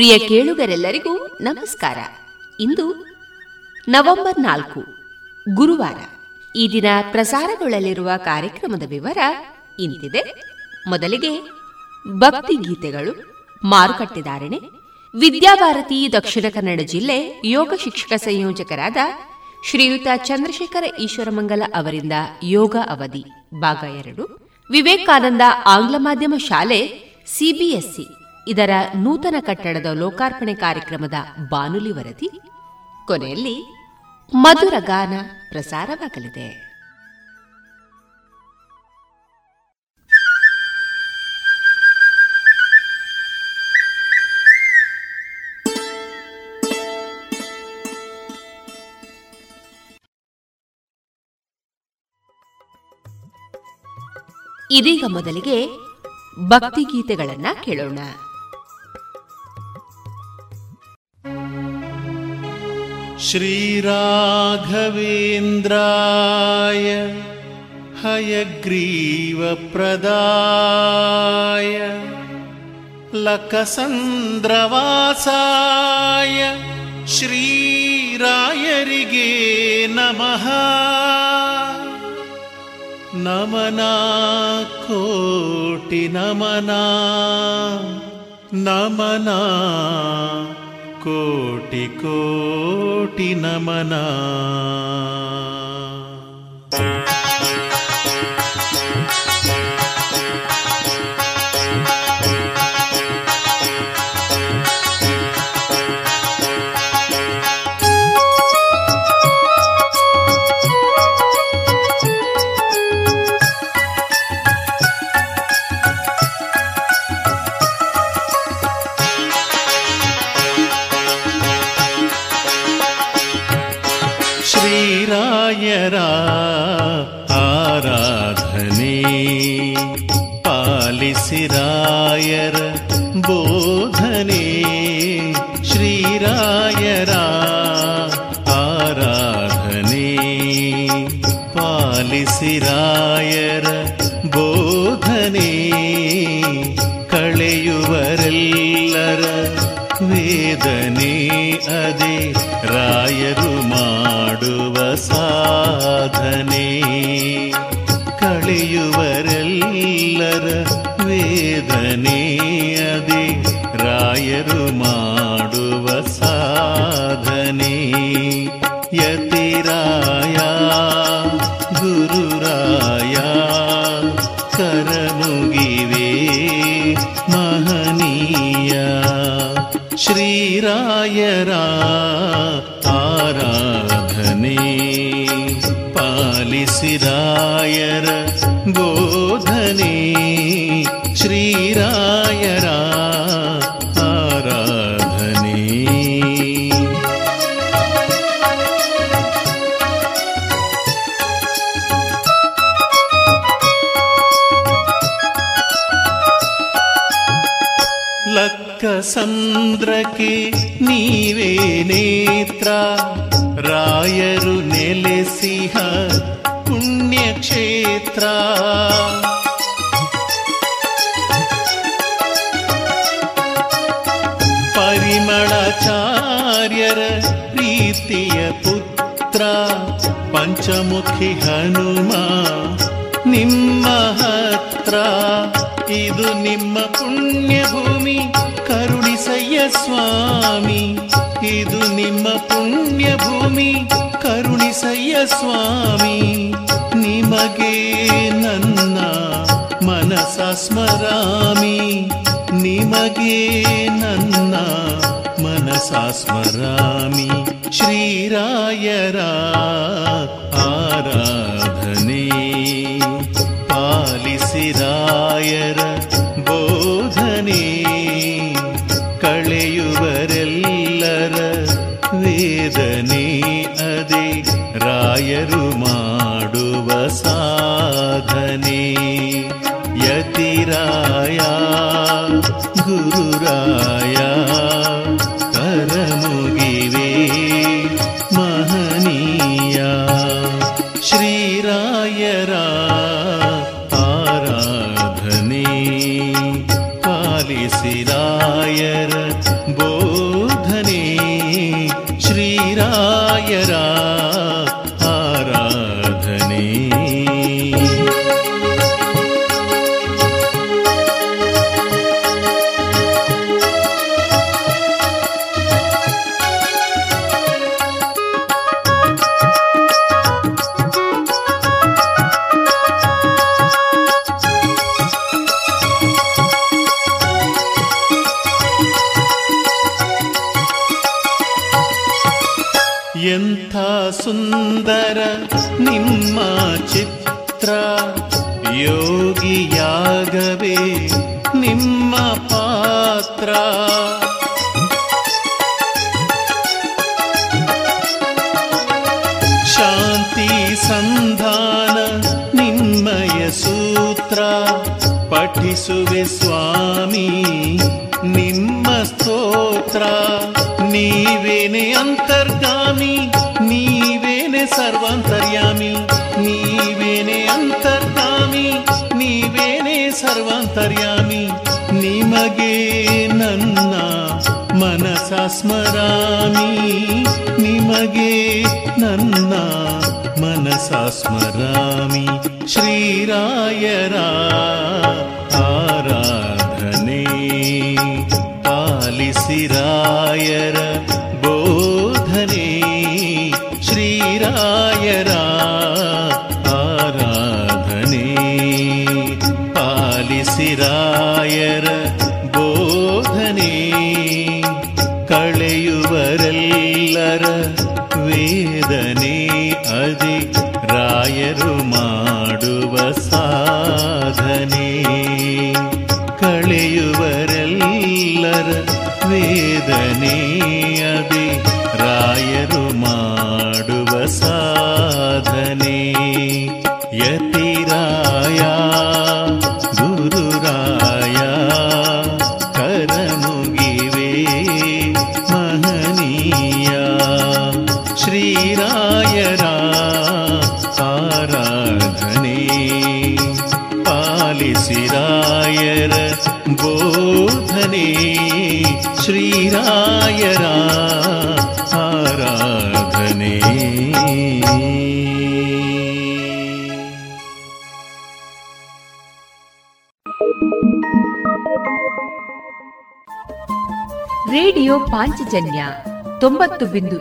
ಪ್ರಿಯ ಕೇಳುಗರೆಲ್ಲರಿಗೂ ನಮಸ್ಕಾರ. ಇಂದು ನವೆಂಬರ್ ನಾಲ್ಕು, ಗುರುವಾರ. ಈ ದಿನ ಪ್ರಸಾರಗೊಳ್ಳಲಿರುವ ಕಾರ್ಯಕ್ರಮದ ವಿವರ ಇಂತಿದೆ. ಮೊದಲಿಗೆ ಭಕ್ತಿ ಗೀತೆಗಳು ಮಾರುಕಟ್ಟೆದಾರಣೆ ವಿದ್ಯಾಭಾರತಿ ದಕ್ಷಿಣ ಕನ್ನಡ ಜಿಲ್ಲೆ ಯೋಗ ಶಿಕ್ಷಕ ಸಂಯೋಜಕರಾದ ಶ್ರೀಯುತ ಚಂದ್ರಶೇಖರ ಈಶ್ವರಮಂಗಲ ಅವರಿಂದ ಯೋಗ ಅವಧಿ, ಭಾಗ ಎರಡು. ವಿವೇಕಾನಂದ ಆಂಗ್ಲ ಮಾಧ್ಯಮ ಶಾಲೆ ಸಿಬಿಎಸ್ಇ ಇದರ ನೂತನ ಕಟ್ಟಡದ ಲೋಕಾರ್ಪಣೆ ಕಾರ್ಯಕ್ರಮದ ಬಾನುಲಿ ವರದಿ ಕೊನೆಯಲ್ಲಿ ಮಧುರ ಗಾನ ಪ್ರಸಾರವಾಗಲಿದೆ. ಇದೀಗ ಮೊದಲಿಗೆ ಭಕ್ತಿಗೀತೆಗಳನ್ನ ಕೇಳೋಣ. श्रीराघवेन्द्राय हयग्रीवप्रदाय लकसन्द्रवासाय श्रीरायरिगे नमः। नमना कोटिनमना नमना ಕೋಟಿ ಕೋಟಿ ನಮನ. ಶ್ರೀರಾಯರ ಲಕ್ಕ ಸಂದ್ರಕ್ಕೆ ನೀವೇ ನೇತ್ರ ರಾಯರು ನೆಲೆಸಿಹ ಪುಣ್ಯಕ್ಷೇತ್ರ ಪರಿಮಳಾಚಾರ್ಯರ ಪ್ರೀತಿಯ ಪುತ್ರ ಪಂಚಮುಖಿ ಹನುಮ ನಿಮ್ಮ ಹತ್ರ ಇದು ನಿಮ್ಮ ಪುಣ್ಯ ಭೂಮಿ ಕರುಣಿಸಯ್ಯ ಸ್ವಾಮಿ ಇದು ನಿಮ್ಮ ಪುಣ್ಯ ಭೂಮಿ ಕರುಣಿಸಯ್ಯ ಸ್ವಾಮಿ ನಿಮಗೆ ನನ್ನ ಮನಸ ಸ್ಮರಾಮಿ. ನಿಮಗೆ ನನ್ನ ಮನಸ ಸ್ಮರಾಮಿ. ಶ್ರೀರಾಯರ ಆರಾಧನೆ ಪಾಲಿಸಿರಾಯರ साधने यतिराया गुरुराया।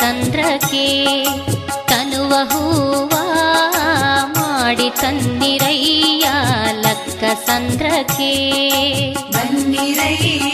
ಸಂದ್ರಕ್ಕೆ ತನುವ ಹೂವ ಮಾಡಿ ತಂದಿರಯ್ಯ ಲಕ್ಕ ಸಂದ್ರಕ್ಕೆ ಬನ್ನಿರಯ್ಯ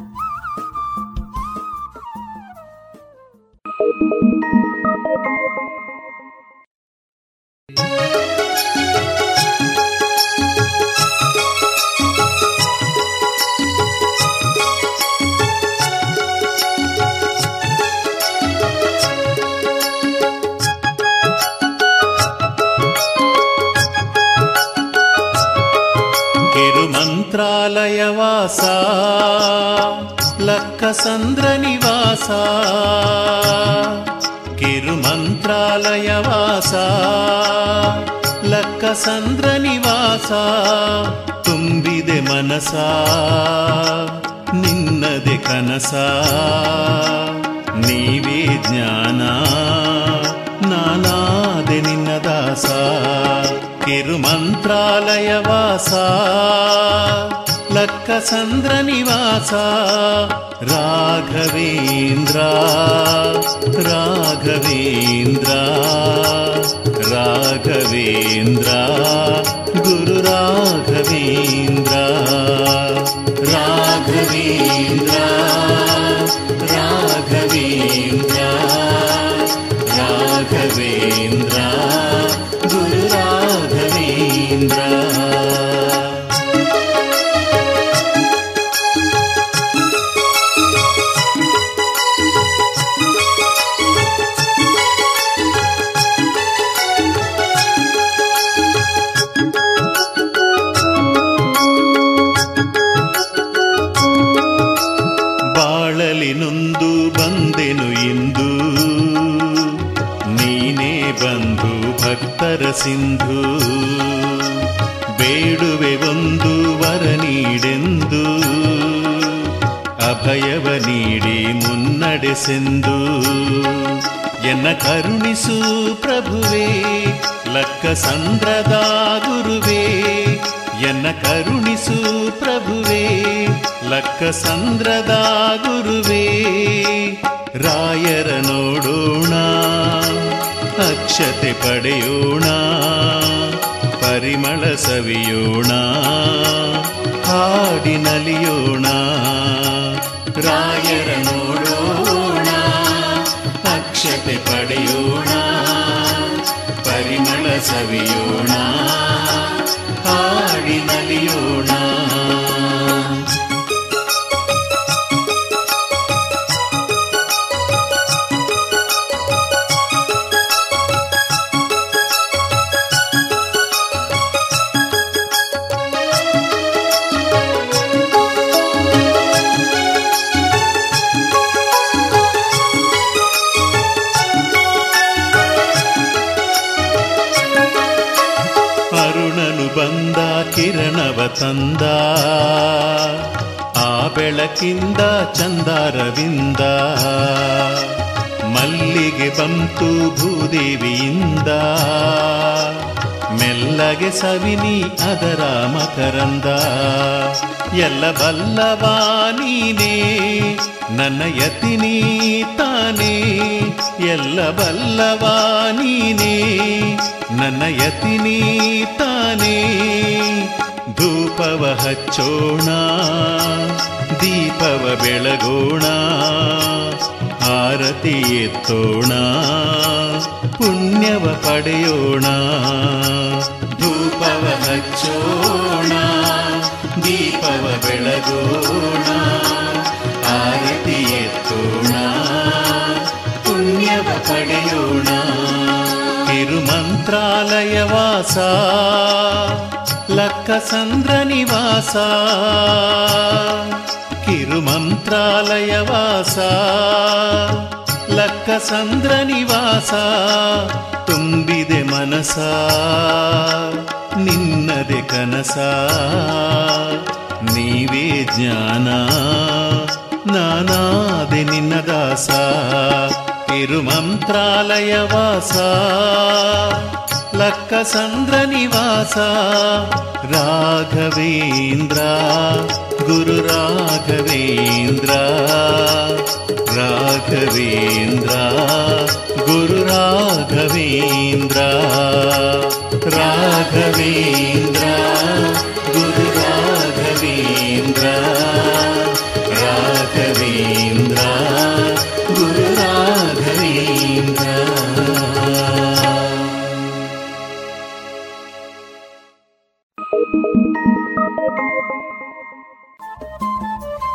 ಮಂತ್ರಾಲಯವಾಸ ಲಕ್ಕಸಂದ್ರ ನಿವಾಸ, ಕಿರುಮಂತ್ರಾಲಯವಾಸ, ಲಕ್ಕಸಂದ್ರ ನಿವಾಸ, ತುಂಬಿದೆ ಮನಸ, ನಿನ್ನದೆ ಕನಸ. ನೀವೇ ಜ್ಞಾನ, ನಾನಾದೆ ನಿನ್ನ ದಾಸ ಕಿರು लक्कचन्द्रनिवासा राघवेन्द्रा राघवेन्द्रा राघवेन्द्रा गुरुराघवेन्द्रा राघवेन्द्रा राघवेन्द्रा राघवेन्द्रा गुरुराघवेन्द्रा। ಭಕ್ತರ ಸಿಂಧು, ಬೇಡುವೆ ಒಂದು ವರ ನೀಡೆಂದು, ಅಭಯವ ನೀಡಿ ಮುನ್ನಡೆಸೆಂದು ಎನ್ನ ಕರುಣಿಸು ಪ್ರಭುವೇ, ಲಕ್ಕ ಸಂದ್ರದ ಗುರುವೇ, ಎನ್ನ ಕರುಣಿಸು ಪ್ರಭುವೇ, ಲಕ್ಕ ಸಂದ್ರದ ಗುರುವೇ. ರಾಯರ ನೋಡೋಣ. ಅಕ್ಷತೆ ಪಡೆಯೋಣ ಪರಿಮಳ ಸವಿಯೋಣ ಹಾಡಿ ನಲಿಯೋಣ ರಾಯರ ನೋಡೋಣ ಅಕ್ಷತೆ ಪಡೆಯೋಣ ಪರಿಮಳ ಸವಿಯೋಣ ತಂದ. ಆ ಬೆಳಕಿಂದ ಚಂದಾರವಿಂದ. ಮಲ್ಲಿಗೆ ಬಂತು ಭೂದೇವಿಯಿಂದ. ಮೆಲ್ಲಗೆ ಸವಿನಿ ಅದರ ಮಕರಂದ. ಎಲ್ಲ ಬಲ್ಲವಾ ನೀನೇ, ನನ್ನ ಯತಿನಿ ತಾನೇ. ಎಲ್ಲ ಬಲ್ಲವಾ ನೀನೇ, ನನ್ನ ಯತಿನಿ ತಾನೇ. ಧೂಪವ ಹಚ್ಚೋಣ, ದೀಪವ ಬೆಳಗೋಣ, ಆರತಿ ಎತ್ತೋಣ, ಪುಣ್ಯವ ಪಡೆಯೋಣ. ಧೂಪವ ಹಚ್ಚೋಣ, ದೀಪವ ಬೆಳಗೋಣ, ಆರತಿ ಎತ್ತೋಣ, ಪುಣ್ಯವ ಪಡೆಯೋಣ. ತಿರುಮಂತ್ರಾಲಯವಾಸ ಲಕ್ಕಸಂದ್ರ ನಿವಾಸ ಕಿರುಮಂತ್ರಾಲಯವಾಸ ಲಕ್ಕಸಂದ್ರ ನಿವಾಸ ತುಂಬಿದೆ ಮನಸ ನಿನ್ನದೆ ಕನಸ ನೀವೇ ಜ್ಞಾನ ನಾನಾದೆ ನಿನ್ನ ದಾಸ ತಿರುಮಂತ್ರಾಲಯವಾಸ ಲಕ್ಕಸಂದ್ರ ನಿವಾಸ ರಾಘವೇಂದ್ರ ಗುರು ರಾಘವೇಂದ್ರ ರಾಘವೇಂದ್ರ ಗುರು ರಾಘವೇಂದ್ರ ರಾಘವೇಂದ್ರ ಗುರು ರಾಘವೇಂದ್ರ ರಾಘವೇಂದ್ರ ಗುರು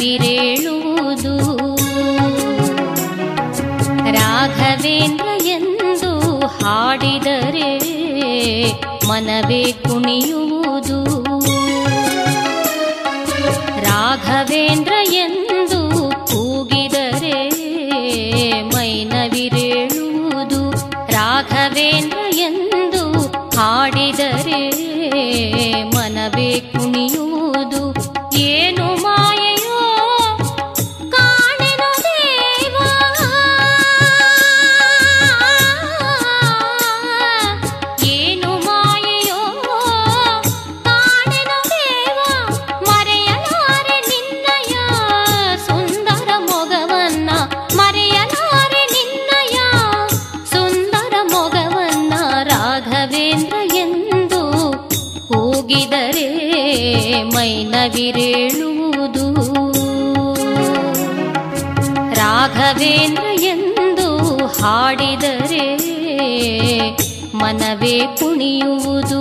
ಮೈನವಿರೇಳುವುದು ರಾಘವೇಂದ್ರ ಎಂದು ಹಾಡಿದರೆ ಮನವೇ ಕುಣಿಯುವುದು. ಹಾಡಿದರೆ ಮನವೇ ಕುಣಿಯುವುದು.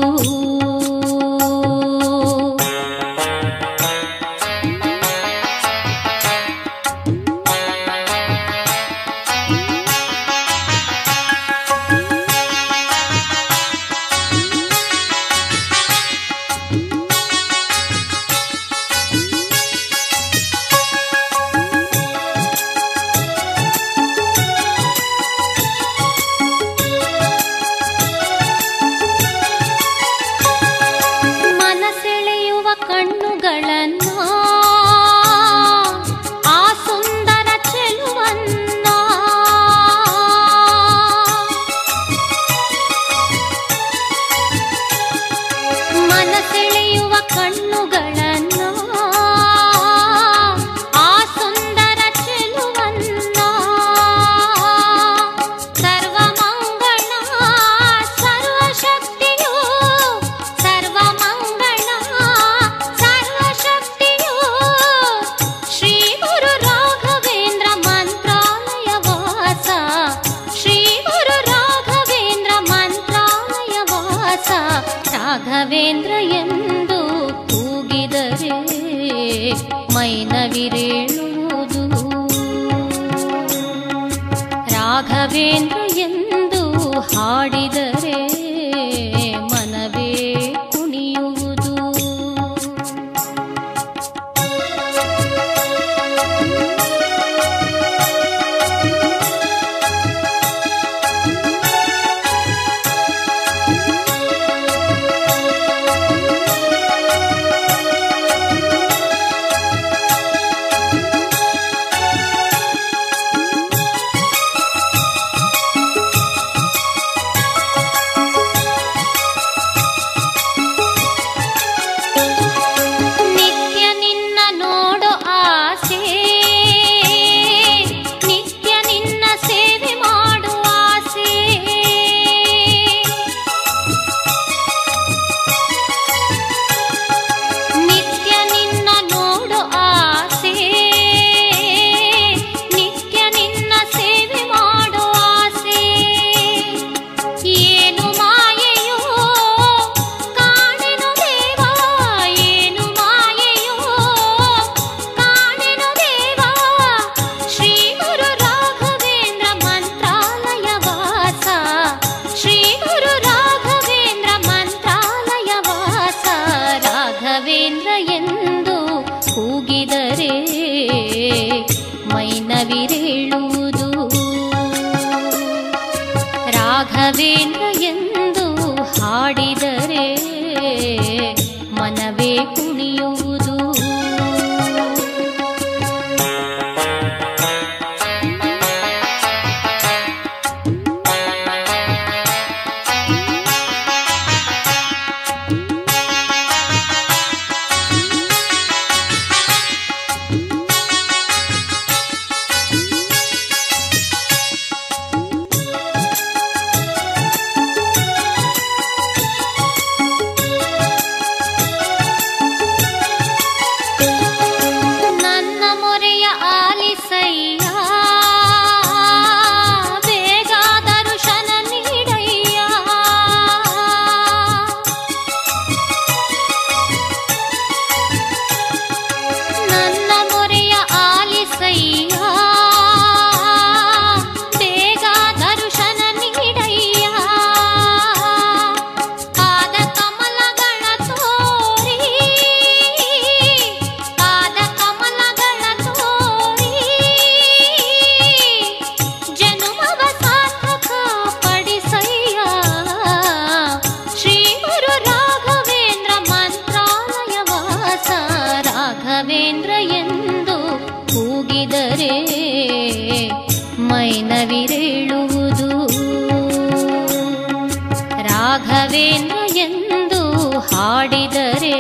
ಮನವೇನ ಎಂದು ಹಾಡಿದರೆ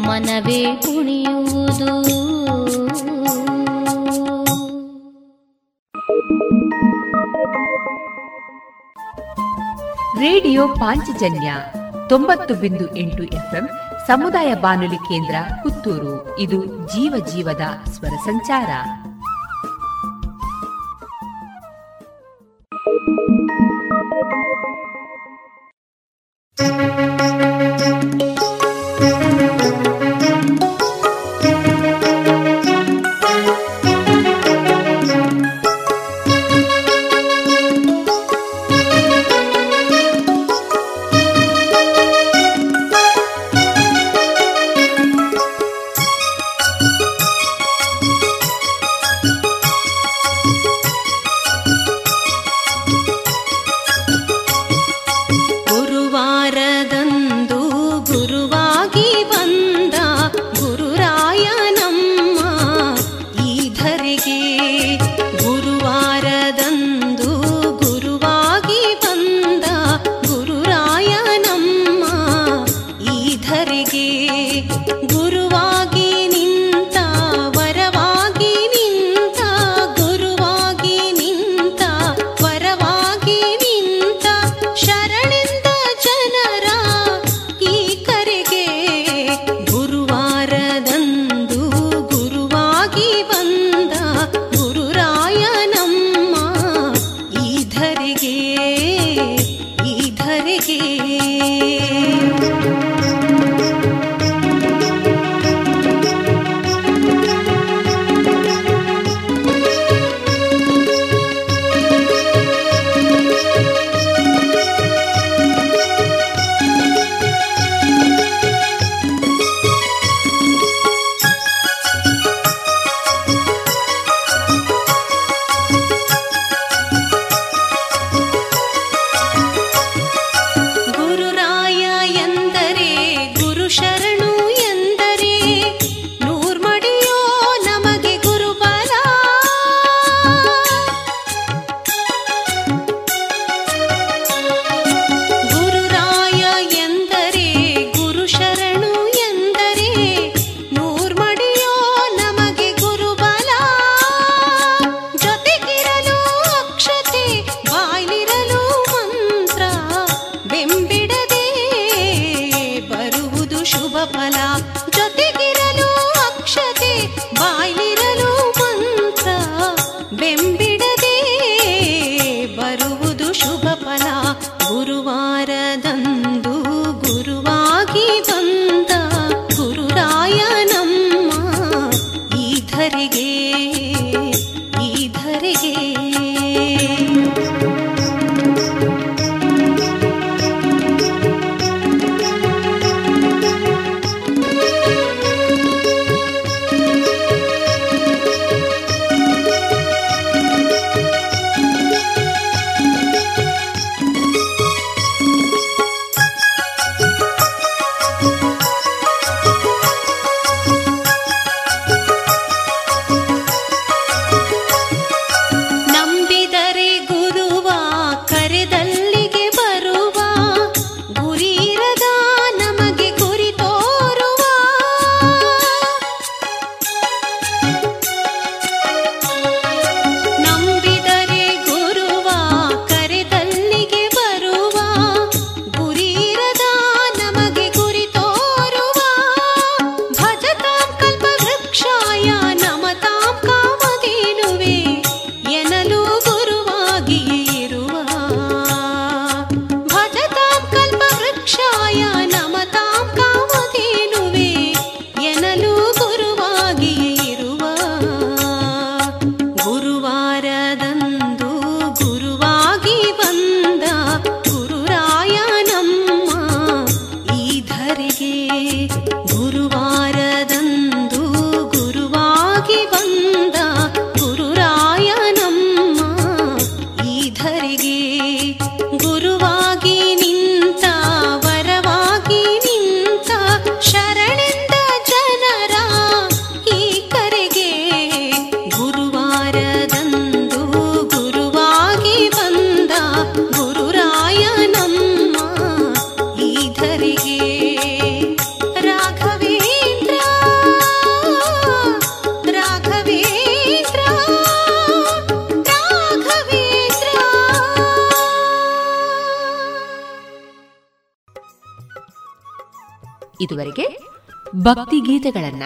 ಮನವೇ ಕುಣಿಯುವುದು ರೇಡಿಯೋ ಪಾಂಚಜನ್ಯ ತೊಂಬತ್ತು ಬಿಂದು ಎಂಟು ಎಫ್ಎಂ ಸಮುದಾಯ ಬಾನುಲಿ ಕೇಂದ್ರ ಪುತ್ತೂರು. ಇದು ಜೀವ ಜೀವದ ಸ್ವರ ಸಂಚಾರ.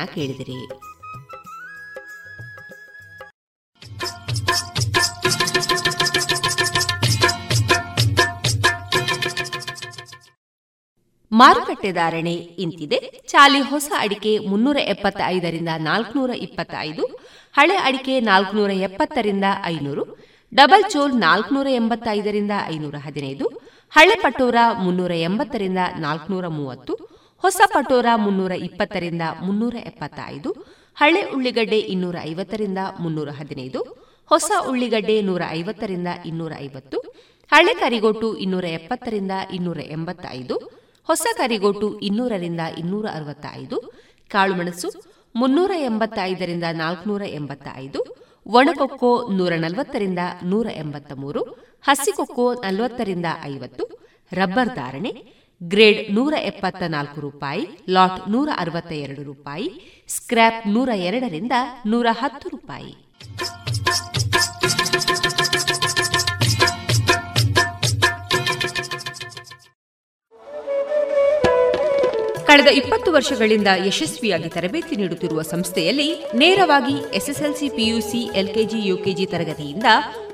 ಕೇಳಿದಿರಿ. ಮಾರುಕಟ್ಟೆ ಧಾರಣೆ ಇಂತಿದೆ. ಚಾಲಿ ಹೊಸ ಅಡಿಕೆ ಮುನ್ನೂರ ಎಪ್ಪತ್ತೈದರಿಂದ ನಾಲ್ಕುನೂರ ಇಪ್ಪತ್ತೈದು, ಹಳೆ ಅಡಿಕೆ ನಾಲ್ಕುನೂರ ಎಪ್ಪತ್ತರಿಂದ ಐನೂರು, ಡಬಲ್ ಚೋಲ್ ನಾಲ್ಕುನೂರ ಎಂಬತ್ತೈದರಿಂದ ಐನೂರ ಹದಿನೈದು, ಹಳೆ ಪಟೋರ ಮುನ್ನೂರ ಎಂಬತ್ತರಿಂದ ನಾಲ್ಕುನೂರ ಮೂವತ್ತು ಹೊಸ ಪಟೋರ ಮುನ್ನೂರ ಇಪ್ಪತ್ತರಿಂದ ಮುನ್ನೂರ ಎಪ್ಪತ್ತೈದು, ಹಳೆ ಉಳ್ಳಿಗಡ್ಡೆ ಇನ್ನೂರ ಐವತ್ತರಿಂದ ಮುನ್ನೂರ ಹದಿನೈದು, ಹೊಸ ಉಳ್ಳಿಗಡ್ಡೆ ನೂರ ಐವತ್ತರಿಂದ ಇನ್ನೂರ ಐವತ್ತು, ಹಳೆ ಕರಿಗೋಟು ಇನ್ನೂರ ಎಪ್ಪತ್ತರಿಂದ ಇನ್ನೂರ ಎಂಬತ್ತೈದು, ಹೊಸ ಕರಿಗೋಟು ಇನ್ನೂರರಿಂದ ಇನ್ನೂರ ಅರವತ್ತೈದು ಕಾಳುಮೆಣಸು ಮುನ್ನೂರ ಎಂಬತ್ತೈದರಿಂದ ನಾಲ್ಕುನೂರ ಎಂಬತ್ತೈದು, ಒಣಕೊಕ್ಕೋ ನೂರ ನಲವತ್ತರಿಂದ ನೂರ ಎಂಬತ್ತ ಮೂರು ಹಸಿಕೊಕ್ಕೋ ನಲವತ್ತರಿಂದ ಐವತ್ತು, ರಬ್ಬರ್ ಧಾರಣೆ ಗ್ರೇಡ್ ನೂರ ಎಪ್ಪತ್ತ ನಾಲ್ಕು ರೂಪಾಯಿ, ಲಾಟ್ ನೂರ ಅರವತ್ತ ಎರಡು ರೂಪಾಯಿ, ಸ್ಕ್ರ್ಯಾಪ್ ನೂರ ಎರಡರಿಂದ ನೂರ ಹತ್ತು ರೂಪಾಯಿ. ಕಳೆದ ಇಪ್ಪತ್ತು ವರ್ಷಗಳಿಂದ ಯಶಸ್ವಿಯಾಗಿ ತರಬೇತಿ ನೀಡುತ್ತಿರುವ ಸಂಸ್ಥೆಯಲ್ಲಿ ನೇರವಾಗಿ ಎಸ್ಎಸ್ಎಲ್ಸಿ ಪಿಯುಸಿ ಎಲ್ಕೆಜಿ ಯುಕೆಜಿ ತರಗತಿಯಿಂದ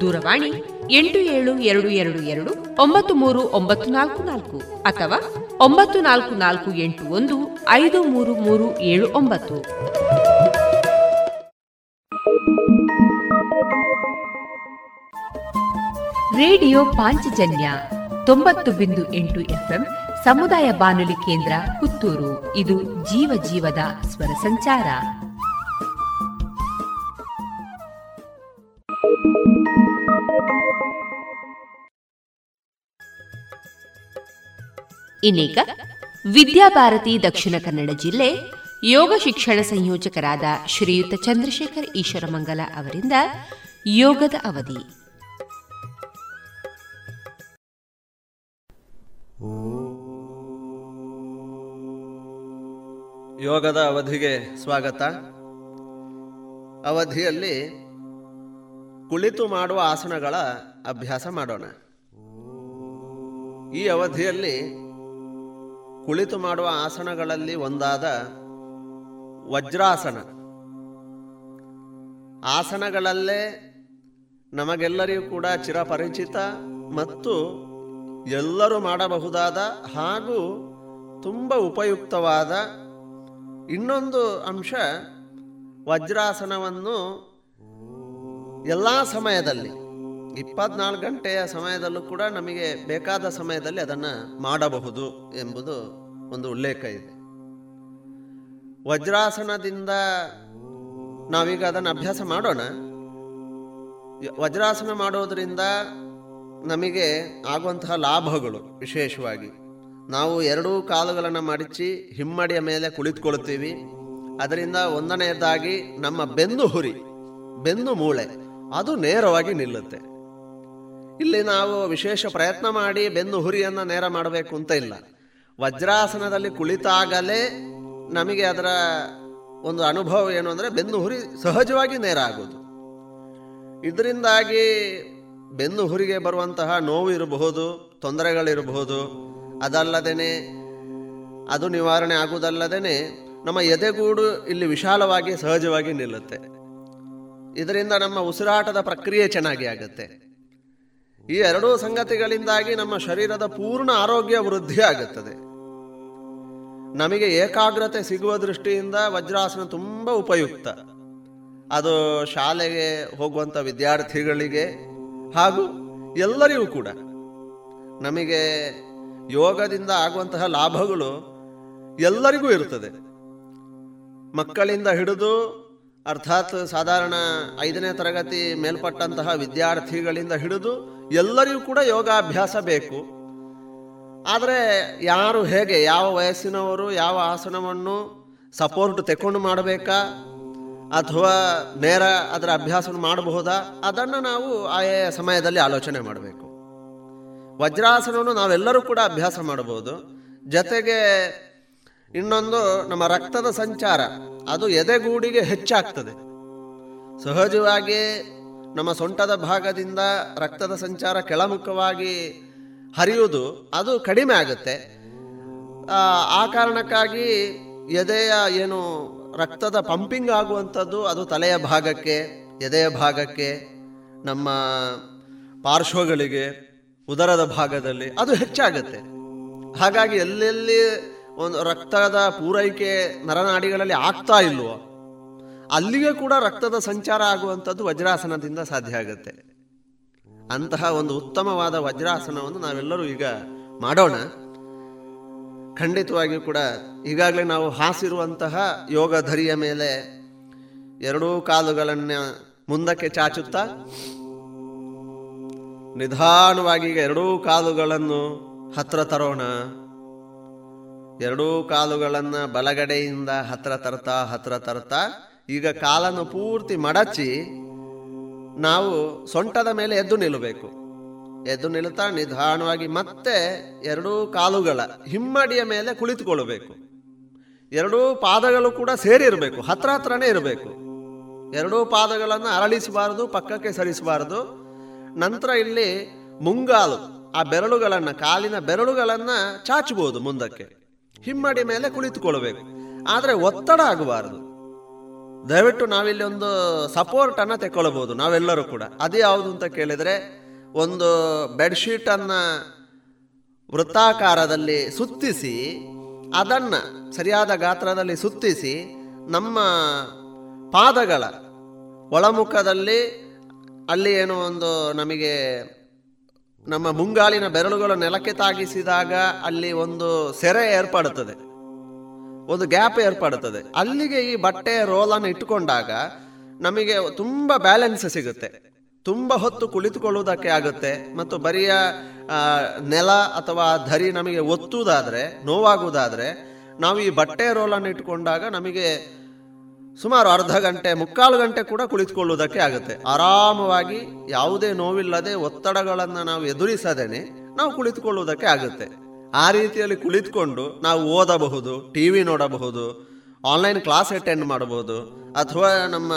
ದೂರವಾಣಿ ಎಂಟು ಏಳು ಎರಡು ಎರಡು ಎರಡು ಒಂಬತ್ತು ಮೂರು ಒಂಬತ್ತು ನಾಲ್ಕು ನಾಲ್ಕು ಅಥವಾ ಒಂಬತ್ತು ನಾಲ್ಕು ನಾಲ್ಕು ಎಂಟು ಒಂದು ಐದು ಮೂರು ಮೂರು ಏಳು ಒಂಬತ್ತು. ರೇಡಿಯೋ ಪಾಂಚಜನ್ಯ ತೊಂಬತ್ತು ಬಿಂದು ಎಂಟು ಎಫ್ಎಂ ಸಮುದಾಯ ಬಾನುಲಿ ಕೇಂದ್ರ ಪುತ್ತೂರು. ಇದು ಜೀವ ಜೀವದ ಸ್ವರ ಸಂಚಾರ. ಇನ್ನೀಗ ವಿದ್ಯಾಭಾರತಿ ದಕ್ಷಿಣ ಕನ್ನಡ ಜಿಲ್ಲೆ ಯೋಗ ಶಿಕ್ಷಣ ಸಂಯೋಜಕರಾದ ಶ್ರೀಯುತ ಚಂದ್ರಶೇಖರ್ ಈಶ್ವರಮಂಗಲ ಅವರಿಂದ ಯೋಗದ ಅವಧಿ. ಯೋಗದ ಅವಧಿಗೆ ಸ್ವಾಗತ. ಅವಧಿಯಲ್ಲಿ ಕುಳಿತು ಮಾಡುವ ಆಸನಗಳ ಅಭ್ಯಾಸ ಮಾಡೋಣ. ಈ ಅವಧಿಯಲ್ಲಿ ಕುಳಿತು ಮಾಡುವ ಆಸನಗಳಲ್ಲಿ ಒಂದಾದ ವಜ್ರಾಸನ. ಆಸನಗಳಲ್ಲೇ ನಮಗೆಲ್ಲರಿಗೂ ಕೂಡ ಚಿರಪರಿಚಿತ ಮತ್ತು ಎಲ್ಲರೂ ಮಾಡಬಹುದಾದ ಹಾಗೂ ತುಂಬ ಉಪಯುಕ್ತವಾದ ಇನ್ನೊಂದು ಅಂಶ ವಜ್ರಾಸನವನ್ನು ಎಲ್ಲ ಸಮಯದಲ್ಲಿ, ಇಪ್ಪತ್ನಾಲ್ಕು ಗಂಟೆಯ ಸಮಯದಲ್ಲೂ ಕೂಡ ನಮಗೆ ಬೇಕಾದ ಸಮಯದಲ್ಲಿ ಅದನ್ನು ಮಾಡಬಹುದು ಎಂಬುದು ಒಂದು ಉಲ್ಲೇಖ ಇದೆ. ವಜ್ರಾಸನದಿಂದ ನಾವೀಗ ಅದನ್ನು ಅಭ್ಯಾಸ ಮಾಡೋಣ. ವಜ್ರಾಸನ ಮಾಡೋದರಿಂದ ನಮಗೆ ಆಗುವಂತಹ ಲಾಭಗಳು ವಿಶೇಷವಾಗಿ. ನಾವು ಎರಡೂ ಕಾಲುಗಳನ್ನು ಮಡಚಿ ಹಿಮ್ಮಡಿಯ ಮೇಲೆ ಕುಳಿತುಕೊಳ್ತೀವಿ ಅದರಿಂದ ಒಂದನೆಯದಾಗಿ ನಮ್ಮ ಬೆನ್ನು ಹುರಿ, ಬೆನ್ನು ಮೂಳೆ ಅದು ನೇರವಾಗಿ ನಿಲ್ಲುತ್ತೆ. ಇಲ್ಲಿ ನಾವು ವಿಶೇಷ ಪ್ರಯತ್ನ ಮಾಡಿ ಬೆನ್ನು ಹುರಿಯನ್ನು ನೇರ ಮಾಡಬೇಕು ಅಂತ ಇಲ್ಲ. ವಜ್ರಾಸನದಲ್ಲಿ ಕುಳಿತಾಗಲೇ ನಮಗೆ ಅದರ ಒಂದು ಅನುಭವ ಏನು ಅಂದರೆ ಬೆನ್ನು ಹುರಿ ಸಹಜವಾಗಿ ನೇರ ಆಗೋದು. ಇದರಿಂದಾಗಿ ಬೆನ್ನು ಹುರಿಗೆ ಬರುವಂತಹ ನೋವು ಇರಬಹುದು, ತೊಂದರೆಗಳಿರಬಹುದು. ಅದಲ್ಲದೇ ಅದು ನಿವಾರಣೆ ಆಗುವುದಲ್ಲದೇ ನಮ್ಮ ಎದೆಗೂಡು ಇಲ್ಲಿ ವಿಶಾಲವಾಗಿ ಸಹಜವಾಗಿ ನಿಲ್ಲುತ್ತೆ. ಇದರಿಂದ ನಮ್ಮ ಉಸಿರಾಟದ ಪ್ರಕ್ರಿಯೆ ಚೆನ್ನಾಗಿ ಆಗುತ್ತೆ. ಈ ಎರಡೂ ಸಂಗತಿಗಳಿಂದಾಗಿ ನಮ್ಮ ಶರೀರದ ಪೂರ್ಣ ಆರೋಗ್ಯ ವೃದ್ಧಿ ಆಗುತ್ತದೆ. ನಮಗೆ ಏಕಾಗ್ರತೆ ಸಿಗುವ ದೃಷ್ಟಿಯಿಂದ ವಜ್ರಾಸನ ತುಂಬ ಉಪಯುಕ್ತ. ಅದು ಶಾಲೆಗೆ ಹೋಗುವಂಥ ವಿದ್ಯಾರ್ಥಿಗಳಿಗೆ ಹಾಗೂ ಎಲ್ಲರಿಗೂ ಕೂಡ. ನಮಗೆ ಯೋಗದಿಂದ ಆಗುವಂತಹ ಲಾಭಗಳು ಎಲ್ಲರಿಗೂ ಇರುತ್ತದೆ. ಮಕ್ಕಳಿಂದ ಹಿಡಿದು ಅರ್ಥಾತ್ ಸಾಧಾರಣ ಐದನೇ ತರಗತಿ ಮೇಲ್ಪಟ್ಟಂತಹ ವಿದ್ಯಾರ್ಥಿಗಳಿಂದ ಹಿಡಿದು ಎಲ್ಲರಿಗೂ ಕೂಡ ಯೋಗಾಭ್ಯಾಸ ಬೇಕು. ಆದರೆ ಯಾರು ಹೇಗೆ, ಯಾವ ವಯಸ್ಸಿನವರು, ಯಾವ ಆಸನವನ್ನು ಸಪೋರ್ಟ್ ತೆಕೊಂಡು ಮಾಡಬೇಕಾ, ಅಥವಾ ನೇರ ಅದರ ಅಭ್ಯಾಸವನ್ನು ಮಾಡಬಹುದಾ, ಅದನ್ನು ನಾವು ಆಯಾ ಸಮಯದಲ್ಲಿ ಆಲೋಚನೆ ಮಾಡಬೇಕು. ವಜ್ರಾಸನವನ್ನು ನಾವೆಲ್ಲರೂ ಕೂಡ ಅಭ್ಯಾಸ ಮಾಡಬಹುದು. ಜೊತೆಗೆ ಇನ್ನೊಂದು ನಮ್ಮ ರಕ್ತದ ಸಂಚಾರ. ಅದು ಎದೆಗೂಡಿಗೆ ಹೆಚ್ಚಾಗ್ತದೆ. ಸಹಜವಾಗಿ ನಮ್ಮ ಸೊಂಟದ ಭಾಗದಿಂದ ರಕ್ತದ ಸಂಚಾರ ಕೆಳಮುಖವಾಗಿ ಹರಿಯುವುದು ಅದು ಕಡಿಮೆ ಆಗುತ್ತೆ. ಆ ಕಾರಣಕ್ಕಾಗಿ ಎದೆಯ ಏನು ರಕ್ತದ ಪಂಪಿಂಗ್ ಆಗುವಂಥದ್ದು ಅದು ತಲೆಯ ಭಾಗಕ್ಕೆ, ಎದೆಯ ಭಾಗಕ್ಕೆ, ನಮ್ಮ ಪಾರ್ಶ್ವಗಳಿಗೆ, ಉದರದ ಭಾಗದಲ್ಲಿ ಅದು ಹೆಚ್ಚಾಗುತ್ತೆ. ಹಾಗಾಗಿ ಎಲ್ಲೆಲ್ಲಿ ಒಂದು ರಕ್ತದ ಪೂರೈಕೆ ನರನಾಡಿಗಳಲ್ಲಿ ಆಗ್ತಾ ಇಲ್ವೋ, ಅಲ್ಲಿಗೆ ಕೂಡ ರಕ್ತದ ಸಂಚಾರ ಆಗುವಂಥದ್ದು ವಜ್ರಾಸನದಿಂದ ಸಾಧ್ಯ ಆಗುತ್ತೆ. ಅಂತಹ ಒಂದು ಉತ್ತಮವಾದ ವಜ್ರಾಸನವನ್ನು ನಾವೆಲ್ಲರೂ ಈಗ ಮಾಡೋಣ. ಖಂಡಿತವಾಗಿಯೂ ಕೂಡ ಈಗಾಗಲೇ ನಾವು ಹಾಸಿರುವಂತಹ ಯೋಗ ಧರಿಯ ಮೇಲೆ ಎರಡೂ ಕಾಲುಗಳನ್ನು ಮುಂದಕ್ಕೆ ಚಾಚುತ್ತಾ, ನಿಧಾನವಾಗಿ ಎರಡೂ ಕಾಲುಗಳನ್ನು ಹತ್ರ ತರೋಣ. ಎರಡೂ ಕಾಲುಗಳನ್ನು ಬಲಗಡೆಯಿಂದ ಹತ್ರ ತರ್ತಾ ಹತ್ರ ತರ್ತಾ, ಈಗ ಕಾಲನ್ನು ಪೂರ್ತಿ ಮಡಚಿ ನಾವು ಸೊಂಟದ ಮೇಲೆ ಎದ್ದು ನಿಲ್ಲಬೇಕು. ಎದ್ದು ನಿಲ್ತಾ ನಿಧಾನವಾಗಿ ಮತ್ತೆ ಎರಡೂ ಕಾಲುಗಳ ಹಿಮ್ಮಡಿಯ ಮೇಲೆ ಕುಳಿತುಕೊಳ್ಳಬೇಕು. ಎರಡೂ ಪಾದಗಳು ಕೂಡ ಸೇರಿರಬೇಕು ಹತ್ರ ಹತ್ರನೇ ಇರಬೇಕು. ಎರಡೂ ಪಾದಗಳನ್ನು ಅರಳಿಸಬಾರದು, ಪಕ್ಕಕ್ಕೆ ಸರಿಸಬಾರದು. ನಂತರ ಇಲ್ಲಿ ಮುಂಗಾಲು, ಆ ಬೆರಳುಗಳನ್ನು, ಕಾಲಿನ ಬೆರಳುಗಳನ್ನು ಚಾಚಬಹುದು ಮುಂದಕ್ಕೆ. ಹಿಮ್ಮಡಿ ಮೇಲೆ ಕುಳಿತುಕೊಳ್ಬೇಕು ಆದರೆ ಒತ್ತಡ ಆಗಬಾರದು. ದಯವಿಟ್ಟು ನಾವಿಲ್ಲಿ ಒಂದು ಸಪೋರ್ಟ್ ಅನ್ನ ತೆಕ್ಕೊಳ್ಬಹುದು, ನಾವೆಲ್ಲರೂ ಕೂಡ. ಅದು ಯಾವುದು ಅಂತ ಕೇಳಿದ್ರೆ, ಒಂದು ಬೆಡ್ಶೀಟನ್ನು ವೃತ್ತಾಕಾರದಲ್ಲಿ ಸುತ್ತಿಸಿ, ಅದನ್ನು ಸರಿಯಾದ ಗಾತ್ರದಲ್ಲಿ ಸುತ್ತಿಸಿ, ನಮ್ಮ ಪಾದಗಳ ಒಳಮುಖದಲ್ಲಿ ಅಲ್ಲಿ ಏನೋ ಒಂದು ನಮಗೆ ನಮ್ಮ ಮುಂಗಾಲಿನ ಬೆರಳುಗಳು ನೆಲಕ್ಕೆ ತಾಗಿಸಿದಾಗ ಅಲ್ಲಿ ಒಂದು ಸೆರೆ ಏರ್ಪಡುತ್ತದೆ. ಒಂದು ಗ್ಯಾಪ್ ಏರ್ಪಡುತ್ತದೆ. ಅಲ್ಲಿಗೆ ಈ ಬಟ್ಟೆ ರೋಲನ್ನು ಇಟ್ಟುಕೊಂಡಾಗ ನಮಗೆ ತುಂಬ ಬ್ಯಾಲೆನ್ಸ್ ಸಿಗುತ್ತೆ. ತುಂಬ ಹೊತ್ತು ಕುಳಿತುಕೊಳ್ಳುವುದಕ್ಕೆ ಆಗುತ್ತೆ ಮತ್ತು ಬರಿಯ ನೆಲ ಅಥವಾ ಧರಿ ನಮಗೆ ಒತ್ತುವುದಾದರೆ, ನೋವಾಗುವುದಾದರೆ, ನಾವು ಈ ಬಟ್ಟೆ ರೋಲನ್ನು ಇಟ್ಟುಕೊಂಡಾಗ ನಮಗೆ ಸುಮಾರು ಅರ್ಧ ಗಂಟೆ, ಮುಕ್ಕಾಲು ಗಂಟೆ ಕೂಡ ಕುಳಿತುಕೊಳ್ಳುವುದಕ್ಕೆ ಆಗುತ್ತೆ. ಆರಾಮವಾಗಿ ಯಾವುದೇ ನೋವಿಲ್ಲದೆ ಒತ್ತಡಗಳನ್ನು ನಾವು ಎದುರಿಸದೇನೆ ನಾವು ಕುಳಿತುಕೊಳ್ಳುವುದಕ್ಕೆ ಆಗುತ್ತೆ. ಆ ರೀತಿಯಲ್ಲಿ ಕುಳಿತುಕೊಂಡು ನಾವು ಓದಬಹುದು ಟಿ ವಿ ನೋಡಬಹುದು, ಆನ್ಲೈನ್ ಕ್ಲಾಸ್ ಅಟೆಂಡ್ ಮಾಡಬಹುದು, ಅಥವಾ ನಮ್ಮ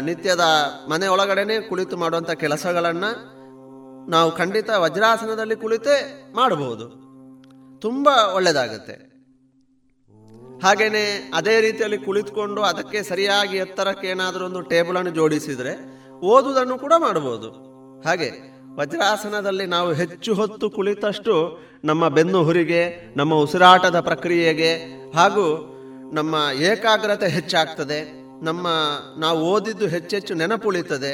ನಿತ್ಯದ ಮನೆ ಒಳಗಡೆನೆ ಕುಳಿತು ಮಾಡುವಂಥ ಕೆಲಸಗಳನ್ನು ನಾವು ಖಂಡಿತ ವಜ್ರಾಸನದಲ್ಲಿ ಕುಳಿತೇ ಮಾಡಬಹುದು. ತುಂಬ ಒಳ್ಳೆಯದಾಗುತ್ತೆ. ಹಾಗೆಯೇ ಅದೇ ರೀತಿಯಲ್ಲಿ ಕುಳಿತುಕೊಂಡು ಅದಕ್ಕೆ ಸರಿಯಾಗಿ ಎತ್ತರಕ್ಕೆ ಏನಾದರೂ ಒಂದು ಟೇಬಲನ್ನು ಜೋಡಿಸಿದರೆ ಓದುವುದನ್ನು ಕೂಡ ಮಾಡಬಹುದು. ಹಾಗೆ ವಜ್ರಾಸನದಲ್ಲಿ ನಾವು ಹೆಚ್ಚು ಹೊತ್ತು ಕುಳಿತಷ್ಟು ನಮ್ಮ ಬೆನ್ನು ಹುರಿಗೆ, ನಮ್ಮ ಉಸಿರಾಟದ ಪ್ರಕ್ರಿಯೆಗೆ ಹಾಗೂ ನಮ್ಮ ಏಕಾಗ್ರತೆ ಹೆಚ್ಚಾಗ್ತದೆ, ನಮ್ಮ ನಾವು ಓದಿದ್ದು ಹೆಚ್ಚೆಚ್ಚು ನೆನಪುಳಿತದೆ,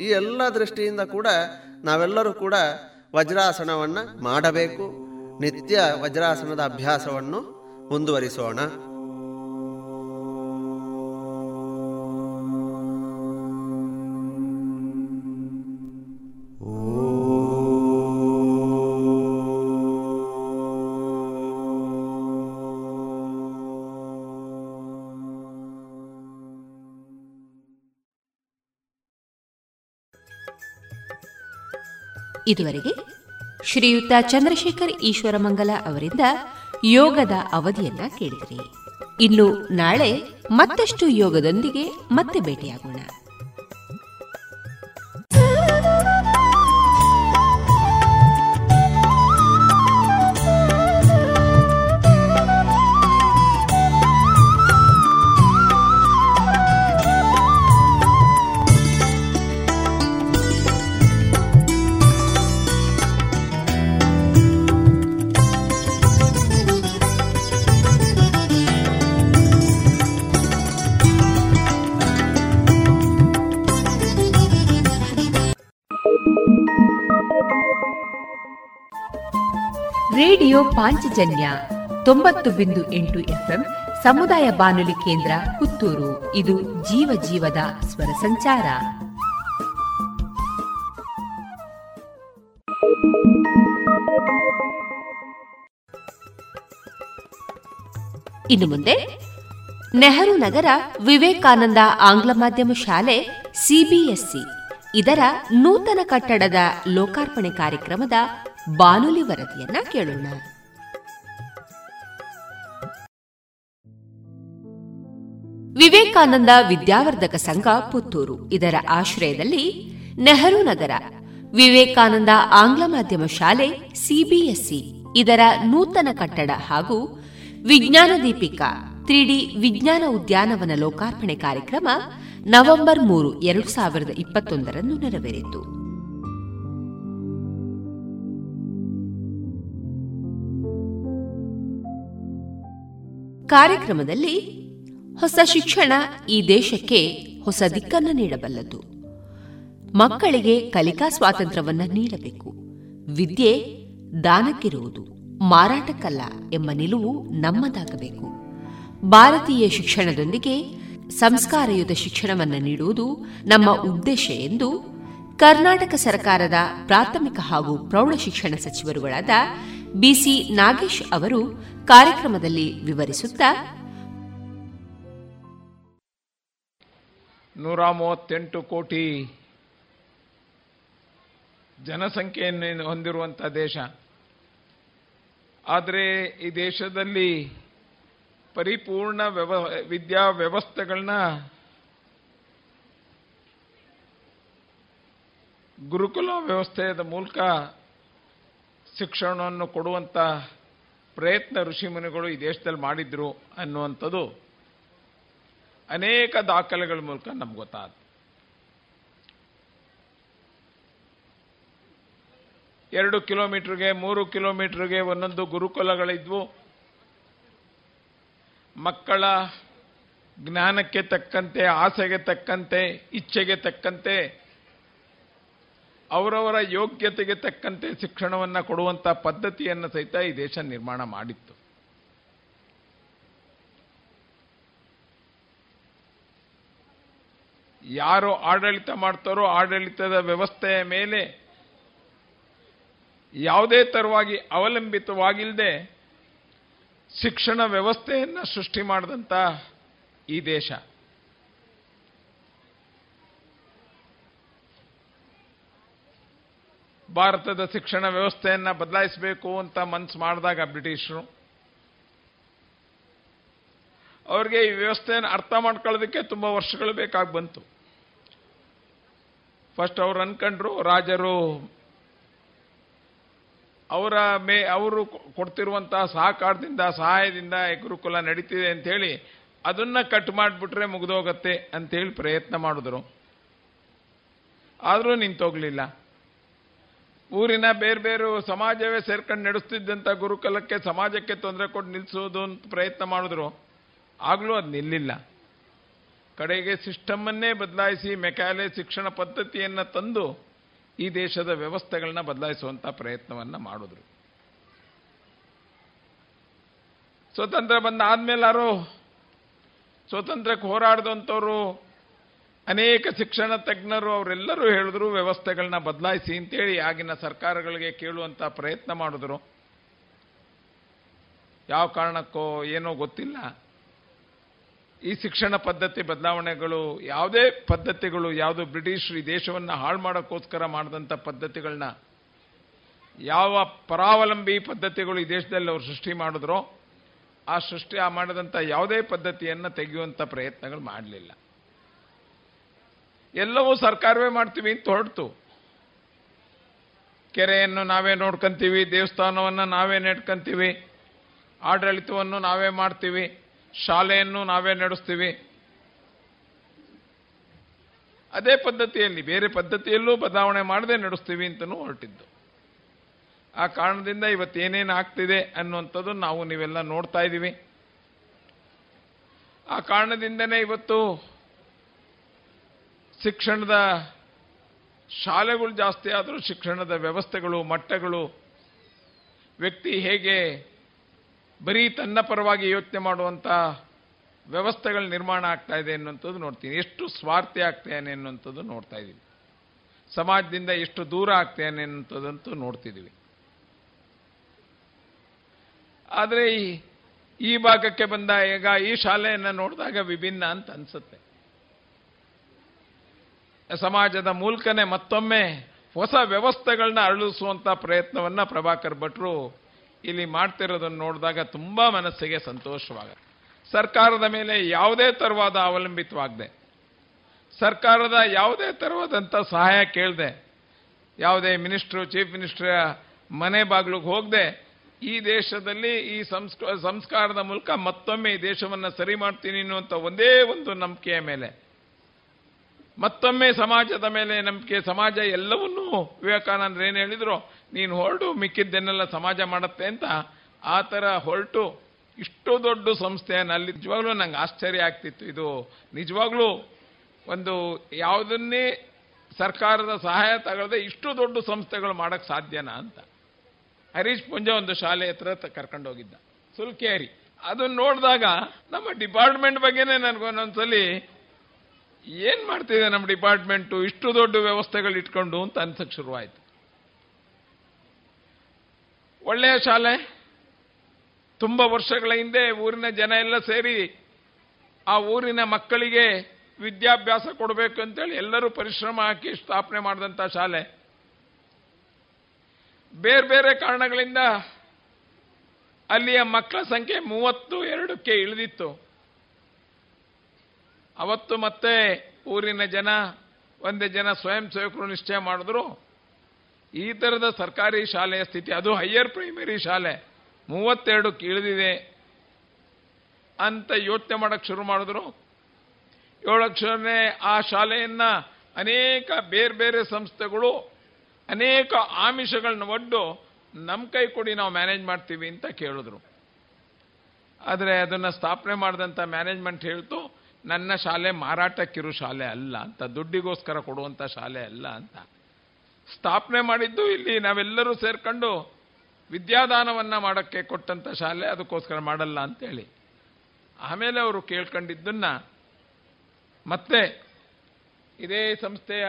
ಈ ಎಲ್ಲ ದೃಷ್ಟಿಯಿಂದ ಕೂಡ ನಾವೆಲ್ಲರೂ ಕೂಡ ವಜ್ರಾಸನವನ್ನು ಮಾಡಬೇಕು. ನಿತ್ಯ ವಜ್ರಾಸನದ ಅಭ್ಯಾಸವನ್ನು ಮುಂದುವರಿಸೋಣ. ಇದುವರೆಗೆ ಶ್ರೀಯುತ ಚಂದ್ರಶೇಖರ್ ಈಶ್ವರಮಂಗಲ ಅವರಿಂದ ಯೋಗದ ಅವಧಿಯನ್ನ ಕೇಳಿದ್ರಿ. ಇನ್ನು ನಾಳೆ ಮತ್ತಷ್ಟು ಯೋಗದೊಂದಿಗೆ ಮತ್ತೆ ಭೇಟಿಯಾಗೋಣ. ರೇಡಿಯೋ ಪಾಂಚಜನ್ಯ ತೊಂಬತ್ತು ಬಿಂದು ಎಂಟು ಎಫ್ಎಂ ಸಮುದಾಯ ಬಾನುಲಿ ಕೇಂದ್ರ ಪುತ್ತೂರು. ಇದು ಜೀವ ಜೀವದ ಸ್ವರ ಸಂಚಾರ. ಇನ್ನು ಮುಂದೆ ನೆಹರು ನಗರ ವಿವೇಕಾನಂದ ಆಂಗ್ಲ ಮಾಧ್ಯಮ ಶಾಲೆ ಸಿಬಿಎಸ್ಇ ಇದರ ನೂತನ ಕಟ್ಟಡದ ಲೋಕಾರ್ಪಣೆ ಕಾರ್ಯಕ್ರಮದ ಬಾನುಲಿ ವರದಿಯನ್ನ ಕೇಳೋಣ. ವಿವೇಕಾನಂದ ವಿದ್ಯಾವರ್ಧಕ ಸಂಘ ಪುತ್ತೂರು. ಇದರ ಆಶ್ರಯದಲ್ಲಿ ನೆಹರು ನಗರ, ವಿವೇಕಾನಂದ ಆಂಗ್ಲ ಮಾಧ್ಯಮ ಶಾಲೆ ಸಿಬಿಎಸ್ಇ ಇದರ ನೂತನ ಕಟ್ಟಡ ಹಾಗೂ ವಿಜ್ಞಾನ ದೀಪಿಕಾ, ತ್ರಿಡಿ ವಿಜ್ಞಾನ ಉದ್ಯಾನವನ ಲೋಕಾರ್ಪಣೆ ಕಾರ್ಯಕ್ರಮ ನವೆಂಬರ್ ಮೂರು, ಎರಡು ಸಾವಿರದ ಇಪ್ಪತ್ತೊಂದರಂದು ನೆರವೇರಿತು. ಕಾರ್ಯಕ್ರಮದಲ್ಲಿ ಹೊಸ ಶಿಕ್ಷಣ ಈ ದೇಶಕ್ಕೆ ಹೊಸ ದಿಕ್ಕನ್ನು ನೀಡಬಲ್ಲದು. ಮಕ್ಕಳಿಗೆ ಕಲಿಕಾ ಸ್ವಾತಂತ್ರ್ಯವನ್ನ ನೀಡಬೇಕು. ವಿದ್ಯೆ ದಾನಕ್ಕಿರುವುದು ಮಾರಾಟಕ್ಕಲ್ಲ ಎಂಬ ನಿಲುವು ನಮ್ಮದಾಗಬೇಕು. ಭಾರತೀಯ ಶಿಕ್ಷಣದೊಂದಿಗೆ ಸಂಸ್ಕಾರಯುತ ಶಿಕ್ಷಣವನ್ನು ನೀಡುವುದು ನಮ್ಮ ಉದ್ದೇಶ ಎಂದು ಕರ್ನಾಟಕ ಸರ್ಕಾರದ ಪ್ರಾಥಮಿಕ ಹಾಗೂ ಪ್ರೌಢಶಿಕ್ಷಣ ಸಚಿವರುಗಳಾದ ಬಿಸಿ ನಾಗೇಶ್ ಅವರು ಕಾರ್ಯಕ್ರಮದಲ್ಲಿ ವಿವರಿಸುತ್ತಾ ನೂರ ಮೂವತ್ತೆಂಟು ಕೋಟಿ ಜನಸಂಖ್ಯೆಯನ್ನು ಹೊಂದಿರುವಂಥ ದೇಶ. ಆದರೆ ಈ ದೇಶದಲ್ಲಿ ಪರಿಪೂರ್ಣ ವ್ಯವ ವಿದ್ಯಾ ವ್ಯವಸ್ಥೆಗಳನ್ನ ಗುರುಕುಲ ವ್ಯವಸ್ಥೆಯ ಮೂಲಕ ಶಿಕ್ಷಣವನ್ನು ಕೊಡುವಂಥ ಪ್ರಯತ್ನ ಋಷಿಮುನಿಗಳು ಈ ದೇಶದಲ್ಲಿ ಮಾಡಿದ್ರು ಅನ್ನುವಂಥದ್ದು ಅನೇಕ ದಾಖಲೆಗಳ ಮೂಲಕ ನಮ್ಗೆ ಗೊತ್ತಾದ ಎರಡು ಕಿಲೋಮೀಟ್ರಿಗೆ, ಮೂರು ಕಿಲೋಮೀಟ್ರಿಗೆ ಒಂದೊಂದು ಗುರುಕುಲಗಳಿದ್ವು. ಮಕ್ಕಳ ಜ್ಞಾನಕ್ಕೆ ತಕ್ಕಂತೆ, ಆಸೆಗೆ ತಕ್ಕಂತೆ, ಇಚ್ಛೆಗೆ ತಕ್ಕಂತೆ ಅವರವರ ಯೋಗ್ಯತೆಗೆ ತಕ್ಕಂತೆ ಶಿಕ್ಷಣವನ್ನು ಕೊಡುವಂಥ ಪದ್ಧತಿಯನ್ನು ಸಹಿತ ಈ ದೇಶ ನಿರ್ಮಾಣ ಮಾಡಿತ್ತು. ಯಾರು ಆಡಳಿತ ಮಾಡ್ತಾರೋ ಆಡಳಿತದ ವ್ಯವಸ್ಥೆಯ ಮೇಲೆ ಯಾವುದೇ ತರವಾಗಿ ಅವಲಂಬಿತವಾಗಿಲ್ಲದೆ ಶಿಕ್ಷಣ ವ್ಯವಸ್ಥೆಯನ್ನು ಸೃಷ್ಟಿ ಮಾಡಿದಂಥ ಈ ದೇಶ. ಭಾರತದ ಶಿಕ್ಷಣ ವ್ಯವಸ್ಥೆಯನ್ನು ಬದಲಾಯಿಸಬೇಕು ಅಂತ ಮನ್ಸು ಮಾಡಿದಾಗ ಬ್ರಿಟಿಷರು, ಅವ್ರಿಗೆ ಈ ವ್ಯವಸ್ಥೆಯನ್ನು ಅರ್ಥ ಮಾಡ್ಕೊಳ್ಳೋದಕ್ಕೆ ತುಂಬ ವರ್ಷಗಳು ಬೇಕಾಗಿ ಬಂತು. ಫಸ್ಟ್ ಅವ್ರು ಅನ್ಕೊಂಡ್ರು, ರಾಜರು ಅವರ ಮೇ, ಅವರು ಕೊಡ್ತಿರುವಂತಹ ಸಹಕಾರದಿಂದ, ಸಹಾಯದಿಂದ ಗುರುಕುಲ ನಡೀತಿದೆ ಹೇಳಿ ಅದನ್ನ ಕಟ್ ಮಾಡಿಬಿಟ್ರೆ ಮುಗಿದೋಗತ್ತೆ ಅಂತೇಳಿ ಪ್ರಯತ್ನ ಮಾಡಿದ್ರು. ಆದರೂ ನಿಂತೋಗ್ಲಿಲ್ಲ. ಊರಿನ ಬೇರೆ ಬೇರೆ ಸಮಾಜವೇ ಸೇರ್ಕೊಂಡು ನಡೆಸ್ತಿದ್ದಂಥ ಗುರುಕುಲಕ್ಕೆ ಸಮಾಜಕ್ಕೆ ತೊಂದರೆ ಕೊಟ್ಟು ನಿಲ್ಲಿಸೋದು ಅಂತ ಪ್ರಯತ್ನ ಮಾಡಿದ್ರು. ಆಗಲೂ ಅದು ನಿಲ್ಲಿಲ್ಲ. ಕಡೆಗೆ ಸಿಸ್ಟಮನ್ನೇ ಬದಲಾಯಿಸಿ ಮೆಕ್ಯಾಲೆ ಶಿಕ್ಷಣ ಪದ್ಧತಿಯನ್ನು ತಂದು ಈ ದೇಶದ ವ್ಯವಸ್ಥೆಗಳನ್ನ ಬದಲಾಯಿಸುವಂಥ ಪ್ರಯತ್ನವನ್ನು ಮಾಡಿದ್ರು. ಸ್ವತಂತ್ರ ಬಂದ ಆದ್ಮೇಲಾರು ಸ್ವತಂತ್ರಕ್ಕೆ ಹೋರಾಡಿದಂಥವ್ರು ಅನೇಕ ಶಿಕ್ಷಣ ತಜ್ಞರು ಅವರೆಲ್ಲರೂ ಹೇಳಿದ್ರು ವ್ಯವಸ್ಥೆಗಳನ್ನ ಬದಲಾಯಿಸಿ ಅಂತೇಳಿ ಆಗಿನ ಸರ್ಕಾರಗಳಿಗೆ ಕೇಳುವಂಥ ಪ್ರಯತ್ನ ಮಾಡಿದ್ರು. ಯಾವ ಕಾರಣಕ್ಕೋ ಏನೋ ಗೊತ್ತಿಲ್ಲ. ಈ ಶಿಕ್ಷಣ ಪದ್ಧತಿ ಬದಲಾವಣೆಗಳು ಯಾವುದೇ ಪದ್ಧತಿಗಳು, ಯಾವುದು ಬ್ರಿಟಿಷರು ಈ ದೇಶವನ್ನು ಹಾಳು ಮಾಡೋಕ್ಕೋಸ್ಕರ ಮಾಡಿದಂಥ ಪದ್ಧತಿಗಳನ್ನ ಯಾವ ಪರಾವಲಂಬಿ ಪದ್ಧತಿಗಳು ಈ ದೇಶದಲ್ಲಿ ಅವರು ಸೃಷ್ಟಿ ಮಾಡಿದ್ರೋ, ಆ ಸೃಷ್ಟಿ ಆ ಮಾಡಿದಂಥ ಯಾವುದೇ ಪದ್ಧತಿಯನ್ನು ತೆಗೆಯುವಂಥ ಪ್ರಯತ್ನಗಳು ಮಾಡಲಿಲ್ಲ. ಎಲ್ಲವೂ ಸರ್ಕಾರವೇ ಮಾಡ್ತೀವಿ ಅಂತ ಹೊರಡ್ತು ಕೆರೆಯನ್ನು ನಾವೇ ನೋಡ್ಕೊಂತೀವಿ, ದೇವಸ್ಥಾನವನ್ನು ನಾವೇ ನೆಡ್ಕೊಂತೀವಿ, ಆಡಳಿತವನ್ನು ನಾವೇ ಮಾಡ್ತೀವಿ, ಶಾಲೆಯನ್ನು ನಾವೇ ನಡೆಸ್ತೀವಿ. ಅದೇ ಪದ್ಧತಿಯಲ್ಲಿ, ಬೇರೆ ಪದ್ಧತಿಯಲ್ಲೂ ಬದಲಾವಣೆ ಮಾಡದೆ ನಡೆಸ್ತೀವಿ ಅಂತಲೂ ಹೊರಟಿದ್ದು. ಆ ಕಾರಣದಿಂದ ಇವತ್ತೇನೇನು ಆಗ್ತಿದೆ ಅನ್ನುವಂಥದ್ದು ನಾವು ನೀವೆಲ್ಲ ನೋಡ್ತಾ ಇದ್ದೀವಿ ಆ ಕಾರಣದಿಂದನೇ ಇವತ್ತು ಶಿಕ್ಷಣದ ಶಾಲೆಗಳು ಜಾಸ್ತಿ ಆದರೂ ಶಿಕ್ಷಣದ ವ್ಯವಸ್ಥೆಗಳು, ಮಟ್ಟಗಳು, ವ್ಯಕ್ತಿ ಹೇಗೆ ಬರೀ ತನ್ನ ಪರವಾಗಿ ಯೋಚನೆ ಮಾಡುವಂಥ ವ್ಯವಸ್ಥೆಗಳು ನಿರ್ಮಾಣ ಆಗ್ತಾ ಇದೆ ಅನ್ನುವಂಥದ್ದು ನೋಡ್ತೀನಿ. ಎಷ್ಟು ಸ್ವಾರ್ಥಿ ಆಗ್ತೇನೆ ಅನ್ನುವಂಥದ್ದು ನೋಡ್ತಾ ಇದ್ದೀವಿ. ಸಮಾಜದಿಂದ ಎಷ್ಟು ದೂರ ಆಗ್ತೇನೆ ಅನ್ನುವಂಥದ್ದಂತೂ ನೋಡ್ತಿದ್ದೀವಿ. ಆದರೆ ಈ ಭಾಗಕ್ಕೆ ಬಂದ ಈಗ ಈ ಶಾಲೆಯನ್ನು ನೋಡಿದಾಗ ವಿಭಿನ್ನ ಅಂತ ಅನ್ಸುತ್ತೆ. ಸಮಾಜದ ಮೂಲಕನೇ ಮತ್ತೊಮ್ಮೆ ಹೊಸ ವ್ಯವಸ್ಥೆಗಳನ್ನ ಅರಳಿಸುವಂಥ ಪ್ರಯತ್ನವನ್ನು ಪ್ರಭಾಕರ್ ಭಟ್ರು ಇಲ್ಲಿ ಮಾಡ್ತಿರೋದನ್ನು ನೋಡಿದಾಗ ತುಂಬ ಮನಸ್ಸಿಗೆ ಸಂತೋಷವಾಗುತ್ತೆ. ಸರ್ಕಾರದ ಮೇಲೆ ಯಾವುದೇ ತರವಾದ ಅವಲಂಬಿತವಾಗದೆ. ಸರ್ಕಾರದ ಯಾವುದೇ ತರವಾದಂಥ ಸಹಾಯ ಕೇಳದೆ. ಯಾವುದೇ ಮಿನಿಸ್ಟ್ರು, ಚೀಫ್ ಮಿನಿಸ್ಟ್ರ ಮನೆ ಬಾಗಿಲಿಗೆ ಹೋಗದೆ, ಈ ದೇಶದಲ್ಲಿ ಈ ಸಂಸ್ಕ, ಸಂಸ್ಕಾರದ ಮೂಲಕ ಮತ್ತೊಮ್ಮೆ ಈ ದೇಶವನ್ನು ಸರಿ ಮಾಡ್ತೀನಿ ಅನ್ನುವಂಥ ಒಂದೇ ಒಂದು ನಂಬಿಕೆಯ ಮೇಲೆ ಮತ್ತೊಮ್ಮೆ ಸಮಾಜದ ಮೇಲೆ ನಂಬಿಕೆ, ಸಮಾಜ ಎಲ್ಲವನ್ನೂ ವಿವೇಕಾನಂದರು ಏನು ಹೇಳಿದ್ರು? ನೀನು ಹೊರಟು ಮಿಕ್ಕಿದ್ದನ್ನೆಲ್ಲ ಸಮಾಜ ಮಾಡುತ್ತೆ ಅಂತ. ಆ ಥರ ಹೊರಟು, ಇಷ್ಟು ದೊಡ್ಡ ಸಂಸ್ಥೆಯನ್ನು ಅಲ್ಲಿ ನಿಜವಾಗ್ಲೂ ನಂಗೆ ಆಶ್ಚರ್ಯ ಆಗ್ತಿತ್ತು ಇದು. ನಿಜವಾಗ್ಲೂ ಒಂದು ಯಾವುದನ್ನೇ ಸರ್ಕಾರದ ಸಹಾಯ ತಗೊಳ್ಳದೆ ಇಷ್ಟು ದೊಡ್ಡ ಸಂಸ್ಥೆಗಳು ಮಾಡಕ್ಕೆ ಸಾಧ್ಯನಾ ಅಂತ. ಹರೀಶ್ ಪುಂಜ ಒಂದು ಶಾಲೆ ಹತ್ರ ಕರ್ಕೊಂಡೋಗಿದ್ದ. ಸುಲ್ಕೇರಿ. ಅದನ್ನ ನೋಡಿದಾಗ ನಮ್ಮ ಡಿಪಾರ್ಟ್ಮೆಂಟ್ ಬಗ್ಗೆನೇ ನನಗೊಂದೊಂದ್ಸಲಿ ಏನ್ ಮಾಡ್ತಿದೆ ನಮ್ಮ ಡಿಪಾರ್ಟ್ಮೆಂಟು? ಇಷ್ಟು ದೊಡ್ಡ ವ್ಯವಸ್ಥೆಗಳು ಇಟ್ಕೊಂಡು ಅಂತ ಅನ್ಸಕ್ಕೆ ಶುರುವಾಯಿತು. ಒಳ್ಳೆಯ ಶಾಲೆ. ತುಂಬ ವರ್ಷಗಳ ಹಿಂದೆ ಊರಿನ ಜನ ಎಲ್ಲ ಸೇರಿ ಆ ಊರಿನ ಮಕ್ಕಳಿಗೆ ವಿದ್ಯಾಭ್ಯಾಸ ಕೊಡಬೇಕು ಅಂತೇಳಿ ಎಲ್ಲರೂ ಪರಿಶ್ರಮ ಹಾಕಿ ಸ್ಥಾಪನೆ ಮಾಡಿದಂಥ ಶಾಲೆ. ಬೇರೆ ಬೇರೆ ಕಾರಣಗಳಿಂದ ಅಲ್ಲಿಯ ಮಕ್ಕಳ ಸಂಖ್ಯೆ ಮೂವತ್ತು, ಎರಡಕ್ಕೆ ಇಳಿದಿತ್ತು. ಅವತ್ತು ಮತ್ತೆ ಊರಿನ ಜನ, ಒಂದೇ ಜನ ಸ್ವಯಂ ಸೇವಕರು ನಿಶ್ಚಯ ಮಾಡಿದ್ರು. ಈ ಥರದ ಸರ್ಕಾರಿ ಶಾಲೆಯ ಸ್ಥಿತಿ, ಅದು ಹೈಯರ್ ಪ್ರೈಮರಿ ಶಾಲೆ. ಮೂವತ್ತೆರಡು ಇಳಿದಿದೆ ಅಂತ ಯೋಚನೆ ಮಾಡಕ್ಕೆ ಶುರು ಮಾಡಿದ್ರು. ಏಳಕ್ಷರನೇ ಆ ಶಾಲೆಯನ್ನ ಅನೇಕ ಬೇರೆ ಬೇರೆ ಸಂಸ್ಥೆಗಳು, ಅನೇಕ ಆಮಿಷಗಳನ್ನ ಒಡ್ಡು ನಮ್ಮ ಕೈ ಕೊಡಿ ನಾವು ಮ್ಯಾನೇಜ್ ಮಾಡ್ತೀವಿ ಅಂತ ಕೇಳಿದ್ರು. ಆದರೆ ಅದನ್ನ ಸ್ಥಾಪನೆ ಮಾಡಿದಂಥ ಮ್ಯಾನೇಜ್ಮೆಂಟ್ ಹೇಳ್ತು ನನ್ನ ಶಾಲೆ ಮಾರಾಟಕ್ಕಿರು ಶಾಲೆ ಅಲ್ಲ ಅಂತ, ದುಡ್ಡಿಗೋಸ್ಕರ ಕೊಡುವಂಥ ಶಾಲೆ ಅಲ್ಲ ಅಂತ. ಸ್ಥಾಪನೆ ಮಾಡಿದ್ದು ಇಲ್ಲಿ ನಾವೆಲ್ಲರೂ ಸೇರ್ಕೊಂಡು ವಿದ್ಯಾದಾನವನ್ನು ಮಾಡೋಕ್ಕೆ ಕೊಟ್ಟಂಥ ಶಾಲೆ, ಅದಕ್ಕೋಸ್ಕರ ಮಾಡಲ್ಲ ಅಂತೇಳಿ. ಆಮೇಲೆ ಅವರು ಕೇಳ್ಕೊಂಡಿದ್ದನ್ನು ಮತ್ತೆ ಇದೇ ಸಂಸ್ಥೆಯ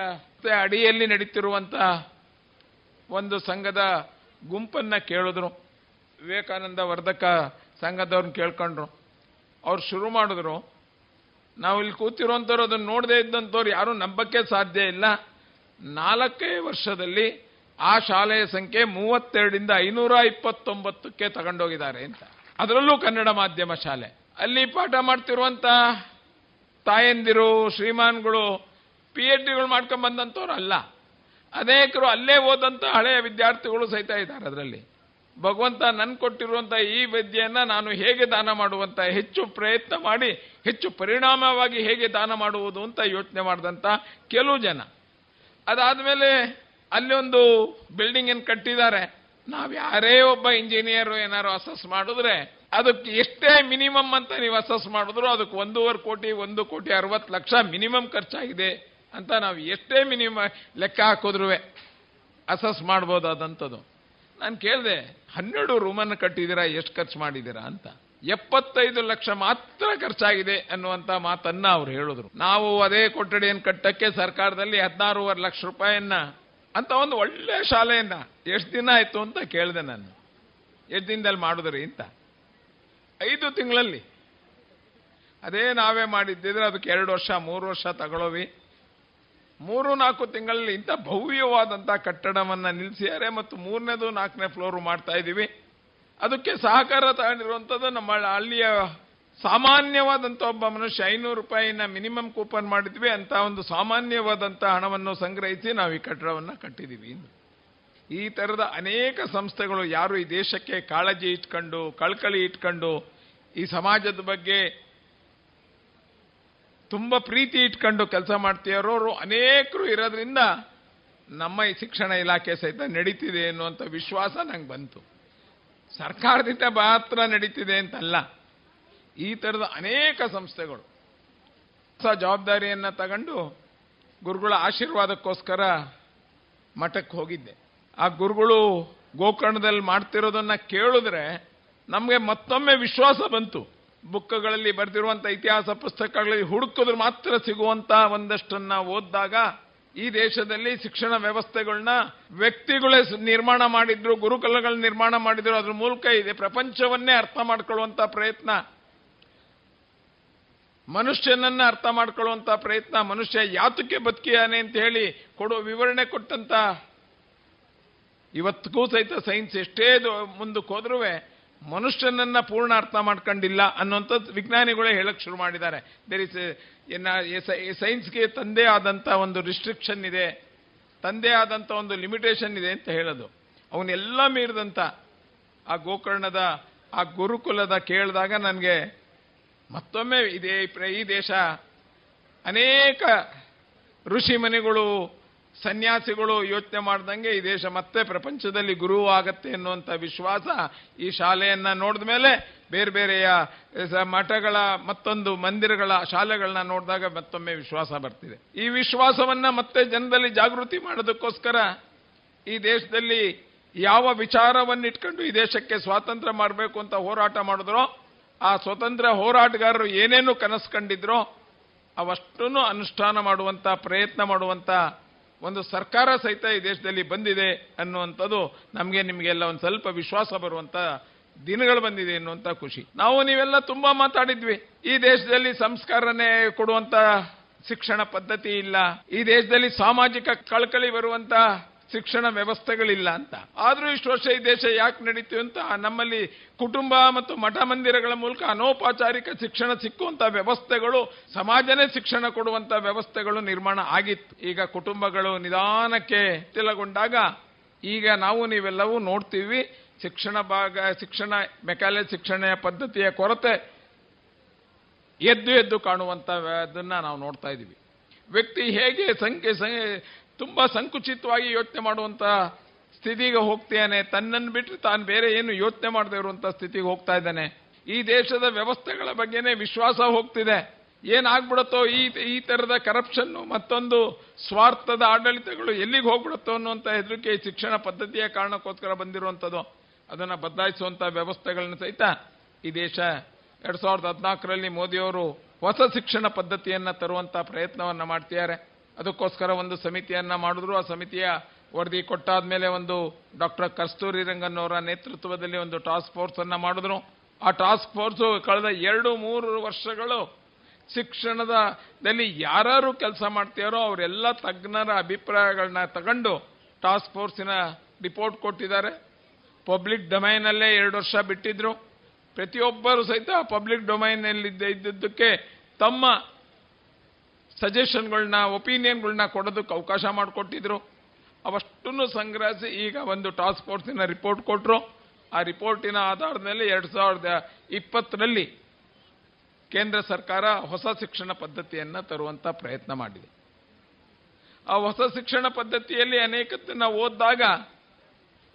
ಅಡಿಯಲ್ಲಿ ನಡೀತಿರುವಂಥ ಒಂದು ಸಂಘದ ಗುಂಪನ್ನು ಕೇಳಿದ್ರು. ವಿವೇಕಾನಂದ ವರ್ಧಕ ಸಂಘದವ್ರನ್ನ ಕೇಳ್ಕೊಂಡ್ರು. ಅವ್ರು ಶುರು ಮಾಡಿದ್ರು. ನಾವು ಇಲ್ಲಿ ಕೂತಿರುವಂಥವ್ರು ಅದನ್ನು ನೋಡದೇ ಇದ್ದಂಥವ್ರು ಯಾರೂ ನಂಬಕ್ಕೆ ಸಾಧ್ಯ ಇಲ್ಲ. ನಾಲ್ಕೇ ವರ್ಷದಲ್ಲಿ ಆ ಶಾಲೆಯ ಸಂಖ್ಯೆ ಮೂವತ್ತೆರಡರಿಂದ ಐನೂರ ಇಪ್ಪತ್ತೊಂಬತ್ತಕ್ಕೆ ತಗೊಂಡೋಗಿದ್ದಾರೆ ಅಂತ. ಅದರಲ್ಲೂ ಕನ್ನಡ ಮಾಧ್ಯಮ ಶಾಲೆ. ಅಲ್ಲಿ ಪಾಠ ಮಾಡ್ತಿರುವಂಥ ತಾಯಂದಿರು, ಶ್ರೀಮಾನ್ಗಳು ಪಿ ಎಚ್ ಡಿಗಳು ಮಾಡ್ಕೊಂಡ್ ಬಂದಂಥವ್ರು ಅಲ್ಲ. ಅನೇಕರು ಅಲ್ಲೇ ಓದಂತ ಹಳೆಯ ವಿದ್ಯಾರ್ಥಿಗಳು ಸಹಿತ ಇದ್ದಾರೆ ಅದರಲ್ಲಿ. ಭಗವಂತ ನನ್ ಕೊಟ್ಟಿರುವಂತ ಈ ವಿದ್ಯೆಯನ್ನ ನಾನು ಹೇಗೆ ದಾನ ಮಾಡುವಂತ ಹೆಚ್ಚು ಪ್ರಯತ್ನ ಮಾಡಿ, ಹೆಚ್ಚು ಪರಿಣಾಮವಾಗಿ ಹೇಗೆ ದಾನ ಮಾಡುವುದು ಅಂತ ಯೋಚನೆ ಮಾಡಿದಂಥ ಕೆಲವು ಜನ. ಅದಾದ್ಮೇಲೆ ಅಲ್ಲಿ ಒಂದು ಬಿಲ್ಡಿಂಗ್ ಅನ್ನು ಕಟ್ಟಿದ್ದಾರೆ. ನಾವು ಯಾರೇ ಒಬ್ಬ ಇಂಜಿನಿಯರ್ ಏನಾರು ಅಸಸ್ ಮಾಡಿದ್ರೆ ಅದಕ್ಕೆ ಎಷ್ಟೇ ಮಿನಿಮಮ್ ಅಂತ ನೀವು ಅಸಸ್ ಮಾಡಿದ್ರು ಅದಕ್ಕೆ ಒಂದೂವರೆ ಕೋಟಿ, ಒಂದು ಕೋಟಿ ಅರವತ್ತು ಲಕ್ಷ ಮಿನಿಮಮ್ ಖರ್ಚಾಗಿದೆ ಅಂತ ನಾವು ಎಷ್ಟೇ ಮಿನಿಮಮ್ ಲೆಕ್ಕ ಹಾಕಿದ್ರು ಅಸಸ್ ಮಾಡ್ಬೋದಾದಂಥದ್ದು. ನಾನು ಕೇಳಿದೆ, ಹನ್ನೆರಡು ರೂಮನ್ನು ಕಟ್ಟಿದ್ದೀರಾ, ಎಷ್ಟು ಖರ್ಚು ಮಾಡಿದ್ದೀರಾ ಅಂತ. ಎಪ್ಪತ್ತೈದು ಲಕ್ಷ ಮಾತ್ರ ಖರ್ಚಾಗಿದೆ ಅನ್ನುವಂತ ಮಾತನ್ನ ಅವ್ರು ಹೇಳಿದ್ರು. ನಾವು ಅದೇ ಕೊಠಡಿಯನ್ನು ಕಟ್ಟಕ್ಕೆ ಸರ್ಕಾರದಲ್ಲಿ ಹದಿನಾರೂವರೆ ಲಕ್ಷ ರೂಪಾಯಿಯನ್ನ, ಅಂತ ಒಂದು ಒಳ್ಳೆ ಶಾಲೆಯನ್ನ ಎಷ್ಟು ದಿನ ಆಯ್ತು ಅಂತ ಕೇಳಿದೆ ನಾನು. ಎಷ್ಟು ದಿನದಲ್ಲಿ ಮಾಡಿದ್ರಿ ಅಂತ. ಐದು ತಿಂಗಳಲ್ಲಿ. ಅದೇ ನಾವೇ ಮಾಡಿದ್ದಿದ್ರೆ ಅದಕ್ಕೆ ಎರಡು ವರ್ಷ, ಮೂರು ವರ್ಷ ತಗೊಳ್ಳೋವಿ ಮೂರು ನಾಲ್ಕು ತಿಂಗಳಲ್ಲಿ ಇಂಥ ಭವ್ಯವಾದಂಥ ಕಟ್ಟಡವನ್ನು ನಿಲ್ಲಿಸಿದ್ದಾರೆ ಮತ್ತು ಮೂರನೇದು ನಾಲ್ಕನೇ ಫ್ಲೋರ್ ಮಾಡ್ತಾ ಇದ್ದೀವಿ. ಅದಕ್ಕೆ ಸಹಕಾರ ತಗೊಂಡಿರುವಂಥದ್ದು ನಮ್ಮ ಹಳ್ಳಿಯ ಸಾಮಾನ್ಯವಾದಂಥ ಒಬ್ಬ ಮನುಷ್ಯ ಐನೂರು ರೂಪಾಯಿನ ಮಿನಿಮಮ್ ಕೂಪನ್ ಮಾಡಿದ್ವಿ. ಅಂತ ಒಂದು ಸಾಮಾನ್ಯವಾದಂಥ ಹಣವನ್ನು ಸಂಗ್ರಹಿಸಿ ನಾವು ಈ ಕಟ್ಟಡವನ್ನು ಕಟ್ಟಿದ್ದೀವಿ ಈ ಥರದ ಅನೇಕ ಸಂಸ್ಥೆಗಳು ಯಾರು ಈ ದೇಶಕ್ಕೆ ಕಾಳಜಿ ಇಟ್ಕೊಂಡು, ಕಳ್ಕಳಿ ಇಟ್ಕೊಂಡು ಈ ಸಮಾಜದ ಬಗ್ಗೆ ತುಂಬ ಪ್ರೀತಿ ಇಟ್ಕೊಂಡು ಕೆಲಸ ಮಾಡ್ತೀರೋರು ಅನೇಕರು ಇರೋದ್ರಿಂದ ನಮ್ಮ ಈ ಶಿಕ್ಷಣ ಇಲಾಖೆ ಸಹಿತ ನಡೀತಿದೆ ಅನ್ನುವಂಥ ವಿಶ್ವಾಸ ನಂಗೆ ಬಂತು. ಸರ್ಕಾರದಿಂದ ಮಾತ್ರ ನಡೀತಿದೆ ಅಂತಲ್ಲ, ಈ ಥರದ ಅನೇಕ ಸಂಸ್ಥೆಗಳು. ಹೊಸ ಜವಾಬ್ದಾರಿಯನ್ನು ತಗೊಂಡು ಗುರುಗಳ ಆಶೀರ್ವಾದಕ್ಕೋಸ್ಕರ ಮಠಕ್ಕೆ ಹೋಗಿದ್ದೆ. ಆ ಗುರುಗಳು ಗೋಕರ್ಣದಲ್ಲಿ ಮಾಡ್ತಿರೋದನ್ನು ಕೇಳಿದ್ರೆ ನಮಗೆ ಮತ್ತೊಮ್ಮೆ ವಿಶ್ವಾಸ ಬಂತು. ಬುಕ್ಗಳಲ್ಲಿ ಬರೆದಿರುವಂಥ ಇತಿಹಾಸ ಪುಸ್ತಕಗಳಲ್ಲಿ ಹುಡುಕಿದ್ರೆ ಮಾತ್ರ ಸಿಗುವಂತ ಒಂದಷ್ಟನ್ನ ಓದಿದಾಗ ಈ ದೇಶದಲ್ಲಿ ಶಿಕ್ಷಣ ವ್ಯವಸ್ಥೆಗಳನ್ನ ವ್ಯಕ್ತಿಗಳೇ ನಿರ್ಮಾಣ ಮಾಡಿದ್ರು, ಗುರುಕುಲಗಳ ನಿರ್ಮಾಣ ಮಾಡಿದ್ರು, ಅದ್ರ ಮೂಲಕ ಇದೆ. ಪ್ರಪಂಚವನ್ನೇ ಅರ್ಥ ಮಾಡ್ಕೊಳ್ಳುವಂಥ ಪ್ರಯತ್ನ. ಮನುಷ್ಯನನ್ನ ಅರ್ಥ ಮಾಡ್ಕೊಳ್ಳುವಂಥ ಪ್ರಯತ್ನ. ಮನುಷ್ಯ ಯಾತಕ್ಕೆ ಬದುಕಿಯಾನೆ ಅಂತ ಹೇಳಿ ಕೊಡೋ ವಿವರಣೆ ಕೊಟ್ಟಂತ ಇವತ್ತಿಗೂ ಸಹಿತ ಸೈನ್ಸ್ ಎಷ್ಟೇ ಮುಂದಕ್ಕೆ ಹೋದ್ರೂ ಮನುಷ್ಯನನ್ನ ಪೂರ್ಣ ಅರ್ಥ ಮಾಡ್ಕೊಂಡಿಲ್ಲ ಅನ್ನುವಂಥದ್ದು ವಿಜ್ಞಾನಿಗಳೇ ಹೇಳಕ್ ಶುರು ಮಾಡಿದ್ದಾರೆ. ದೇರ್ ಇಸ್ ಸೈನ್ಸ್ಗೆ ತಂದೆ ಆದಂತ ಒಂದು ರಿಸ್ಟ್ರಿಕ್ಷನ್ ಇದೆ. ತಂದೆ ಆದಂತ ಒಂದು ಲಿಮಿಟೇಷನ್ ಇದೆ ಅಂತ ಹೇಳೋದು. ಅವನ್ನೆಲ್ಲ ಮೀರಿದಂತ ಆ ಗೋಕರ್ಣದ, ಆ ಗುರುಕುಲದ ಕೇಳಿದಾಗ ನನಗೆ ಮತ್ತೊಮ್ಮೆ ಇದೇ, ಈ ದೇಶ ಅನೇಕ ಋಷಿ ಮನೆಗಳು ಸನ್ಯಾಸಿಗಳು ಯೋಚನೆ ಮಾಡ್ದಂಗೆ ಈ ದೇಶ ಮತ್ತೆ ಪ್ರಪಂಚದಲ್ಲಿ ಗುರು ಆಗತ್ತೆ ಎನ್ನುವಂಥ ವಿಶ್ವಾಸ ಈ ಶಾಲೆಯನ್ನ ನೋಡಿದ ಮೇಲೆ ಬೇರೆ ಬೇರೆಯ ಮಠಗಳ ಮತ್ತೊಂದು ಮಂದಿರಗಳ ಶಾಲೆಗಳನ್ನ ನೋಡಿದಾಗ ಮತ್ತೊಮ್ಮೆ ವಿಶ್ವಾಸ ಬರ್ತಿದೆ. ಈ ವಿಶ್ವಾಸವನ್ನ ಮತ್ತೆ ಜನದಲ್ಲಿ ಜಾಗೃತಿ ಮಾಡೋದಕ್ಕೋಸ್ಕರ ಈ ದೇಶದಲ್ಲಿ ಯಾವ ವಿಚಾರವನ್ನಿಟ್ಕೊಂಡು ಈ ದೇಶಕ್ಕೆ ಸ್ವಾತಂತ್ರ್ಯ ಮಾಡಬೇಕು ಅಂತ ಹೋರಾಟ ಮಾಡಿದ್ರೋ, ಆ ಸ್ವತಂತ್ರ ಹೋರಾಟಗಾರರು ಏನೇನು ಕನಸು ಕಂಡಿದ್ರೋ ಅವಷ್ಟನ್ನು ಅನುಷ್ಠಾನ ಮಾಡುವಂಥ ಪ್ರಯತ್ನ ಮಾಡುವಂತ ಒಂದು ಸರ್ಕಾರ ಸಹಿತ ಈ ದೇಶದಲ್ಲಿ ಬಂದಿದೆ ಅನ್ನುವಂಥದ್ದು ನಮಗೆ ನಿಮಗೆಲ್ಲ ಒಂದು ಸ್ವಲ್ಪ ವಿಶ್ವಾಸ ಬರುವಂಥ ದಿನಗಳು ಬಂದಿದೆ ಅನ್ನುವಂತ ಖುಷಿ. ನಾವು ನೀವೆಲ್ಲ ತುಂಬ ಮಾತಾಡಿದ್ವಿ. ಈ ದೇಶದಲ್ಲಿ ಸಂಸ್ಕಾರನೇ ಕೊಡುವಂಥ ಶಿಕ್ಷಣ ಪದ್ಧತಿ ಇಲ್ಲ. ಈ ದೇಶದಲ್ಲಿ ಸಾಮಾಜಿಕ ಕಳಕಳಿ ಬರುವಂತ ಶಿಕ್ಷಣ ವ್ಯವಸ್ಥೆಗಳಿಲ್ಲ ಅಂತ. ಆದರೂ ಇಷ್ಟು ವರ್ಷ ಈ ದೇಶ ಯಾಕೆ ನಡೀತು ಅಂತ ನಮ್ಮಲ್ಲಿ ಕುಟುಂಬ ಮತ್ತು ಮಠ ಮಂದಿರಗಳ ಮೂಲಕ ಅನೌಪಚಾರಿಕ ಶಿಕ್ಷಣ ಸಿಕ್ಕುವಂಥ ವ್ಯವಸ್ಥೆಗಳು, ಸಮಾಜನೇ ಶಿಕ್ಷಣ ಕೊಡುವಂಥ ವ್ಯವಸ್ಥೆಗಳು ನಿರ್ಮಾಣ ಆಗಿತ್ತು. ಈಗ ಕುಟುಂಬಗಳು ನಿಧಾನಕ್ಕೆ ತಿಲಗೊಂಡಾಗ ಈಗ ನಾವು ನೀವೆಲ್ಲವೂ ನೋಡ್ತೀವಿ ಶಿಕ್ಷಣ ಭಾಗ, ಶಿಕ್ಷಣ ಮೆಕಾಲೆ ಶಿಕ್ಷಣ ಪದ್ಧತಿಯ ಕೊರತೆ ಎದ್ದು ಎದ್ದು ಕಾಣುವಂಥ ಅದನ್ನ ನಾವು ನೋಡ್ತಾ ಇದ್ದೀವಿ ವ್ಯಕ್ತಿ ಹೇಗೆ ಸಂಖ್ಯೆ ತುಂಬಾ ಸಂಕುಚಿತವಾಗಿ ಯೋಚನೆ ಮಾಡುವಂತ ಸ್ಥಿತಿಗೆ ಹೋಗ್ತೇನೆ. ತನ್ನನ್ನು ಬಿಟ್ಟರೆ ತಾನು ಬೇರೆ ಏನು ಯೋಚನೆ ಮಾಡದೇ ಇರುವಂಥ ಸ್ಥಿತಿಗೆ ಹೋಗ್ತಾ ಇದ್ದಾನೆ. ಈ ದೇಶದ ವ್ಯವಸ್ಥೆಗಳ ಬಗ್ಗೆನೇ ವಿಶ್ವಾಸ ಹೋಗ್ತಿದೆ. ಏನಾಗ್ಬಿಡುತ್ತೋ ಈ ಈ ತರದ ಕರಪ್ಷನ್ನು ಮತ್ತೊಂದು ಸ್ವಾರ್ಥದ ಆಡಳಿತಗಳು ಎಲ್ಲಿಗೆ ಹೋಗ್ಬಿಡುತ್ತೋ ಅನ್ನುವಂಥ ಹೆದರಿಕೆ ಶಿಕ್ಷಣ ಪದ್ಧತಿಯ ಕಾರಣಕ್ಕೋಸ್ಕರ ಬಂದಿರುವಂಥದ್ದು ಅದನ್ನು ಬದಲಾಯಿಸುವಂಥ ವ್ಯವಸ್ಥೆಗಳನ್ನು ಸಹಿತ ಈ ದೇಶ ಎರಡ್ ಸಾವಿರದ ಹದಿನಾಲ್ಕರಲ್ಲಿ ಮೋದಿಯವರು ಹೊಸ ಶಿಕ್ಷಣ ಪದ್ಧತಿಯನ್ನು ತರುವಂಥ ಪ್ರಯತ್ನವನ್ನು ಮಾಡ್ತಿದ್ದಾರೆ. ಅದಕ್ಕೋಸ್ಕರ ಒಂದು ಸಮಿತಿಯನ್ನ ಮಾಡಿದ್ರು. ಆ ಸಮಿತಿಯ ವರದಿ ಕೊಟ್ಟಾದ ಮೇಲೆ ಒಂದು ಡಾಕ್ಟರ್ ಕಸ್ತೂರಿ ರಂಗನ್ ಅವರ ನೇತೃತ್ವದಲ್ಲಿ ಒಂದು ಟಾಸ್ಕ್ ಫೋರ್ಸ್ ಅನ್ನ ಮಾಡಿದ್ರು. ಆ ಟಾಸ್ಕ್ ಫೋರ್ಸ್ ಕಳೆದ ಎರಡು ಮೂರು ವರ್ಷಗಳು ಶಿಕ್ಷಣದಲ್ಲಿ ಯಾರು ಕೆಲಸ ಮಾಡ್ತಾರೋ ಅವರೆಲ್ಲ ತಜ್ಞರ ಅಭಿಪ್ರಾಯಗಳನ್ನ ತಗೊಂಡು ಟಾಸ್ಕ್ ಫೋರ್ಸಿನ ರಿಪೋರ್ಟ್ ಕೊಟ್ಟಿದ್ದಾರೆ. ಪಬ್ಲಿಕ್ ಡೊಮೈನಲ್ಲೇ ಎರಡು ವರ್ಷ ಬಿಟ್ಟಿದ್ರು. ಪ್ರತಿಯೊಬ್ಬರು ಸಹಿತ ಪಬ್ಲಿಕ್ ಡೊಮೈನಲ್ಲಿ ಇದ್ದಿದ್ದಕ್ಕೆ ತಮ್ಮ ಸಜೆಷನ್ಗಳನ್ನ ಒಪಿನಿಯನ್ಗಳನ್ನ ಕೊಡೋದಕ್ಕೆ ಅವಕಾಶ ಮಾಡಿಕೊಟ್ಟಿದ್ರು. ಅವಷ್ಟನ್ನು ಸಂಗ್ರಹಿಸಿ ಈಗ ಒಂದು ಟಾಸ್ಕ್ ಫೋರ್ಸಿನ ರಿಪೋರ್ಟ್ ಕೊಟ್ಟರು ಆ ರಿಪೋರ್ಟಿನ ಆಧಾರದ ಮೇಲೆ ಎರಡು ಸಾವಿರದ ಇಪ್ಪತ್ತರಲ್ಲಿ ಕೇಂದ್ರ ಸರ್ಕಾರ ಹೊಸ ಶಿಕ್ಷಣ ಪದ್ಧತಿಯನ್ನು ತರುವಂಥ ಪ್ರಯತ್ನ ಮಾಡಿದೆ. ಆ ಹೊಸ ಶಿಕ್ಷಣ ಪದ್ಧತಿಯಲ್ಲಿ ಅನೇಕತ್ತನ್ನು ಓದಿದಾಗ